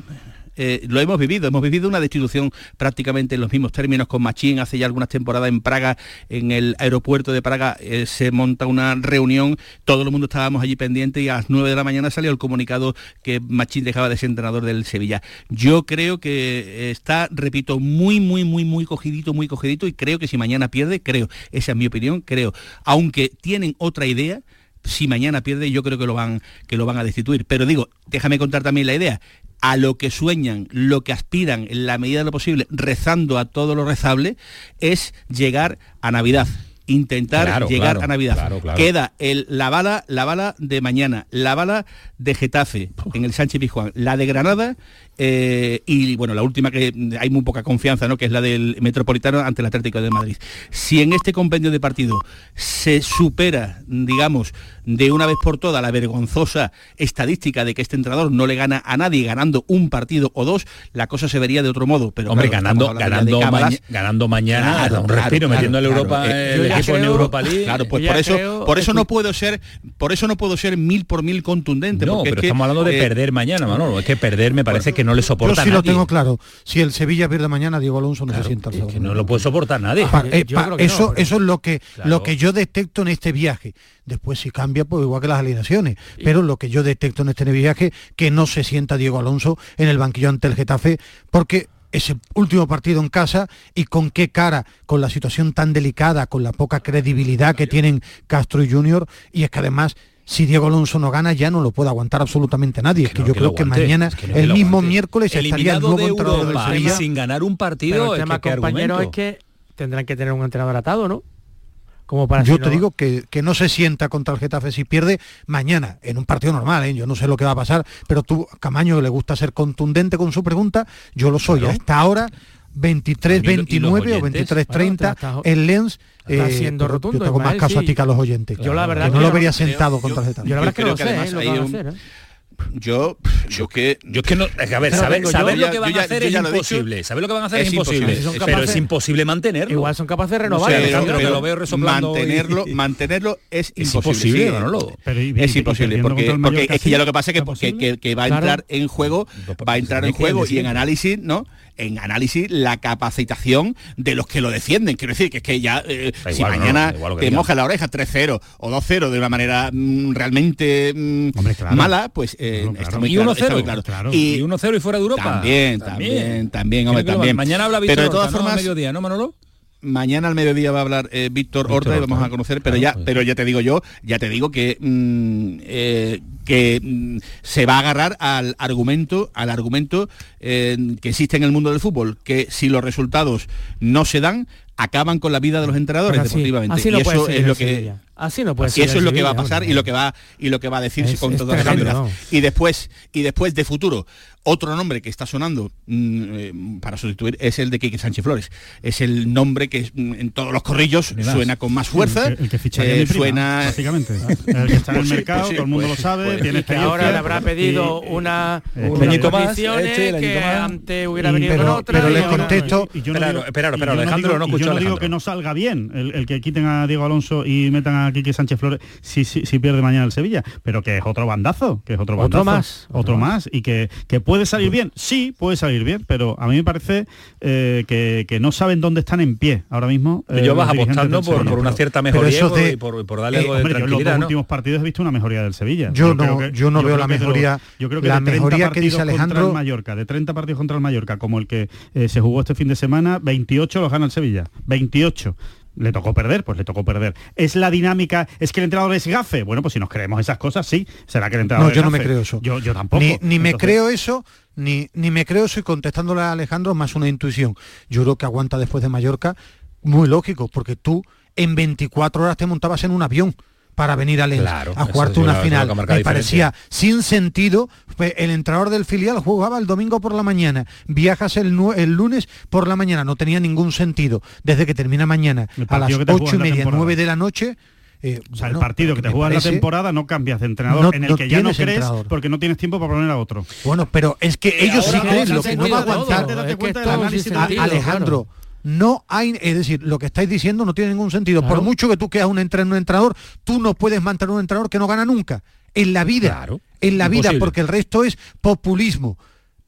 Eh, lo hemos vivido, hemos vivido una destitución prácticamente en los mismos términos con Machín hace ya algunas temporadas en Praga, en el aeropuerto de Praga eh, se monta una reunión, todo el mundo estábamos allí pendientes y a las 9 de la mañana salió el comunicado que Machín dejaba de ser entrenador del Sevilla. Yo creo que está, repito, muy, muy, muy, muy cogidito, muy cogidito y creo que si mañana pierde, creo, esa es mi opinión, creo, aunque tienen otra idea, si mañana pierde yo creo que lo van que lo van a destituir. Pero digo déjame contar también la idea a lo que sueñan, lo que aspiran en la medida de lo posible, rezando a todo lo rezable, es llegar a Navidad. Intentar Claro, llegar claro, a Navidad. claro. Queda el, la bala, la bala de mañana, la bala de Getafe en el Sánchez Pizjuán, la de Granada eh, y bueno, la última que hay muy poca confianza, ¿no? que es la del Metropolitano ante el Atlético de Madrid. Si en este compendio de partido se supera, digamos, de una vez por todas la vergonzosa estadística de que este entrenador no le gana a nadie ganando un partido o dos, la cosa se vería de otro modo. Pero Hombre, claro, ganando, ganando, de cábalas. maña- ganando mañana, Claro, un respiro, claro, metiendo claro. Europa, Eh, el yo ya equipo en Europa League. Claro, pues por eso, creo- por eso no puedo ser, por eso no puedo ser mil por mil contundente. No, porque es pero que, estamos hablando de eh, perder mañana, Manolo. Es que perder me parece que no le Yo soporta sí a lo tengo claro. Si el Sevilla pierde mañana, Diego Alonso no se sienta al. Que no lo puede soportar nadie. Pa- eh, Yo pa- no, eso, pero- eso es lo que, Claro. lo que yo detecto en este viaje. Después si cambia, pues igual que las alineaciones. Pero lo que yo detecto en este viaje, que no se sienta Diego Alonso en el banquillo ante el Getafe, porque ese último partido en casa y con qué cara, con la situación tan delicada, con la poca credibilidad que tienen Castro y Junior, y es que además si Diego Alonso no gana ya no lo puede aguantar absolutamente nadie. Es que, yo que lo creo que mañana, es que no que el mismo miércoles estaría el nuevo de entrenador del Europa y Sevilla. sin ganar un partido, Pero el tema, compañero, es que tendrán que tener un entrenador atado, ¿no? Como para Yo si te no- digo que, que no se sienta contra el Getafe si pierde mañana, en un partido normal, ¿eh? yo no sé lo que va a pasar, pero tú, Camaño, que le gusta ser contundente con su pregunta, yo lo soy. Claro. Hasta ahora, 23, Y lo- y los 29 o oyentes, 23, bueno, 30 está- está- en Lens. está eh, siendo pero rotundo, Yo tengo más caso a ti que a los oyentes. Yo la verdad que que no lo vería creo- sentado yo- contra el Getafe. yo la verdad creo que además ¿eh? Yo, yo que Yo es que no, a ver, saber, yo- saber yo lo que van yo a hacer yo es imposible. Saber lo que van a hacer es, Es imposible. imposible. Si son pero es imposible mantenerlo. Igual son capaces de renovar. sé, Alejandro, pero que pero- lo veo resoplando mantenerlo, y- mantenerlo es Es imposible. imposible, sí. Manolo. Pero y- y- es imposible porque, el es que ya lo que pasa es que, ¿Está que, que- que va a Claro. entrar en juego va a entrar en juego y en análisis no en análisis la capacitación de los que lo defienden quiero decir que es que ya eh, si igual, no, mañana que te moja la oreja 3-0 o 2-0 de una manera mm, realmente mm, Hombre, claro. mala pues eh, Claro, claro. está muy Y claro, 1-0. está muy claro. Claro. y Y 1-0 y fuera de Europa. también también también hombre, que lo- también Mañana habla Víctor pero de todas ¿no? formas A mediodía, ¿no, Manolo? mañana al mediodía va a hablar eh, Víctor, Horta y vamos a conocer, pero ah, ya, pues pero ya te digo yo, ya te digo que, mm, eh, que mm, se va a agarrar al argumento, al argumento eh, que existe en el mundo del fútbol, que si los resultados no se dan, acaban con la vida de los entrenadores pues así, deportivamente. Así no eso es lo que así no puede y eso es lo que va a pasar y lo que va y lo que va a decirse es, con todas las no. y después y después de futuro. Otro nombre que está sonando mm, eh, para sustituir es el de Quique Sánchez Flores. Es el nombre que mm, en todos los corrillos suena con más fuerza. El que, el eh, suena básicamente. <laughs> El que está en el mercado, todo el mundo lo pues, sabe, pues, ahora le habrá pedido eh, una este, que antes hubiera venido pero, con otra. Pero contesto, Alejandro no escuchó Yo no digo que no salga bien el que quiten a Diego Alonso y metan a Quique Sánchez Flores si pierde mañana el Sevilla, pero que es otro bandazo, que es otro bandazo. Otro más. Otro más y que puede ¿Puede salir bien? Sí, puede salir bien, pero a mí me parece eh, que, que, no saben dónde están en pie ahora mismo. Eh, yo vas apostando por, por, una cierta mejoría de, y por, por darle eh, los ¿no? últimos partidos he visto una mejoría del Sevilla. Yo, no, yo no yo veo la mejoría. Yo creo que la de 30 mejoría que dice Alejandro contra el Mallorca, de 30 partidos contra el Mallorca, como el que eh, se jugó este fin de semana, 28 los gana el Sevilla. 28 le tocó perder, pues le tocó perder. Es la dinámica, es que el entrenador es gafe. Bueno, pues si nos creemos esas cosas, sí. ¿Será que el entrenador No, yo no me creo eso. Yo, tampoco. Ni, me creo eso, ni, ni me creo eso y contestándole a Alejandro más una intuición. Yo creo que aguanta después de Mallorca, muy lógico, porque tú en 24 horas te montabas en un avión para venir a Lens a jugarte una final. Lo me diferencia. parecía sin sentido. El entrenador del filial jugaba el domingo por la mañana, viajas el, el lunes por la mañana, no tenía ningún sentido. Desde que termina mañana a las ocho y media, nueve de la noche, eh, o sea, el partido que te juega la temporada no cambias de entrenador, en el que ya no crees porque no tienes tiempo para poner a otro. Bueno, pero es que ellos sí creen, lo que no va a aguantar. Ah, Alejandro no hay, es decir, lo que estáis diciendo no tiene ningún sentido. Por mucho que tú creas un, entrenador, un entrenador, tú no puedes mantener un entrenador que no gana nunca. En la vida, en la vida, porque el resto es populismo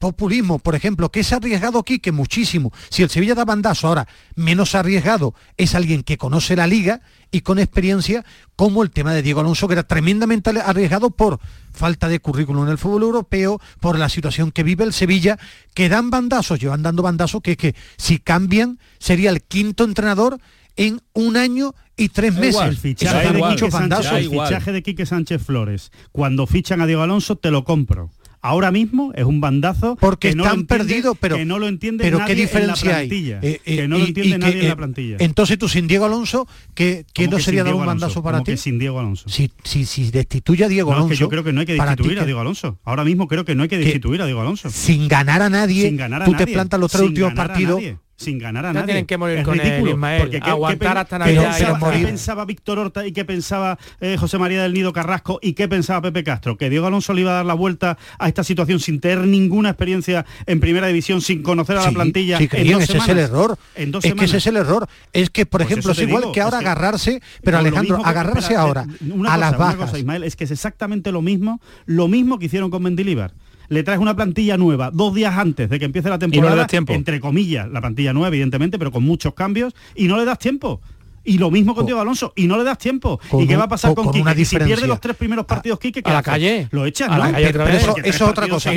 populismo, por ejemplo, que es arriesgado aquí, que muchísimo. Si el Sevilla da bandazo ahora, menos arriesgado es alguien que conoce la liga y con experiencia, como el tema de Diego Alonso, que era tremendamente arriesgado por falta de currículum en el fútbol europeo, por la situación que vive el Sevilla, que dan bandazos, llevan dando bandazos, que es que si cambian, sería el quinto entrenador en un año y tres meses. El, fichaje el fichaje de Quique Sánchez Flores. Cuando fichan a Diego Alonso, te lo compro ahora mismo es un bandazo porque que no están perdidos pero que no lo entiende nadie en la plantilla, eh, eh, que no lo entiende nadie en la eh, plantilla. entonces tú sin Diego Alonso que, que no sería dar un bandazo para ti sin Diego Alonso si, si, destituye a Diego Alonso es que yo creo que no hay que destituir a Diego Alonso. Ahora mismo creo que no hay que destituir a Diego Alonso. sin ganar a nadie Sin ganar a tú te plantas los tres últimos partidos sin ganar a nadie. tienen que morir con ridículo, Ismael. Porque aguantar hasta ¿Qué pensaba Víctor Horta y qué pensaba eh, José María del Nido Carrasco y qué pensaba Pepe Castro? Que Diego Alonso le iba a dar la vuelta a esta situación sin tener ninguna experiencia en primera división, sin conocer a la plantilla. Sí, en dos ese es el error. Es que ese es el error. Es que, por pues ejemplo, es igual que ahora agarrarse, pero Alejandro, agarrarse ahora a las bajas. Ismael, es que es exactamente lo mismo, lo mismo que hicieron con Mendilibar le traes una plantilla nueva dos días antes de que empiece la temporada, entre comillas, la plantilla nueva, evidentemente, pero con muchos cambios, y no le das tiempo. Y lo mismo con Diego Alonso. Y no le das tiempo. ¿Y qué va a pasar con, con Quique? Una si pierde los tres primeros partidos, Quique, a la calle. Lo echan, a la calle otra vez. Eso, es otra cosa.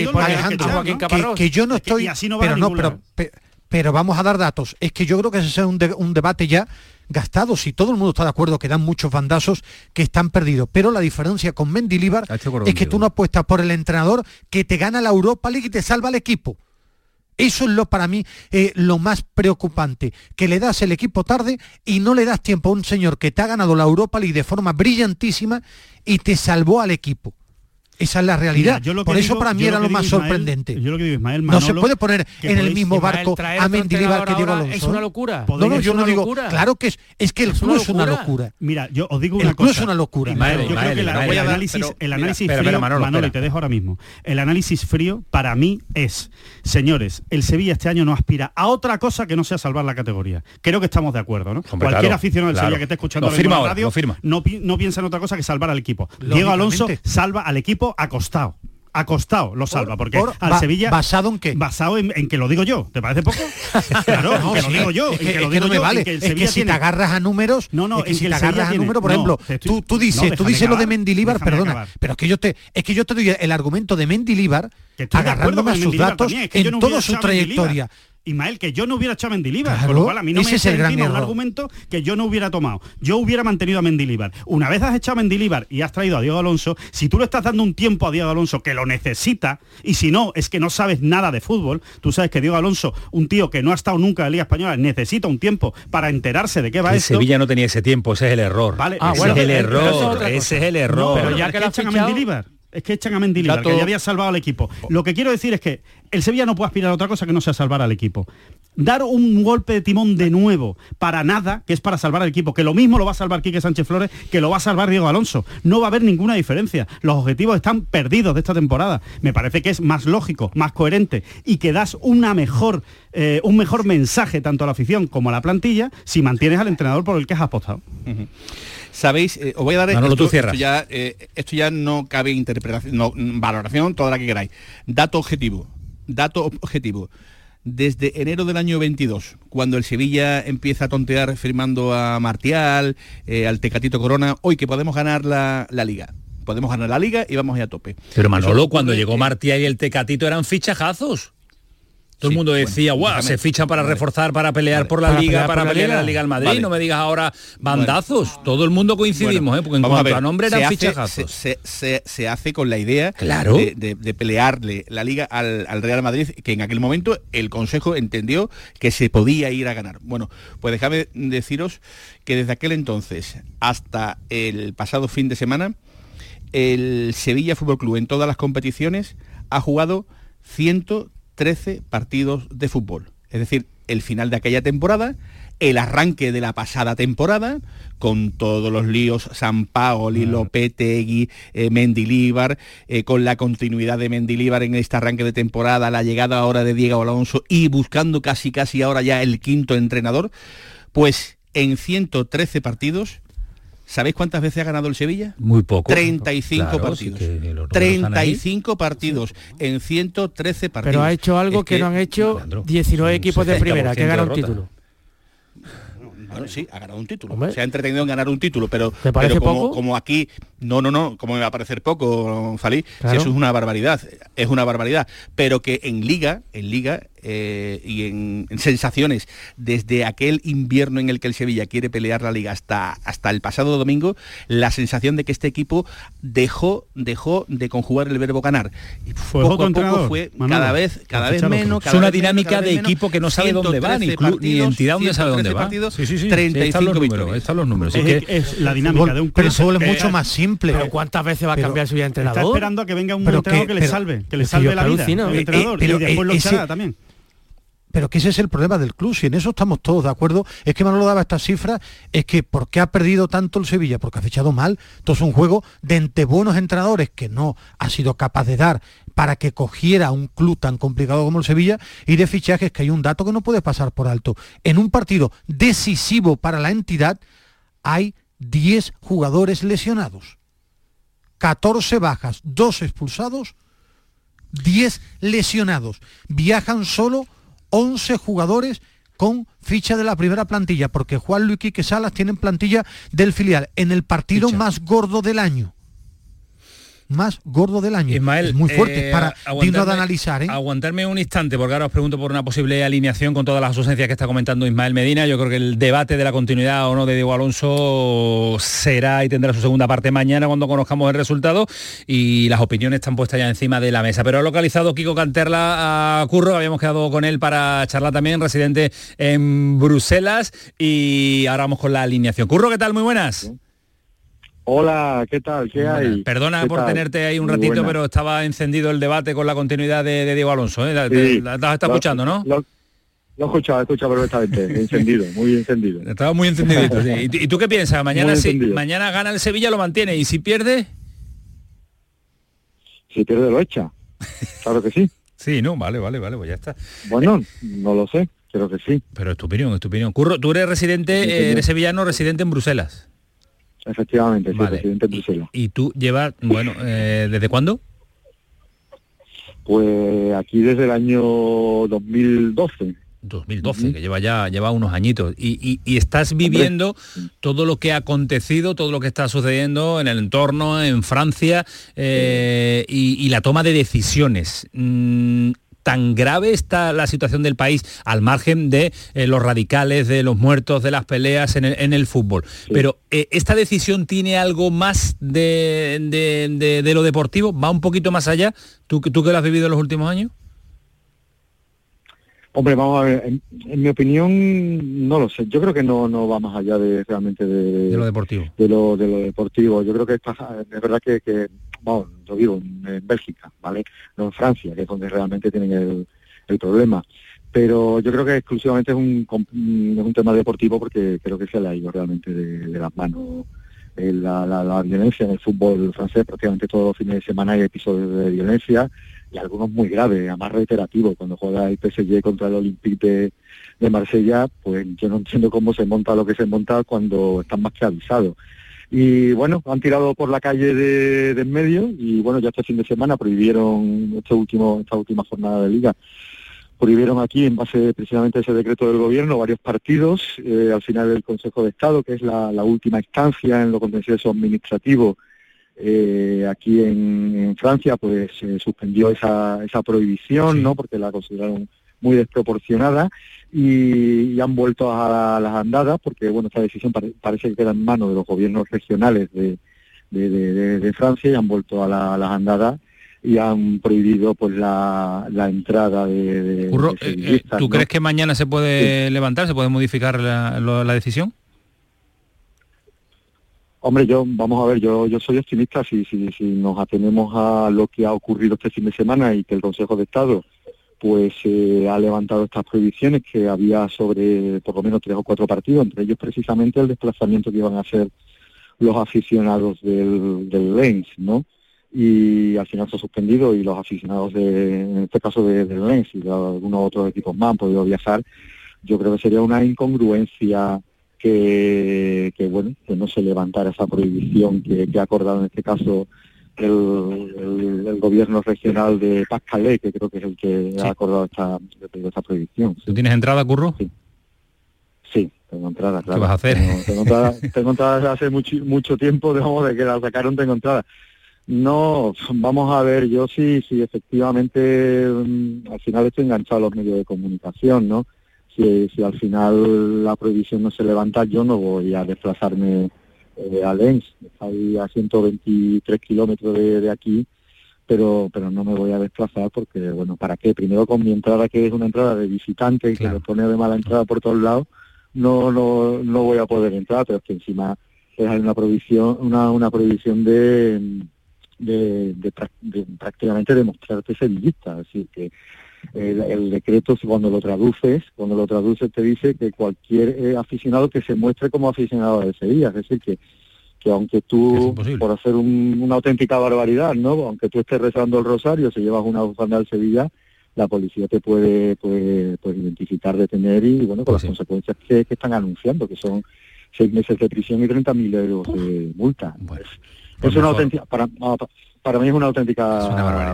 Que, yo no estoy... Pero, no, pero, pero, vamos a dar datos. Es que yo creo que ese es un debate ya gastados y todo el mundo está de acuerdo que dan muchos bandazos que están perdidos. Pero la diferencia con Mendilibar es que tú no apuestas por el entrenador que te gana la Europa League y te salva el equipo. Eso es lo para mí eh, lo más preocupante, que le das el equipo tarde y no le das tiempo a un señor que te ha ganado la Europa League de forma brillantísima y te salvó al equipo. Esa es la realidad. Por eso para mí era lo, más sorprendente. Yo lo que digo, Ismael no se puede poner en el mismo barco a Mendilibar que Diego Alonso. Es una ¿eh? locura. No, no, yo no digo. Claro que es. Es que el club es una locura. Mira, yo os digo una cosa. El es una locura. Ismael, yo creo que la, el análisis, el análisis frío, Manolo, y te dejo ahora mismo. El análisis frío para mí es, señores, el Sevilla este año no aspira a otra cosa que no sea salvar la categoría. Creo que estamos de acuerdo, ¿no? Cualquier aficionado del. Sevilla que esté escuchando la radio no piensa en otra cosa que salvar al equipo. Diego Alonso salva al equipo acostado acostado lo salva, porque al Sevilla... ¿Basado en qué? Basado en, que lo digo yo, ¿te parece poco? <laughs> claro, que lo digo yo, es que, lo digo no vale. Que es que si te agarras a números, no, no, es que si te agarras a números, por ejemplo, tú, tú, dices, tú dices lo de Mendilíbar, perdona, pero es que yo te es que yo te doy el argumento de Mendilíbar agarrándome a sus datos en toda su trayectoria. Ismael, que yo no hubiera echado a Mendilibar, Claro, con lo cual a mí no ese me es el gran un error. argumento que yo no hubiera tomado. Yo hubiera mantenido a Mendilibar. Una vez has echado a Mendilibar y has traído a Diego Alonso, si tú le estás dando un tiempo a Diego Alonso que lo necesita, y si no, es que no sabes nada de fútbol, tú sabes que Diego Alonso, un tío que no ha estado nunca en la Liga Española, necesita un tiempo para enterarse de qué va El esto. Sevilla no tenía ese tiempo, ese es el error. Vale, ese bueno, es el es error, ese es el error. No, pero ya que, echan a Mendilibar. Es que echan a Mendilibar, que ya había salvado al equipo. Lo que quiero decir es que el Sevilla no puede aspirar a otra cosa que no sea salvar al equipo. Dar un golpe de timón de nuevo para nada, que es para salvar al equipo, que lo mismo lo va a salvar Quique Sánchez Flores, que lo va a salvar Diego Alonso. No va a haber ninguna diferencia. Los objetivos están perdidos de esta temporada. Me parece que es más lógico, más coherente y que das una mejor, eh, un mejor mensaje tanto a la afición como a la plantilla si mantienes al entrenador por el que has apostado. Sabéis, Eh, os voy a dar Manolo, esto, tú cierras. esto ya, eh, esto ya no cabe interpretación, no, mm, valoración, toda la que queráis. Dato objetivo, dato ob- objetivo. Desde enero del año 22, cuando el Sevilla empieza a tontear firmando a Martial, eh, al Tecatito Corona, hoy que podemos ganar la, la liga. Podemos ganar la liga y vamos a ir a tope. Pero Manolo, Eso cuando llegó Martía y el Tecatito eran fichajazos. Todo el mundo decía, guau, se fichan para vale. reforzar, para pelear Vale. por la Para liga, para pelear la liga al Madrid. Vale. No me digas ahora bandazos. Todo el mundo coincidimos, Bueno, ¿eh? porque en cuanto a, ver, nombre se eran hace- fichajazos. Se, se- se hace con la idea Claro. de, de- de pelearle la liga al, al Real Madrid, que en aquel momento el Consejo entendió que se podía ir a ganar. Bueno, pues déjame deciros que desde aquel entonces hasta el pasado fin de semana, el Sevilla Fútbol Club en todas las competiciones ha jugado 113 partidos de fútbol. Es decir, el final de aquella temporada, el arranque de la pasada temporada, con todos los líos San Paoli, Lopetegui, eh, Mendilíbar, eh, con la continuidad de Mendilíbar en este arranque de temporada, la llegada ahora de Diego Alonso y buscando casi casi ahora ya el quinto entrenador, pues en 113 partidos, ¿sabéis cuántas veces ha ganado el Sevilla? Muy poco. 35 Claro, partidos. sí que los números están ahí. 35 partidos en 113 partidos. Pero ha hecho algo Es que, no han hecho 19 equipos de primera, que ganan un título. Bueno, sí, ha ganado un título. Se ha entretenido en ganar un título, pero, ¿Te parece pero como, poco? como aquí, no, no, no, como me va a parecer poco, Falí, si eso es una barbaridad, es una barbaridad. Pero que en liga, en liga eh, y en, en sensaciones, desde aquel invierno en el que el Sevilla quiere pelear la liga hasta, hasta el pasado domingo, la sensación de que este equipo dejó, dejó de conjugar el verbo ganar. Y Fue poco a poco fue Manolo. cada vez, cada vez menos. Es cada una vez menos, dinámica cada de menos. equipo que no sabe dónde va, ni, 113 club, ni partidos, entidad dónde sabe dónde 113 va. partidos, Sí, sí, sí. 35 están los números, están los números. Es, Es que- es la dinámica de un club. pero el fútbol es mucho más simple. Pero ¿cuántas veces va a cambiar su vida entrenador? Está esperando a que venga un entrenador que- que, le salve, que le es salve la vida alucino. el Eh, entrenador, y después eh, lo ese- también. Pero que ese es el problema del club, si en eso estamos todos de acuerdo, es que Manolo daba esta cifra, es que ¿por qué ha perdido tanto el Sevilla? Porque ha fichado mal, todo es un juego de entre buenos entrenadores que no ha sido capaz de dar para que cogiera un club tan complicado como el Sevilla y de fichajes que hay un dato que no puede pasar por alto. En un partido decisivo para la entidad hay 10 jugadores lesionados, 14 bajas, 2 expulsados 10 lesionados. Viajan solo 11 jugadores con ficha de la primera plantilla, porque Juan Luis Quique Salas tienen plantilla del filial en el partido más gordo del año. Más gordo del año. Ismael, es muy fuerte eh, para digno de analizar. ¿eh? Aguantarme un instante, porque ahora os pregunto por una posible alineación con todas las ausencias que está comentando Ismael Medina. Yo creo que el debate de la continuidad o no de Diego Alonso será y tendrá su segunda parte mañana cuando conozcamos el resultado y las opiniones están puestas ya encima de la mesa. Pero ha localizado Kiko Canterla a Curro, habíamos quedado con él para charlar también, residente en Bruselas y ahora vamos con la alineación. Curro, ¿qué tal? Muy buenas. Hola, ¿qué tal? ¿Qué hay? Perdona ¿Qué por tal? tenerte ahí un ratito, pero estaba encendido el debate con la continuidad de, de Diego Alonso. ¿eh? La, Sí. la- la- está Lo- escuchando, ¿no? Lo, lo he escuchado, he escuchado perfectamente. <laughs> Encendido, muy encendido. Estaba muy encendidito. sí. ¿Y, tú- y tú qué piensas? Mañana si mañana gana el Sevilla, lo mantiene. ¿Y si pierde? Si pierde lo echa. Claro que sí. <laughs> Sí, no, vale, vale, vale, pues ya está. Bueno, no lo sé, creo que sí. Pero es tu opinión, es tu opinión. Curro, tú eres residente, eh, eres sevillano, residente en Bruselas. Efectivamente, sí, Vale. presidente de Bruselas. Y tú llevas, bueno, eh, ¿desde cuándo? Pues aquí desde el año 2012. 2012, que lleva ya lleva unos añitos. Y, y- y estás viviendo todo lo que ha acontecido, todo lo que está sucediendo en el entorno, en Francia, eh, y, y la toma de decisiones. Mm, tan grave está la situación del país al margen de eh, los radicales, de los muertos, de las peleas en el, en el fútbol. Pero eh, esta decisión tiene algo más de, de- de- de lo deportivo, va un poquito más allá. ¿Tú, tú que lo has vivido en los últimos años? Hombre, vamos a ver, en, en mi opinión, no lo sé. Yo creo que no, no va más allá de realmente de, De lo deportivo. de lo, de lo deportivo. Yo creo que es verdad que, que, vamos, yo vivo en, Bélgica, ¿vale? No en Francia, que es donde realmente tienen el, problema. Pero yo creo que exclusivamente es un, com- es un tema deportivo porque creo que se le ha ido realmente de, las manos eh, la, la- la violencia en el fútbol francés. Prácticamente todos los fines de semana hay episodios de violencia y algunos muy graves, además reiterativos. Cuando juega el PSG contra el Olympique de, de Marsella, pues yo no entiendo cómo se monta lo que se monta cuando están más que avisados. Y bueno, han tirado por la calle de, de en medio y bueno, ya este fin de semana prohibieron este último, esta última jornada de liga, prohibieron aquí en base precisamente a ese decreto del gobierno varios partidos, eh, al final el Consejo de Estado, que es la, la última instancia en lo contencioso administrativo eh, aquí en, en Francia, pues eh, suspendió esa, esa prohibición, ¿no? Porque la consideraron muy desproporcionada y, y han vuelto a las andadas porque bueno esta decisión pare- parece que queda en manos de los gobiernos regionales de, de, de- de- de Francia y han vuelto a, la- a las andadas y han prohibido pues la, la entrada de, Curro, eh, eh, ¿Tú ¿no? crees que mañana se puede levantar, se puede modificar la, la decisión? Hombre, yo, vamos a ver, yo, yo soy optimista si, si, si nos atenemos a lo que ha ocurrido este fin de semana y que el Consejo de Estado pues eh, ha levantado estas prohibiciones que había sobre por lo menos tres o cuatro partidos, entre ellos precisamente el desplazamiento que iban a hacer los aficionados del, del Lens, ¿no? Y al final se ha suspendido y los aficionados de, en este caso de- del Lens y de algunos otros equipos más han podido viajar. Yo creo que sería una incongruencia que, que bueno, que no se levantara esa prohibición que, que ha acordado en este caso el, el- el gobierno regional de Pas-Calais, que creo que es el que ha acordado esta, esta prohibición. ¿Tú tienes entrada, Curro? Sí, tengo entrada, claro. vas a hacer? Tengo, tengo entrada, tengo entrada desde hace mucho, mucho tiempo, digamos, de que la sacaron, tengo entrada. No, vamos a ver, yo sí, sí, efectivamente, mm, al final estoy enganchado a los medios de comunicación, ¿no? Si, si al final la prohibición no se levanta, yo no voy a desplazarme eh, a Lens, está ahí a 123 kilómetros de, de aquí, pero pero no me voy a desplazar porque, bueno, ¿para qué? Primero con mi entrada, que es una entrada de visitante y que me pone de mala entrada por todos lados, no, no, no voy a poder entrar, pero es que encima es una prohibición, una, una prohibición de, de, de de prácticamente demostrarte sevillista, es decir, que el, el decreto cuando lo traduces, cuando lo traduces te dice que cualquier eh, aficionado que se muestre como aficionado de Sevilla, es decir, que, que aunque tú, por hacer un- una auténtica barbaridad, ¿no? Aunque tú estés rezando el rosario, si llevas una bufanda al Sevilla, la policía te puede, puede, pues, identificar, detener y, bueno, con las consecuencias que, que están anunciando, que son seis meses de prisión y 30.000 euros de multa. Es- pues es una auténtica, para, para mí es una auténtica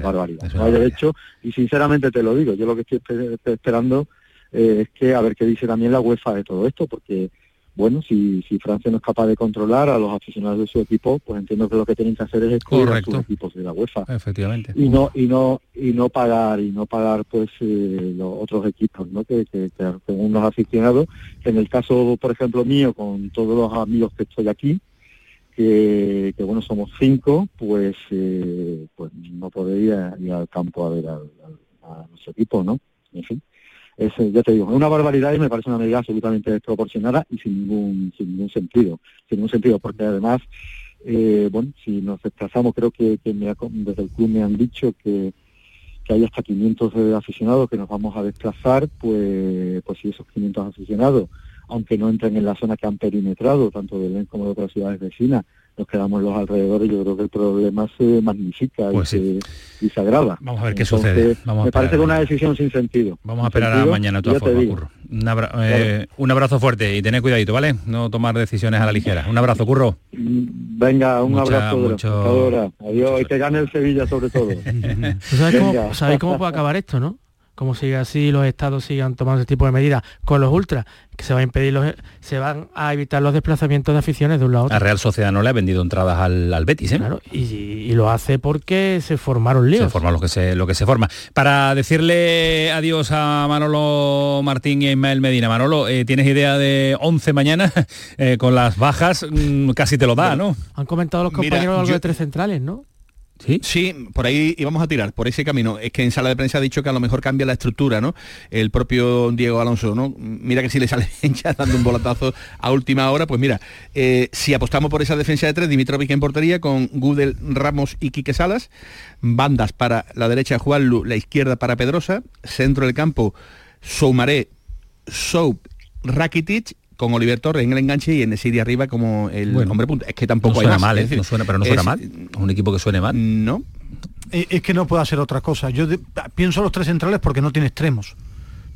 barbaridad. No hay derecho, y sinceramente te lo digo, yo lo que estoy espe- espe- esperando eh, es que a ver qué dice también la UEFA de todo esto, porque bueno, si, si Francia no es capaz de controlar a los aficionados de su equipo, pues entiendo que lo que tienen que hacer es excluir a sus Correcto. equipos de la UEFA Efectivamente. y no y no y no pagar y no pagar pues eh, los otros equipos no que, que, que los aficionados en el caso por ejemplo mío con todos los amigos que estoy aquí que, que, bueno somos cinco pues eh, pues no podría ir al campo a ver al, a nuestro equipo no en fin es, ya te digo, es una barbaridad y me parece una medida absolutamente desproporcionada y sin ningún, sin ningún sentido, sin ningún sentido, porque además, eh, bueno, si nos desplazamos, creo que, me ha- desde el club me han dicho que, que hay hasta 500 de aficionados que nos vamos a desplazar, pues, pues si esos 500 aficionados, aunque no entren en la zona que han perimetrado, tanto de Lens como de otras ciudades vecinas, nos quedamos en los alrededores, yo creo que el problema se magnifica Pues y, sí. se, y se agrava. Vamos a ver qué Entonces, sucede. Vamos a me parece que una decisión sin sentido. Vamos a esperar a mañana de todas formas. Curro. Un, abra- eh, un abrazo fuerte y tened cuidadito, ¿vale? No tomar decisiones a la ligera. Un abrazo, Curro. Venga, un Mucha- abrazo. mucho-. Adiós, y que gane el Sevilla sobre todo. <laughs> ¿Tú sabes Venga. cómo, sabéis cómo puede acabar esto, no? Como sigue así, los estados sigan tomando ese tipo de medidas con los ultras, que se va a impedir los, se van a evitar los desplazamientos de aficiones de un lado a otro. La Real Sociedad no le ha vendido entradas al, al Betis, ¿eh? Claro, y, y lo hace porque se formaron líos. Se forma lo que se, lo que se forma. Para decirle adiós a Manolo Martín y a Ismael Medina. Manolo, eh, ¿tienes idea de 11 mañana? <laughs> Eh, con las bajas mm, casi te lo da, ¿no? Han comentado los Mira, compañeros algo yo- de tres centrales, ¿no? ¿Sí? por ahí íbamos a tirar, por ese camino. Es que en sala de prensa ha dicho que a lo mejor cambia la estructura, ¿no? El propio Diego Alonso, ¿no? Mira que si le sale <laughs> ya dando un volatazo a última hora, pues mira, eh, si apostamos por esa defensa de tres, Dimitrovic en portería, con Gudel, Ramos y Quique Salas, bandas para la derecha Juanlu, la izquierda para Pedrosa, centro del campo Soumaré, Soup, Rakitic, con Oliver Torres en el enganche y en Nesiri arriba como el Bueno, hombre punta. Es que tampoco no hay suena más, mal, es ¿eh? decir, No suena, pero no suena es- mal. Un equipo que suene mal. No. Eh, Es que no puede hacer otra cosa. Yo de- pienso los tres centrales porque no tiene extremos.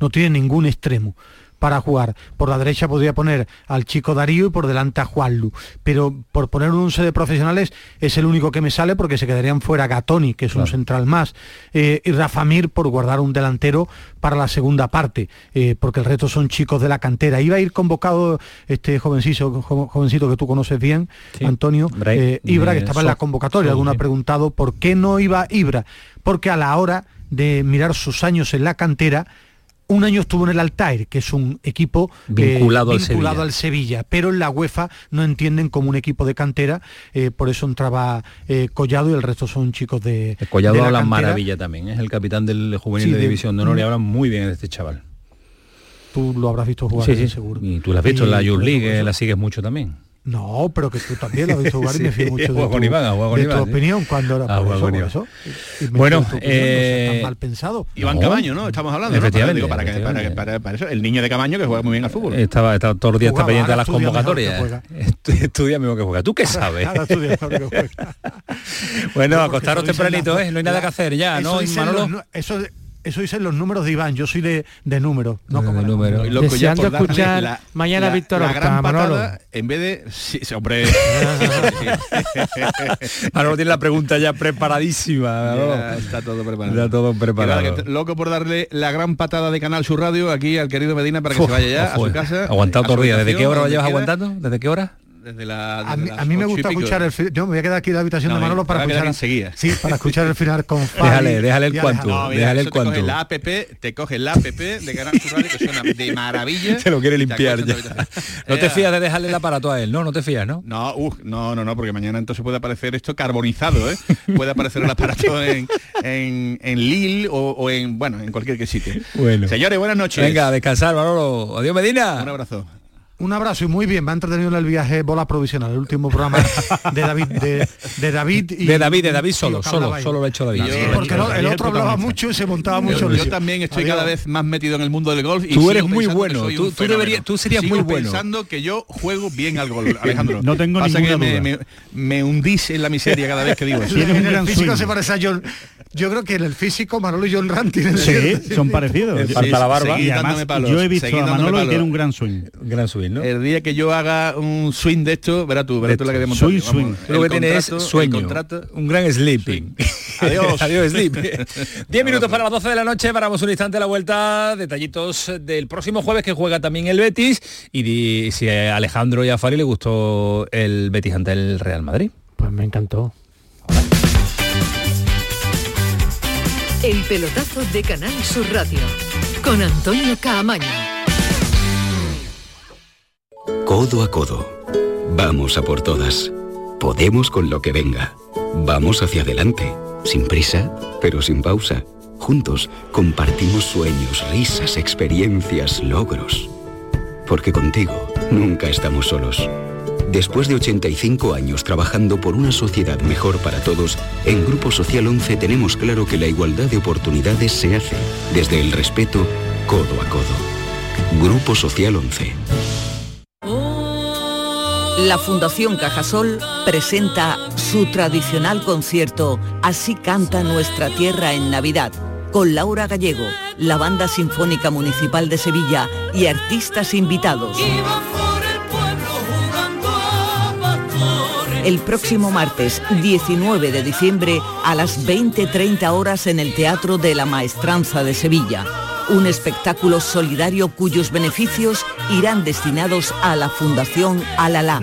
No tiene ningún extremo para jugar. Por la derecha podría poner al chico Darío y por delante a Juanlu. Pero por poner un 11 de profesionales es el único que me sale porque se quedarían fuera Gatoni, que es un central más, eh, y Rafa Mir por guardar un delantero para la segunda parte, eh, porque el resto son chicos de la cantera. Iba a ir convocado este jovencito, jo- jovencito que tú conoces bien, Sí. Antonio, eh, Ibra, que estaba en la convocatoria. Alguno ha preguntado por qué no iba Ibra. Porque a la hora de mirar sus años en la cantera, un año estuvo en el Altair, que es un equipo eh, Vinculado al Sevilla. al Sevilla, pero en la UEFA no entienden como un equipo de cantera, eh, por eso entraba eh, Collado y el resto son chicos de El Collado de la habla cantera. maravilla también, es el capitán del juvenil Sí, de de- División de Honor y mm. habla muy bien de este chaval. Tú lo habrás visto jugar, Sí, sí. seguro. Y tú la has visto en la Youth League, la sigues mucho también. No, pero que tú también lo has visto jugar y me fío mucho de, tu, Iván, de Iván, tu sí. opinión cuando era por eso, por eso. Y Bueno, opinión, no eh, tan mal pensado. Iván No. Camaño, ¿no? Estamos hablando. ¿no? Para, Efectivamente, digo, para, que- para, efectivamente. para- para eso, el niño de Camaño que juega muy bien al fútbol. Estaba, estaba todos los días está pendiente de ahora las mejor convocatorias. <laughs> Estudia mismo que juega. ¿Tú qué sabes? Ahora estudia mejor que juega. <laughs> bueno, acostaros tempranito, ¿eh? No hay nada que hacer ya, ¿no, Manolo? eso, eso dicen los números de Iván, yo soy de, de números, no como número. Y loco, ya Deseando por darle escuchar la- mañana la- Víctor la gran Manolo. patada, en vez de <laughs> sí, sí, hombre <laughs> Manolo tiene la pregunta ya preparadísima. Ya está todo preparado. Ya todo preparado. que loco por darle la gran patada de Canal Sur Radio aquí al querido Medina para que se vaya ya a su casa. Aguantado todo el día. ¿Desde qué hora lo llevas aguantando? ¿Desde qué hora? Desde la, A mí, las a mí me gusta escuchar el yo me voy a quedar aquí en la habitación No, de Manolo para escuchar enseguida. sí para escuchar el final con <laughs> Déjale, déjale el cuanto. No, Déjale el eso te coge cuanto. la app, te coge la app de Canal Sur Radio que suena de maravilla. <laughs> Se lo quiere limpiar ya. No te Eh, fías de dejarle el aparato a él, ¿no? No te fías, ¿no? No, uh, no, no, no, porque mañana entonces puede aparecer esto carbonizado, ¿eh? Puede aparecer el aparato <laughs> en, en, en Lille o, o en, bueno, en cualquier sitio. Bueno. Señores, buenas noches. Venga, a descansar, Manolo. Adiós, Medina. Un abrazo. Un abrazo y muy bien, me ha entretenido en el viaje Bola Provisional, el último programa de David de, de David y De David, de David solo, solo, ahí. solo lo ha hecho David. Sí, lo ha porque no- David. el otro hablaba mucho y se montaba mucho Yo, yo también estoy Adiós. cada vez más metido en el mundo del golf y Tú eres muy bueno, tú- tú deberías- tú serías Sigo muy bueno. pensando que yo juego bien al golf, Alejandro. No tengo Pasa ninguna que me, duda. me, me hundís en la miseria cada vez que digo <laughs> eso. En el físico se parece a John. Yo creo que en el físico Manolo y John Rand tienen Sí, son parecidos. Sí, Falta la barba. Y además, palos, yo he visto a Manolo y tiene un gran swing. Gran subir, ¿no? El día que yo haga un swing de esto, verás tú, verás tú la que te Swing, swing. Lo que tienes es sueño, un gran sleeping. <laughs> Adiós. Adiós, sleep. <laughs> Diez minutos para las 12 de la noche, paramos un instante a la vuelta, detallitos del próximo jueves que juega también el Betis y di- si a Alejandro y a Fari le gustó el Betis ante el Real Madrid. Pues me encantó. El pelotazo de Canal Sur Radio con Antonio Caamaño. Codo a codo. Vamos a por todas. Podemos con lo que venga. Vamos hacia adelante. Sin prisa, pero sin pausa. Juntos compartimos sueños, risas, experiencias, logros. Porque contigo nunca estamos solos. Después de 85 años trabajando por una sociedad mejor para todos, en Grupo Social 11 tenemos claro que la igualdad de oportunidades se hace desde el respeto codo a codo. Grupo Social 11. La Fundación Cajasol presenta su tradicional concierto Así canta nuestra tierra en Navidad, con Laura Gallego, la Banda Sinfónica Municipal de Sevilla y artistas invitados. El próximo martes 19 de diciembre a las 20.30 horas en el Teatro de la Maestranza de Sevilla. Un espectáculo solidario cuyos beneficios irán destinados a la Fundación Alalá.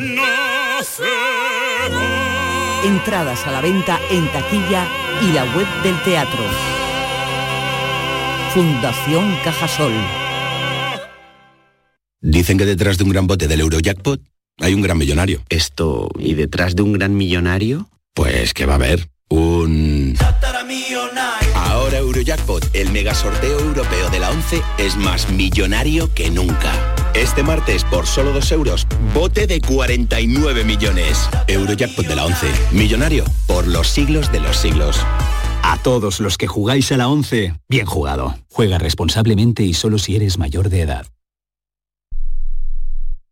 Entradas a la venta en taquilla y la web del teatro. Fundación Cajasol. Dicen que detrás de un gran bote del Eurojackpot hay un gran millonario. Esto, ¿y detrás de un gran millonario? Pues que va a haber un... Ahora Eurojackpot, el mega sorteo europeo de la 11, es más millonario que nunca. Este martes, por solo 2 euros, bote de 49 millones. Eurojackpot de la 11, millonario por los siglos de los siglos. A todos los que jugáis a la 11, bien jugado. Juega responsablemente y solo si eres mayor de edad.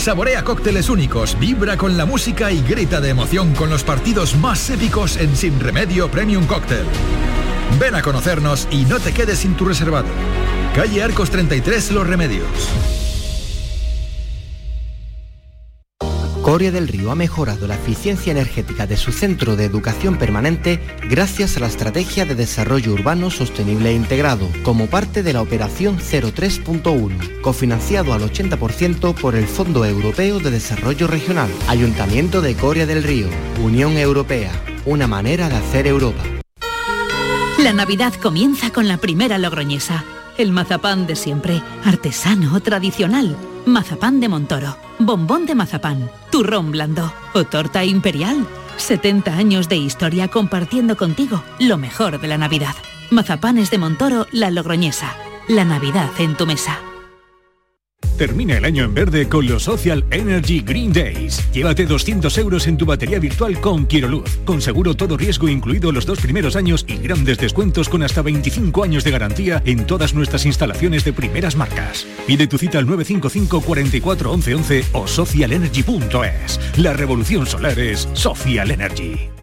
Saborea cócteles únicos, vibra con la música y grita de emoción con los partidos más épicos en Sin Remedio Premium Cóctel. Ven a conocernos y no te quedes sin tu reservado. Calle Arcos 33 Los Remedios. Coria del Río ha mejorado la eficiencia energética de su centro de educación permanente gracias a la Estrategia de Desarrollo Urbano Sostenible e Integrado, como parte de la Operación 03.1, cofinanciado al 80% por el Fondo Europeo de Desarrollo Regional, Ayuntamiento de Coria del Río, Unión Europea, una manera de hacer Europa. La Navidad comienza con la primera logroñesa. El mazapán de siempre, artesano, tradicional. Mazapán de Montoro, bombón de mazapán, turrón blando o torta imperial. 70 años de historia compartiendo contigo lo mejor de la Navidad. Mazapanes de Montoro, la logroñesa. La Navidad en tu mesa. Termina el año en verde con los Social Energy Green Days. Llévate 200 euros en tu batería virtual con Quiroluz, con seguro todo riesgo incluido los dos primeros años y grandes descuentos con hasta 25 años de garantía en todas nuestras instalaciones de primeras marcas. Pide tu cita al 955 44 11 11 o socialenergy.es. La revolución solar es Social Energy.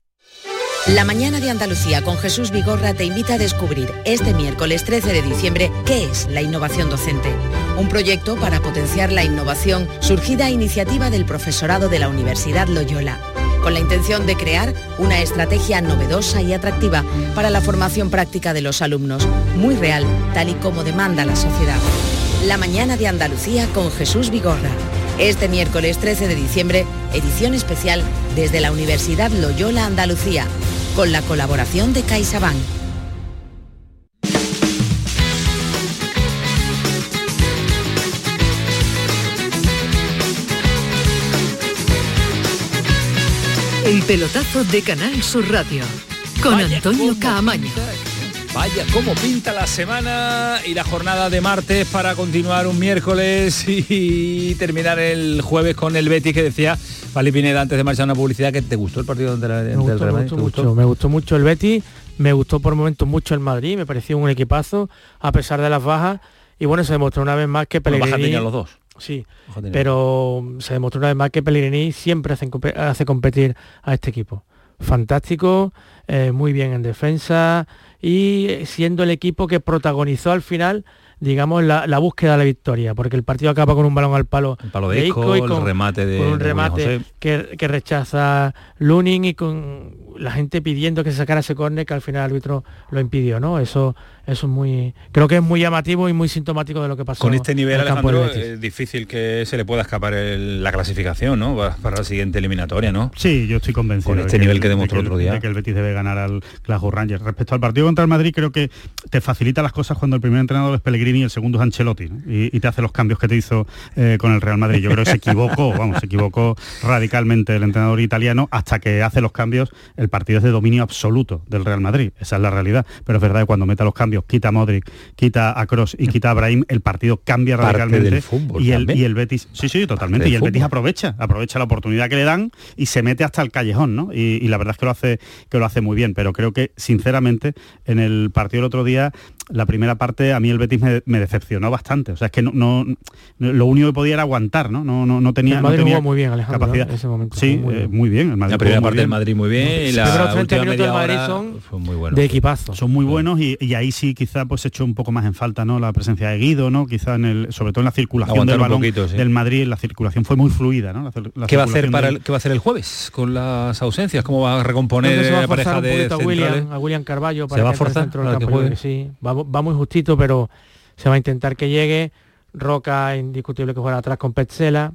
La mañana de Andalucía con Jesús Vigorra te invita a descubrir este miércoles 13 de diciembre qué es la innovación docente. Un proyecto para potenciar la innovación surgida a iniciativa del profesorado de la Universidad Loyola, con la intención de crear una estrategia novedosa y atractiva para la formación práctica de los alumnos, muy real, tal y como demanda la sociedad. La mañana de Andalucía con Jesús Vigorra. Este miércoles 13 de diciembre, edición especial desde la Universidad Loyola Andalucía, con la colaboración de CaixaBank. El pelotazo de Canal Sur Radio con Antonio Caamaño. Vaya, cómo pinta la semana y la jornada de martes para continuar un miércoles <laughs> y terminar el jueves con el Betis que decía Fali Pineda antes de marchar una publicidad que te gustó el partido del Me gustó, me gustó mucho, me gustó mucho el Betis, me gustó por momentos mucho el Madrid, me pareció un equipazo a pesar de las bajas y bueno, se demostró una vez más que Bueno, bajas Pellegrini tenían los dos. Sí, pero se demostró una vez más que Pellegrini siempre hace competir a este equipo. Fantástico, eh, muy bien en defensa y siendo el equipo que protagonizó al final, digamos, la, la búsqueda de la victoria, porque el partido acaba con un balón al palo, El palo de Isco, y el con, remate de- con un de remate que, que rechaza Lunin y con la gente pidiendo que se sacara ese córner que al final el árbitro lo impidió, ¿no? Eso, eso es muy, creo que es muy llamativo y muy sintomático de lo que pasó. Con este nivel, en el Alejandro, es difícil que se le pueda escapar el- la clasificación, ¿no? Para- Para la siguiente eliminatoria, ¿no? Sí, yo estoy convencido. Con de este nivel el- que de demostró el- otro día. De que el Betis debe ganar al Glasgow Rangers. Respecto al partido contra el Madrid, creo que te facilita las cosas cuando el primer entrenador es Pellegrini y el segundo es Ancelotti. ¿no? Y, y te hace los cambios que te hizo eh, con el Real Madrid. Yo creo que se equivocó, <laughs> vamos, se equivocó radicalmente el entrenador italiano hasta que hace los cambios. El partido es de dominio absoluto del Real Madrid. Esa es la realidad. Pero es verdad que cuando meta los cambios cambios, quita a Modric, quita a Cross y quita a Brahim, el partido cambia Parte radicalmente. del fútbol y, el, también. y el Betis, sí, sí, totalmente. Y el Betis aprovecha, aprovecha la oportunidad que le dan y se mete hasta el callejón, ¿no? Y, y la verdad es que lo hace, que lo hace muy bien. Pero creo que, sinceramente, en el partido del otro día, la primera parte a mí el Betis me, me decepcionó bastante. O sea, es que no, no- lo único que podía era aguantar, ¿no? No, no, no tenía. El no Madrid tenía jugó muy bien, Alejandro, capacidad. ¿no? En ese momento Sí, eh, bien. muy bien. el Madrid La primera parte del. Madrid muy bien y Sí, la pero los 30 última minutos del Madrid son muy bueno. de equipazo. Son muy buenos y, y ahí sí quizá pues echó un poco más en falta no la presencia de Guido, ¿no? Quizá en el, sobre todo en la circulación Aguantar del balón poquito, sí. del Madrid, la circulación fue muy fluida, ¿no? La cir- la ¿Qué va a hacer circulación para del- el, qué va a hacer el jueves con las ausencias? ¿Cómo va a recomponer que se va a la pareja de a? William, a William Carballo ¿Se para va a que entre al forzar centro del para que campo, yo creo juegue? que sí. Va, va muy justito, pero se va a intentar que llegue. Roca, indiscutible que juega atrás con Petzela.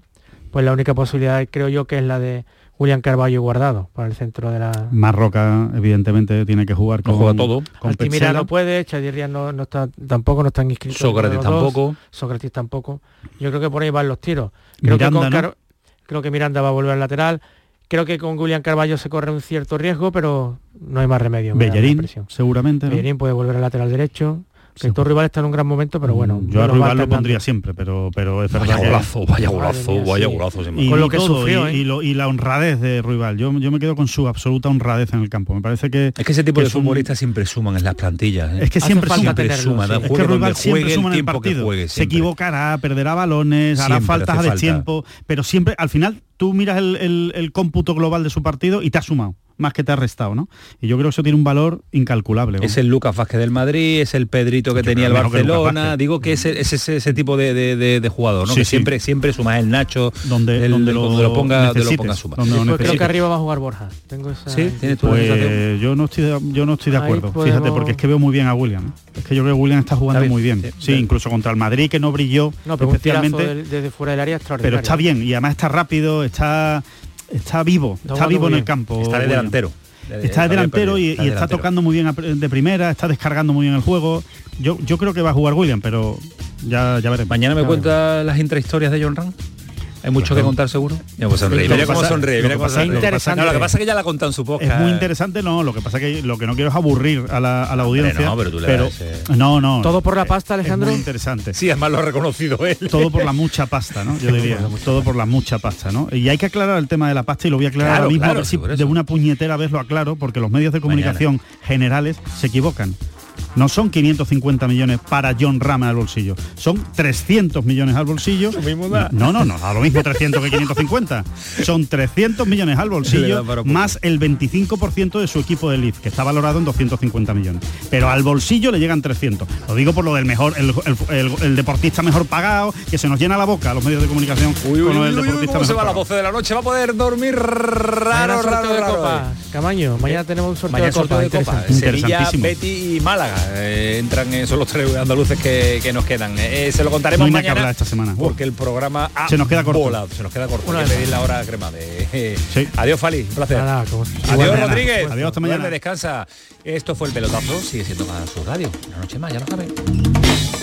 Pues la única posibilidad creo yo que es la de William Carballo guardado para el centro de la... Marroca, evidentemente, tiene que jugar con, juega todo. con Altimira Petzela. no puede, Chadiria no, no está, tampoco no están inscritos. Sócrates los dos, tampoco. Sócrates tampoco. Yo creo que por ahí van los tiros. Creo que Miranda, con ¿no? Car- creo que Miranda va a volver al lateral. Creo que con William Carballo se corre un cierto riesgo, pero no hay más remedio. Bellerín, seguramente. ¿no? Bellerín puede volver al lateral derecho. Que todo rival está en un gran momento, pero bueno. Yo a Ruibal lo pondría siempre, pero, pero es verdad Vaya golazo, vaya golazo, mía, vaya sí. golazo. se me- y, Con lo y que todo, sufrió, y, ¿eh? y lo- y la honradez de Ruibal. Yo, yo me quedo con su absoluta honradez en el campo. Me parece que Es que ese tipo que de futbolistas siempre suman en las plantillas. ¿eh? Es que Hace siempre falta suma, tenerlo, suman, sí. da Es que Ruibal siempre juegue, suma en el partido. juegue, se siempre. equivocará, perderá balones, hará Siempre faltas a falta. destiempo, pero siempre al final tú miras el, el- el cómputo global de su partido y te ha sumado, más que te ha restado, ¿no? Y yo creo que eso tiene un valor incalculable. ¿no? Es el Lucas Vázquez del Madrid, es el Pedrito que Yo tenía el que Barcelona. Digo que es, es ese, ese tipo de, de- de- de jugador, ¿no? Sí, que sí. siempre, siempre suma el Nacho, donde, el- donde, donde lo ponga, donde lo ponga suma. donde lo creo que arriba va a jugar Borja. Tengo esa Sí, tienes la Pues sensación. yo no estoy de, yo no estoy de acuerdo, podemos- fíjate, porque es que veo muy bien a William. ¿eh? Es que yo creo que William está jugando Está bien, muy bien. sí, incluso contra el Madrid que no brilló No, pero especialmente, desde fuera del área extraordinario. pero está bien y además está rápido, está está vivo, Está vivo en el campo. Está de delantero. Está de delantero y, y está delantero. tocando muy bien de primera, está descargando muy bien el juego. Yo, yo creo que va a jugar William, pero ya, ya veremos. Mañana me Ya cuenta las intrahistorias de John Ram. Hay mucho que contar seguro. Mira cómo sonríe, Lo mira que cómo pasa- sonríe, mira cómo sonríe. lo que pasa No, lo que pasa es que ya la ha contado en su podcast. Es muy interesante, no, lo que pasa que lo que no quiero es aburrir a la, a la audiencia. no, pero tú le das ese- No, no. Todo por la pasta, Alejandro. Es muy interesante. Sí, además lo ha reconocido él. Todo por la mucha pasta, ¿no? Yo diría. Todo por la mucha pasta, ¿no? Y hay que aclarar el tema de la pasta y lo voy a aclarar Claro, ahora mismo claro, a ver si de una puñetera vez lo aclaro, porque los medios de comunicación generales se equivocan. No son 550 millones para John Rama al bolsillo, son 300 millones al bolsillo. No, no, no, a lo mismo 300 que 550. Son 300 millones al bolsillo más el 25% de su equipo de Leaf, que está valorado en 250 millones. Pero al bolsillo le llegan 300. Lo digo por lo del mejor, el, el- el- el deportista mejor pagado, que se nos llena la boca a los medios de comunicación Uy, uy, con lo uy, del uy, deportista cómo se mejor va a las pagado. 12 de la noche, va a poder dormir raro, raro, de raro. Copa. Camaño, mañana tenemos un sorteo Mañana de Copa. sorteo de Copa. interesante. Sevilla. Betty y Málaga. Eh, entran, eh, son los tres andaluces que, que nos quedan. Eh, se lo No contaremos hay que mañana. hablar esta semana. Porque el programa ha Se nos queda corto. volado, se nos queda corto. Una que pedir la hora crema de. eh, Sí. Adiós, Fali. Un placer. Nada, como- Adiós. Rodríguez. Adiós, hasta mañana. Duerme, descansa. Esto fue el pelotazo. Sigue siendo más su radio. Una noche más, ya lo saben.